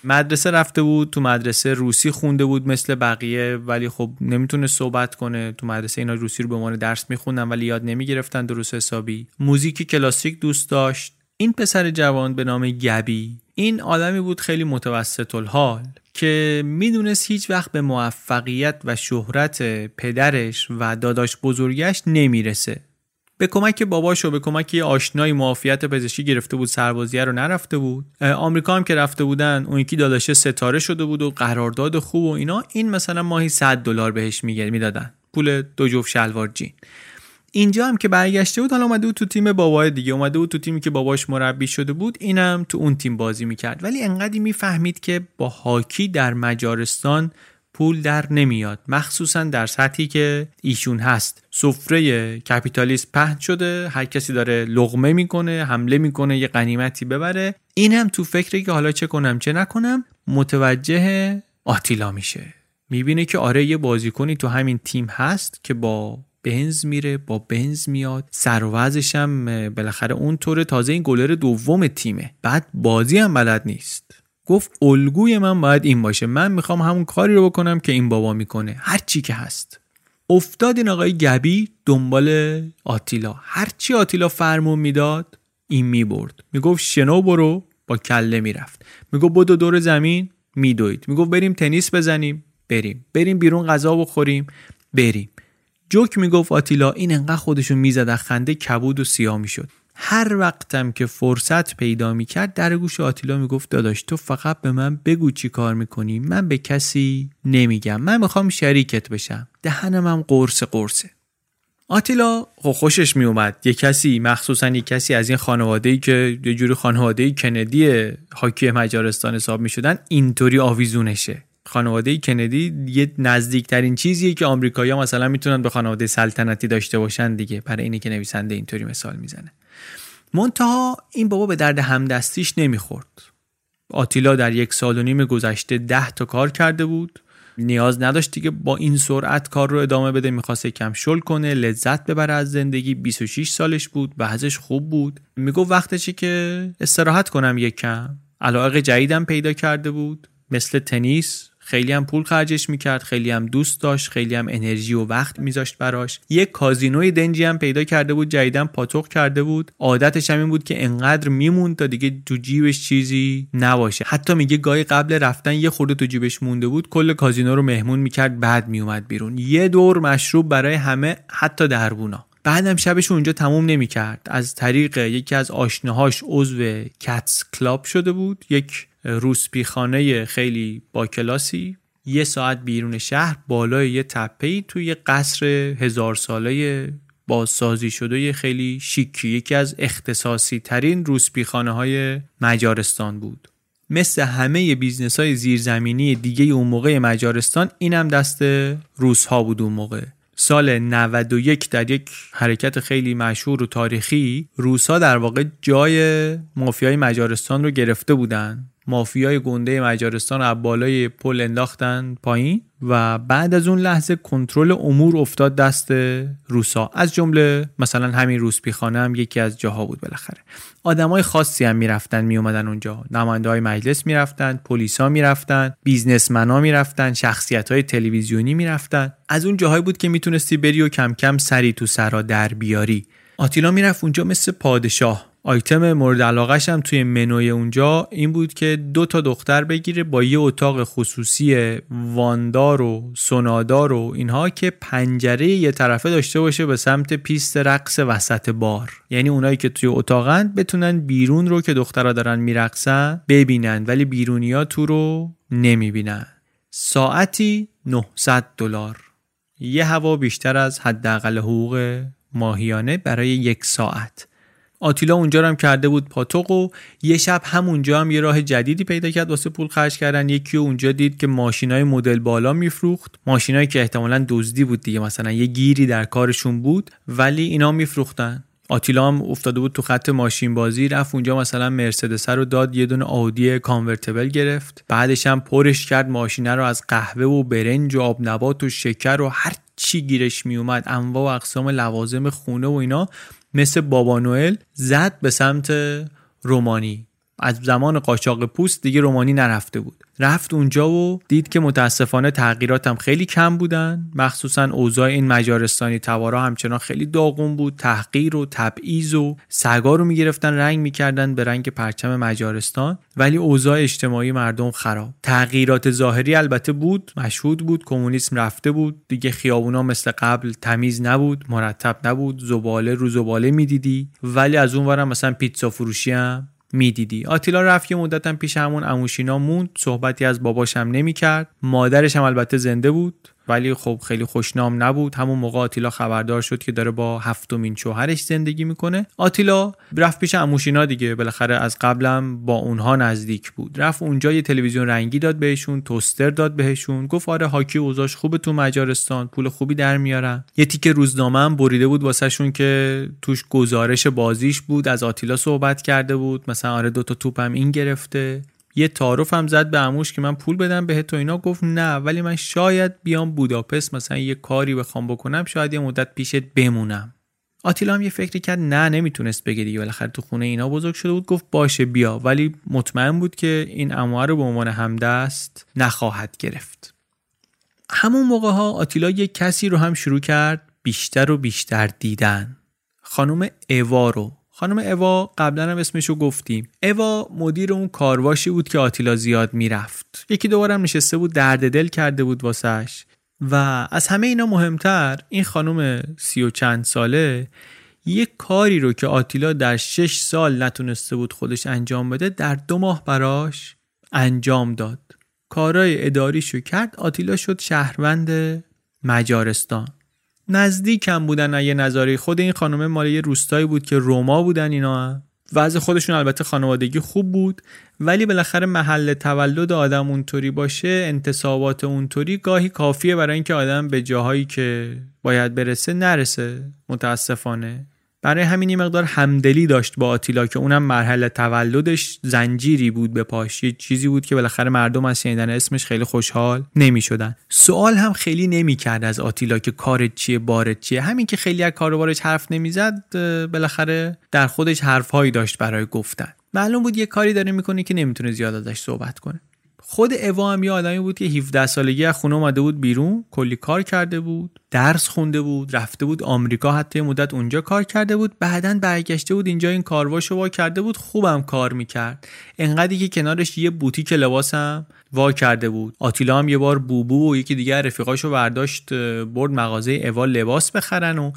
مدرسه رفته بود تو مدرسه روسی خونده بود مثل بقیه ولی خب نمی‌تونه صحبت کنه. تو مدرسه اینا روسی رو به عنوان درس میخوندن ولی یاد نمی‌گرفتن درست حسابی. موزیک کلاسیک دوست داشت. این پسر جوان به نام گبی. این آدمی بود خیلی متوسط الحال. که می‌دونست هیچ وقت به موفقیت و شهرت پدرش و داداش بزرگش نمی‌رسه. به کمک باباش و به کمک یه آشنای معافیت پزشکی گرفته بود سربازیه رو نرفته بود. آمریکا هم که رفته بودن اون یکی داداشه ستاره شده بود و قرارداد خوب و اینا. این مثلا ماهی 100 دلار بهش می‌دادن. پول دو جفت شلوار جین. اینجا هم که برگشته بود حالا اومده بود تو تیم بابای دیگه اومده بود تو تیمی که باباش مربی شده بود اینم تو اون تیم بازی می‌کرد. ولی انقدی می‌فهمید که با هاکی در مجارستان پول در نمیاد مخصوصا در سطحی که ایشون هست. سفره کپیتالیست پهن شده هر کسی داره لغمه می‌کنه حمله می‌کنه یه قنیمتی ببره. اینم تو فکری که حالا چه کنم چه نکنم متوجه آتیلا میشه. می‌بینه که آره یه بازیکنی تو همین تیم هست که با بنز میره با بنز میاد. سر و هم بالاخره اون طور تازه این گلر دوم تیمه. بعد بازی هم بلد نیست. گفت الگوی من باید این باشه. من می‌خوام همون کاری رو بکنم که این بابا می‌کنه. هر چی که هست. افتاد این آقای گبی دنبال آتیلا. هرچی آتیلا فرمون می‌داد این می‌برد. می‌گفت شنو برو با کله می‌رفت. می‌گفت بدو دور زمین میدوید. می‌گفت بریم تنیس بزنیم بریم. بریم بیرون غذا بخوریم بریم. جوک می‌گفت آتیلا این انقدر خودشون می‌زد خنده کبود و سیاه می‌شد. هر وقتم که فرصت پیدا می‌کرد در گوش آتیلا می‌گفت داداش تو فقط به من بگو چی کار می‌کنی. من به کسی نمیگم. من می‌خوام شریکت بشم. دهنم هم قرص قرصه. آتیلا خب خوشش میومد یه کسی مخصوصا یه کسی از این خانواده ای که یه جوری خانواده کندی هاکی مجارستان حساب می‌شدن اینطوری آویزونشه. خانواده کندی یه نزدیکترین چیزیه که آمریکایی‌ها مثلا می‌تونن به خانواده سلطنتی داشته باشن دیگه برای اینی که نویسنده اینطوری مثال می‌زنه. منتها این بابا به درد همدستیش نمی‌خورد. آتیلا در یک سال و نیم گذشته ده تا کار کرده بود. نیاز نداشت دیگه با این سرعت کار رو ادامه بده می‌خواست کم شل کنه لذت ببره از زندگی. 26 سالش بود بعضش خوب بود. میگو وقتشه که استراحت کنم یک کم. علاقه جدیدم پیدا کرده بود مثل تنیس. خیلی هم پول خرجش می‌کرد خیلی هم دوست داشت خیلی هم انرژی و وقت میذاشت براش. یک کازینوی دنجی هم پیدا کرده بود جدیدن پاتوق کرده بود. عادتش هم این بود که انقدر میموند تا دیگه تو جیبش چیزی نباشه. حتی میگه گاهی قبل رفتن یه خورده تو جیبش مونده بود کل کازینو رو مهمون می‌کرد بعد میومد بیرون. یه دور مشروب برای همه حتی دربونا بعدم شبش اونجا تموم نمی‌کرد. از طریق یکی از آشناهاش عضو Cats Club شده بود. یک روسپیخانه خیلی با کلاسی یه ساعت بیرون شهر بالای یه تپه‌ی توی قصر هزار ساله بازسازی شده خیلی شیکی یکی از اختصاصی ترین روسپیخانه های مجارستان بود. مثل همه بیزنس های زیرزمینی دیگه اون موقع مجارستان اینم دست روس ها بود اون موقع. سال 91 در یک حرکت خیلی مشهور و تاریخی روسا در واقع جای مافیای مجارستان رو گرفته بودن. مافیای گنده مجارستان از بالای پل انداختن پایین و بعد از اون لحظه کنترل امور افتاد دست روسا. از جمله مثلا همین روسپیخانه هم یکی از جاها بود بالاخره. آدمای خاصی هم می‌رفتن میومدن اونجا. نماینده های مجلس می‌رفتن پلیسا می‌رفتن بیزنسمنا می‌رفتن شخصیت های تلویزیونی می‌رفتن. از اون جاهایی بود که می‌تونستی بری و کم کم سری تو سرا در بیاری. آتیلا می‌رفت اونجا مثل پادشاه. آیتم مورد علاقش هم توی منوی اونجا این بود که دو تا دختر بگیره با یه اتاق خصوصی واندار و سونادار و اینها که پنجره یه طرفه داشته باشه به سمت پیست رقص وسط بار. یعنی اونایی که توی اتاقن بتونن بیرون رو که دخترها دارن میرقصن ببینن ولی بیرونیا تو رو نمی‌بینن. ساعتی 900 دلار. یه هوا بیشتر از حداقل حقوق ماهیانه برای یک ساعت. آتیلا اونجا رو هم کرده بود پاتوق و یه شب همونجا هم یه راه جدیدی پیدا کرد واسه پول خرج کردن. یکی اونجا دید که ماشینای مدل بالا میفروخت. ماشینایی که احتمالا دزدی بود دیگه مثلا یه گیری در کارشون بود ولی اینا میفروختن. آتیلا هم افتاده بود تو خط ماشین بازی رفت اونجا مثلا مرسدس رو داد یه دونه آودی کانورتبل گرفت. بعدش هم پرش کرد ماشینه رو از قهوه و برنج و آب نبات و شکر و هر چی گیرش میومد انواع و اقسام لوازم خونه و اینا. مثل بابا نوئل زد به سمت رومانی. از زمان قاچاق پوست دیگه رومانی نرفته بود. رفت اونجا و دید که متاسفانه تغییرات هم خیلی کم بودن. مخصوصا اوضاع این مجارستانی توارا همچنان خیلی داغون بود. تحقیر و تبعیض و سگا رو می‌گرفتن رنگ می‌کردن به رنگ پرچم مجارستان. ولی اوضاع اجتماعی مردم خراب. تغییرات ظاهری البته بود مشهود بود کمونیسم رفته بود. دیگه خیابونا مثل قبل تمیز نبود مرتب نبود. زباله رو زباله می‌دیدی. ولی از اون ورم مثلا پیتزا فروشی هم می‌دیدی. آتیلا رفت یه مدتم پیش همون اموشینا موند صحبتی از باباشم نمی‌کرد. مادرش هم البته زنده بود. ولی خب خیلی خوشنام نبود. همون موقع آتیلا خبردار شد که داره با هفتمین شوهرش زندگی می‌کنه. آتیلا رفت پیش اموشینا دیگه. بالاخره از قبلم با اونها نزدیک بود. رفت اونجا یه تلویزیون رنگی داد بهشون توستر داد بهشون. گفت آره هاکی اوزاش خوبه تو مجارستان پول خوبی در میارن. یه تیکه روزنامه هم بریده بود واسهشون که توش گزارش بازیش بود از آتیلا صحبت کرده بود. مثلا آره دوتا توپ هم این گرفته. یه تعارف هم زد به عموش که من پول بدم بهت تو اینا. گفت نه ولی من شاید بیام بوداپست مثلا یه کاری بخوام بکنم شاید یه مدت پیشت بمونم. آتیلا هم یه فکری کرد نه نمی‌تونست بگه دیگه. بالاخره تو خونه اینا بزرگ شده بود گفت باشه بیا. ولی مطمئن بود که این اموه رو به عنوان همدست نخواهد گرفت. همون موقع ها آتیلا یه کسی رو هم شروع کرد بیشتر و بیشتر دیدن. خانم اوا رو خانم اوا قبلا هم اسمشو گفتیم. اوا مدیر اون کارواشی بود که آتیلا زیاد می‌رفت. یکی دوبارم نشسته بود درد دل کرده بود واسش. و از همه اینا مهمتر این خانم سی و چند ساله یک کاری رو که آتیلا در شش سال نتونسته بود خودش انجام بده در دو ماه براش انجام داد. کارای اداریشو کرد آتیلا شد شهروند مجارستان. نزدیکم بودن یه نظاری خود این خانم مال یه روستایی بود که روما بودن اینا. وضع خودشون البته خانوادگی خوب بود ولی بالاخره محل تولد آدم اونطوری باشه انتصابات اونطوری گاهی کافیه برای اینکه آدم به جاهایی که باید برسه نرسه. متاسفانه. برای همین مقدار همدلی داشت با آتیلا که اونم مرحله تولدش زنجیری بود به پاش. یه چیزی بود که بالاخره مردم از شنیدن اسمش خیلی خوشحال نمی شدن سوال هم خیلی نمی کرد از آتیلا که کارت چیه بارت چیه. همین که خیلی از کاروبارش حرف نمی‌زد بالاخره در خودش حرفهایی داشت برای گفتن. معلوم بود یه کاری داره می‌کنه که نمی‌تونه زیاد ازش صحبت کنه. خود اوا هم یه آدمی بود که 17 سالگی از خونه اومده بود بیرون کلی کار کرده بود درس خونده بود رفته بود آمریکا حتی مدت اونجا کار کرده بود. بعدا برگشته بود اینجا این کارواشو وا کرده بود خوبم کار می‌کرد. انقدری که کنارش یه بوتیک لباسم وا کرده بود. آتیلا هم یه بار بوبو و یکی دیگر رفیقاشو برداشت برد مغازه اوا لباس بخرن و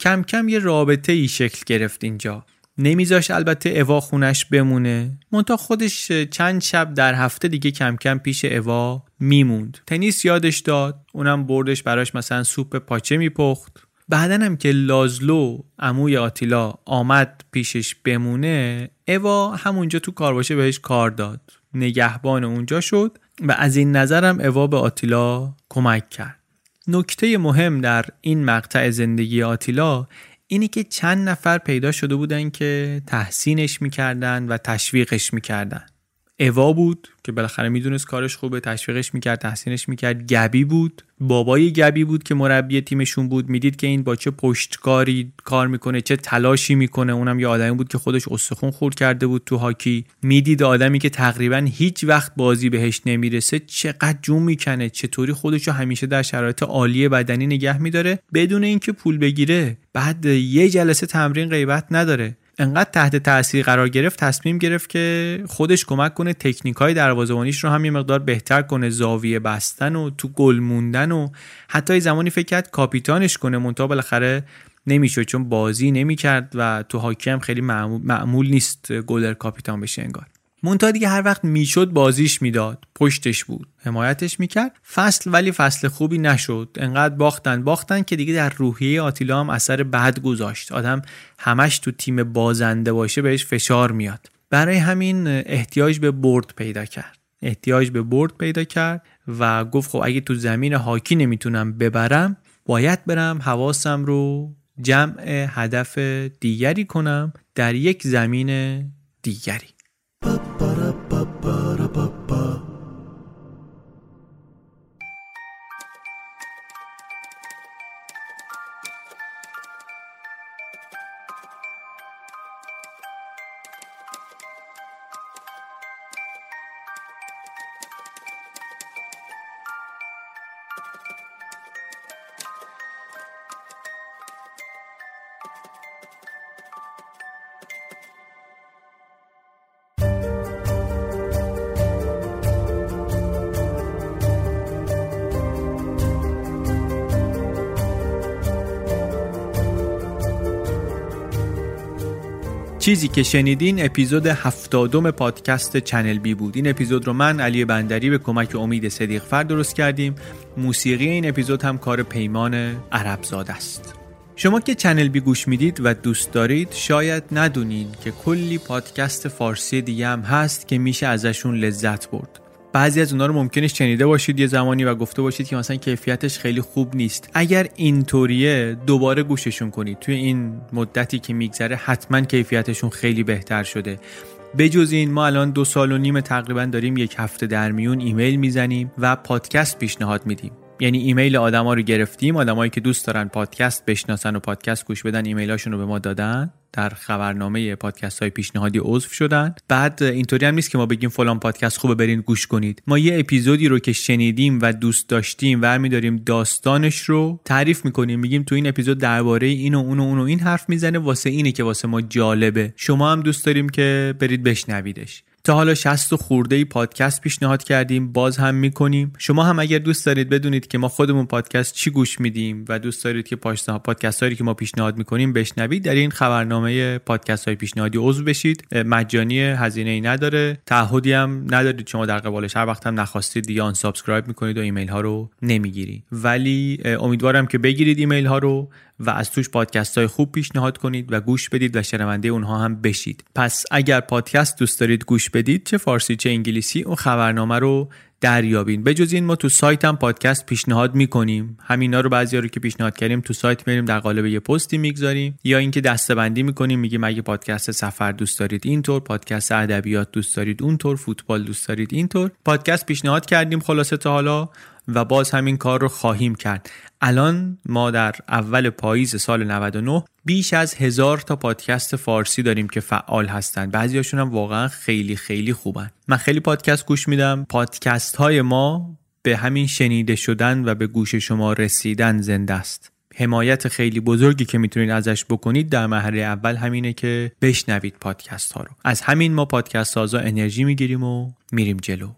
کم کم یه رابطه ای شکل گرفت اینجا. نمیذاش البته اوا خونش بمونه. مونتا خودش چند شب در هفته دیگه کم کم پیش اوا میموند. تنیس یادش داد اونم بردش براش مثلا سوپ پاچه میپخت. بعدن هم که لازلو عموی آتیلا آمد پیشش بمونه اوا همونجا تو کارواشه بهش کار داد. نگهبان اونجا شد و از این نظرم اوا به آتیلا کمک کرد. نکته مهم در این مقطع زندگی آتیلا اینی که چند نفر پیدا شده بودن که تحسینش می‌کردن و تشویقش می‌کردن. اوا بود که بالاخره می‌دونست کارش خوبه تشویقش می‌کرد تحسینش می‌کرد. گبی بود بابای گبی بود که مربی تیمشون بود. می‌دید که این با چه پشتکاری کار می‌کنه چه تلاشی می‌کنه. اونم یه آدمی بود که خودش استخون خورد کرده بود تو هاکی. می‌دید آدمی که تقریبا هیچ وقت بازی بهش نمی‌رسه چقدر جون می‌کنه چطوری خودش رو همیشه در شرایط عالی بدنی نگه میداره. بدون اینکه پول بگیره بعد یه جلسه تمرین غیبت نداره. انقدر تحت تاثیر قرار گرفت تصمیم گرفت که خودش کمک کنه تکنیک های دروازه‌بانیش رو هم یه مقدار بهتر کنه زاویه بستن و تو گل موندن و حتی زمانی فکر کرد کاپیتانش کنه منتها بالاخره نمی‌شد چون بازی نمی‌کرد و تو هاکی خیلی معمول, نیست گلر کاپیتان بشه انگار. مونتا دیگه هر وقت می‌شد بازیش می‌داد. پشتش بود. حمایتش می‌کرد. فصل ولی فصل خوبی نشد. انقدر باختن باختن که دیگه در روحیه آتیلا هم اثر بد گذاشت. آدم همش تو تیم بازنده باشه بهش فشار میاد. برای همین احتیاج به برد پیدا کرد. احتیاج به برد پیدا کرد و گفت خب اگه تو زمین هاکی نمی‌تونم ببرم باید برم حواسم رو جمع هدف دیگری کنم در یک زمین دیگری. Ba-ba-da. چیزی که شنیدین اپیزود هفتادم پادکست چنل بی بود. این اپیزود رو من علی بندری به کمک امید صدیق فر درست کردیم. موسیقی این اپیزود هم کار پیمان عرب‌زاده است. شما که چنل بی گوش می‌دید و دوست دارید شاید ندونین که کلی پادکست فارسی دیگه هم هست که میشه ازشون لذت برد. بعضی از اونها رو ممکنه شنیده باشید یه زمانی و گفته باشید که مثلا کیفیتش خیلی خوب نیست. اگر اینطوریه دوباره گوششون کنید. توی این مدتی که میگذره حتما کیفیتشون خیلی بهتر شده. بجز این ما الان دو سال و نیم تقریبا داریم یک هفته در میون ایمیل می‌زنیم و پادکست پیشنهاد میدیم. یعنی ایمیل آدما رو گرفتیم. آدمایی که دوست دارن پادکست بشناسن و پادکست گوش بدن ایمیلاشون رو به ما دادن. در خبرنامه پادکست های پیشنهادی عضو شدن. بعد اینطوری هم نیست که ما بگیم فلان پادکست خوبه برین گوش کنید. ما یه اپیزودی رو که شنیدیم و دوست داشتیم داریم داستانش رو تعریف می‌کنیم. میگیم تو این اپیزود درباره این و اون و اون و این حرف می‌زنه واسه اینه که واسه ما جالبه. شما هم دوست داریم که برید بشنویدش. تا حالا 60 خورده ای پادکست پیشنهاد کردیم باز هم می‌کنیم. شما هم اگر دوست دارید بدونید که ما خودمون پادکست چی گوش میدیم و دوست دارید که پادکست هایی که ما پیشنهاد می‌کنیم بشنوید در این خبرنامه پادکست های پیشنهادی عضو بشید. مجانی هزینه ای نداره تعهدی هم ندارید. شما در قبالش هر وقت هم نخواستید دیگه unsubscribe می‌کنید و ایمیل ها رو نمی‌گیری ولی امیدوارم که بگیرید ایمیل ها رو. و از توش پادکست های خوب پیشنهاد کنید و گوش بدید و شنونده اونها هم بشید. پس اگر پادکست دوست دارید گوش بدید چه فارسی چه انگلیسی اون خبرنامه رو دریابین. به جز این ما تو سایت هم پادکست پیشنهاد می‌کنیم. همینا رو بعضی رو که پیشنهاد کردیم تو سایت میریم در قالب یه پستی می‌گذاریم. یا اینکه دستبندی می‌کنیم میگیم اگه پادکست سفر دوست دارید اینطور پادکست ادبیات دوست دارید اونطور فوتبال دوست دارید اینطور. پادکست پیشنهاد کردیم خلاصه تا حالا. و باز همین کار رو خواهیم کرد. الان ما در اول پاییز سال 99 بیش از هزار تا پادکست فارسی داریم که فعال هستن. بعضیاشون هم واقعا خیلی خیلی خوبن. من خیلی پادکست گوش میدم. پادکست های ما به همین شنیده شدن و به گوش شما رسیدن زنده است. حمایت خیلی بزرگی که می‌تونید ازش بکنید در مرحله اول همینه که بشنوید پادکست ها رو. از همین ما پادکست سازا انرژی می‌گیریم و میریم جلو.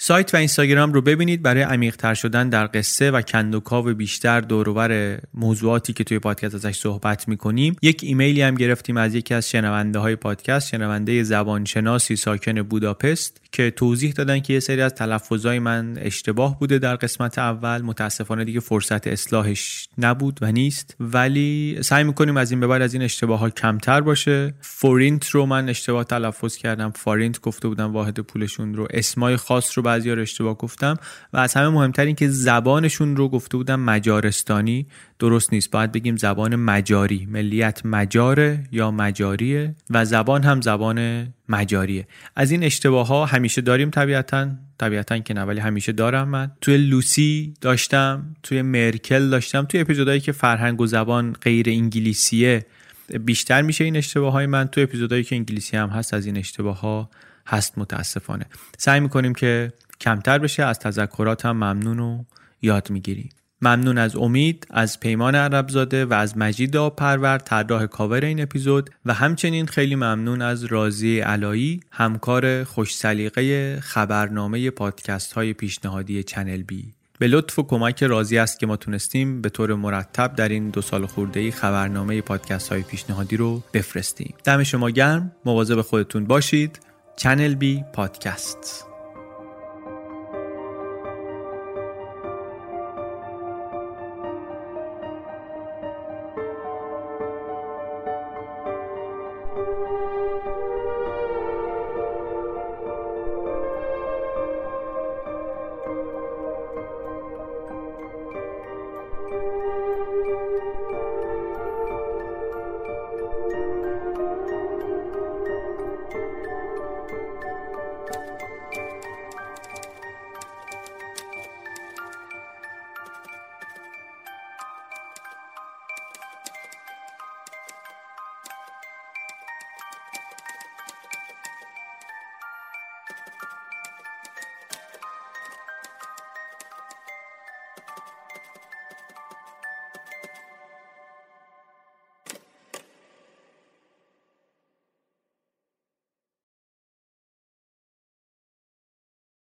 سایت و اینستاگرام رو ببینید. برای عمیقتر شدن در قصه و کندوکاو بیشتر دور و ور موضوعاتی که توی پادکست ازش صحبت می‌کنیم. یک ایمیلی هم گرفتیم از یکی از شنونده های پادکست شنونده زبانشناسی ساکن بوداپست. که توضیح دادن که یه سری از تلفظای من اشتباه بوده در قسمت اول. متاسفانه دیگه فرصت اصلاحش نبود و نیست. ولی سعی می‌کنیم از این به بعد از این اشتباه ها کمتر باشه. فورینت رو من اشتباه تلفظ کردم. فارینت گفته بودم واحد پولشون رو. اسمای خاص رو بعضی اشتباه گفتم. و از همه مهمتر این که زبانشون رو گفته بودم مجارستانی. درست نیست. باید بگیم زبان مجاری. ملیت مجاره یا مجاریه و زبان هم زبان مجاریه. از این اشتباه ها همیشه داریم طبیعتا. طبیعتا که نه ولی همیشه دارم من. توی لوسی داشتم توی مرکل داشتم توی اپیزودهایی که فرهنگ و زبان غیر انگلیسیه بیشتر میشه این اشتباه های من. توی اپیزودهایی که انگلیسی هم هست از این اشتباه ها هست متاسفانه. سعی می‌کنیم که کمتر بشه. از تذکرات هم ممنون و یاد می‌گیریم ممنون از امید از پیمان عربزاده و از مجید پرور طراح کاور این اپیزود و همچنین خیلی ممنون از رازی علایی همکار خوش سلیقه خبرنامه پادکست های پیشنهادی چنل بی. به لطف و کمک رازی است که ما تونستیم به طور مرتب در این دو سال خورده خبرنامه پادکست های پیشنهادی رو بفرستیم. دم شما گرم. مواظب خودتون باشید. چنل بی پادکست.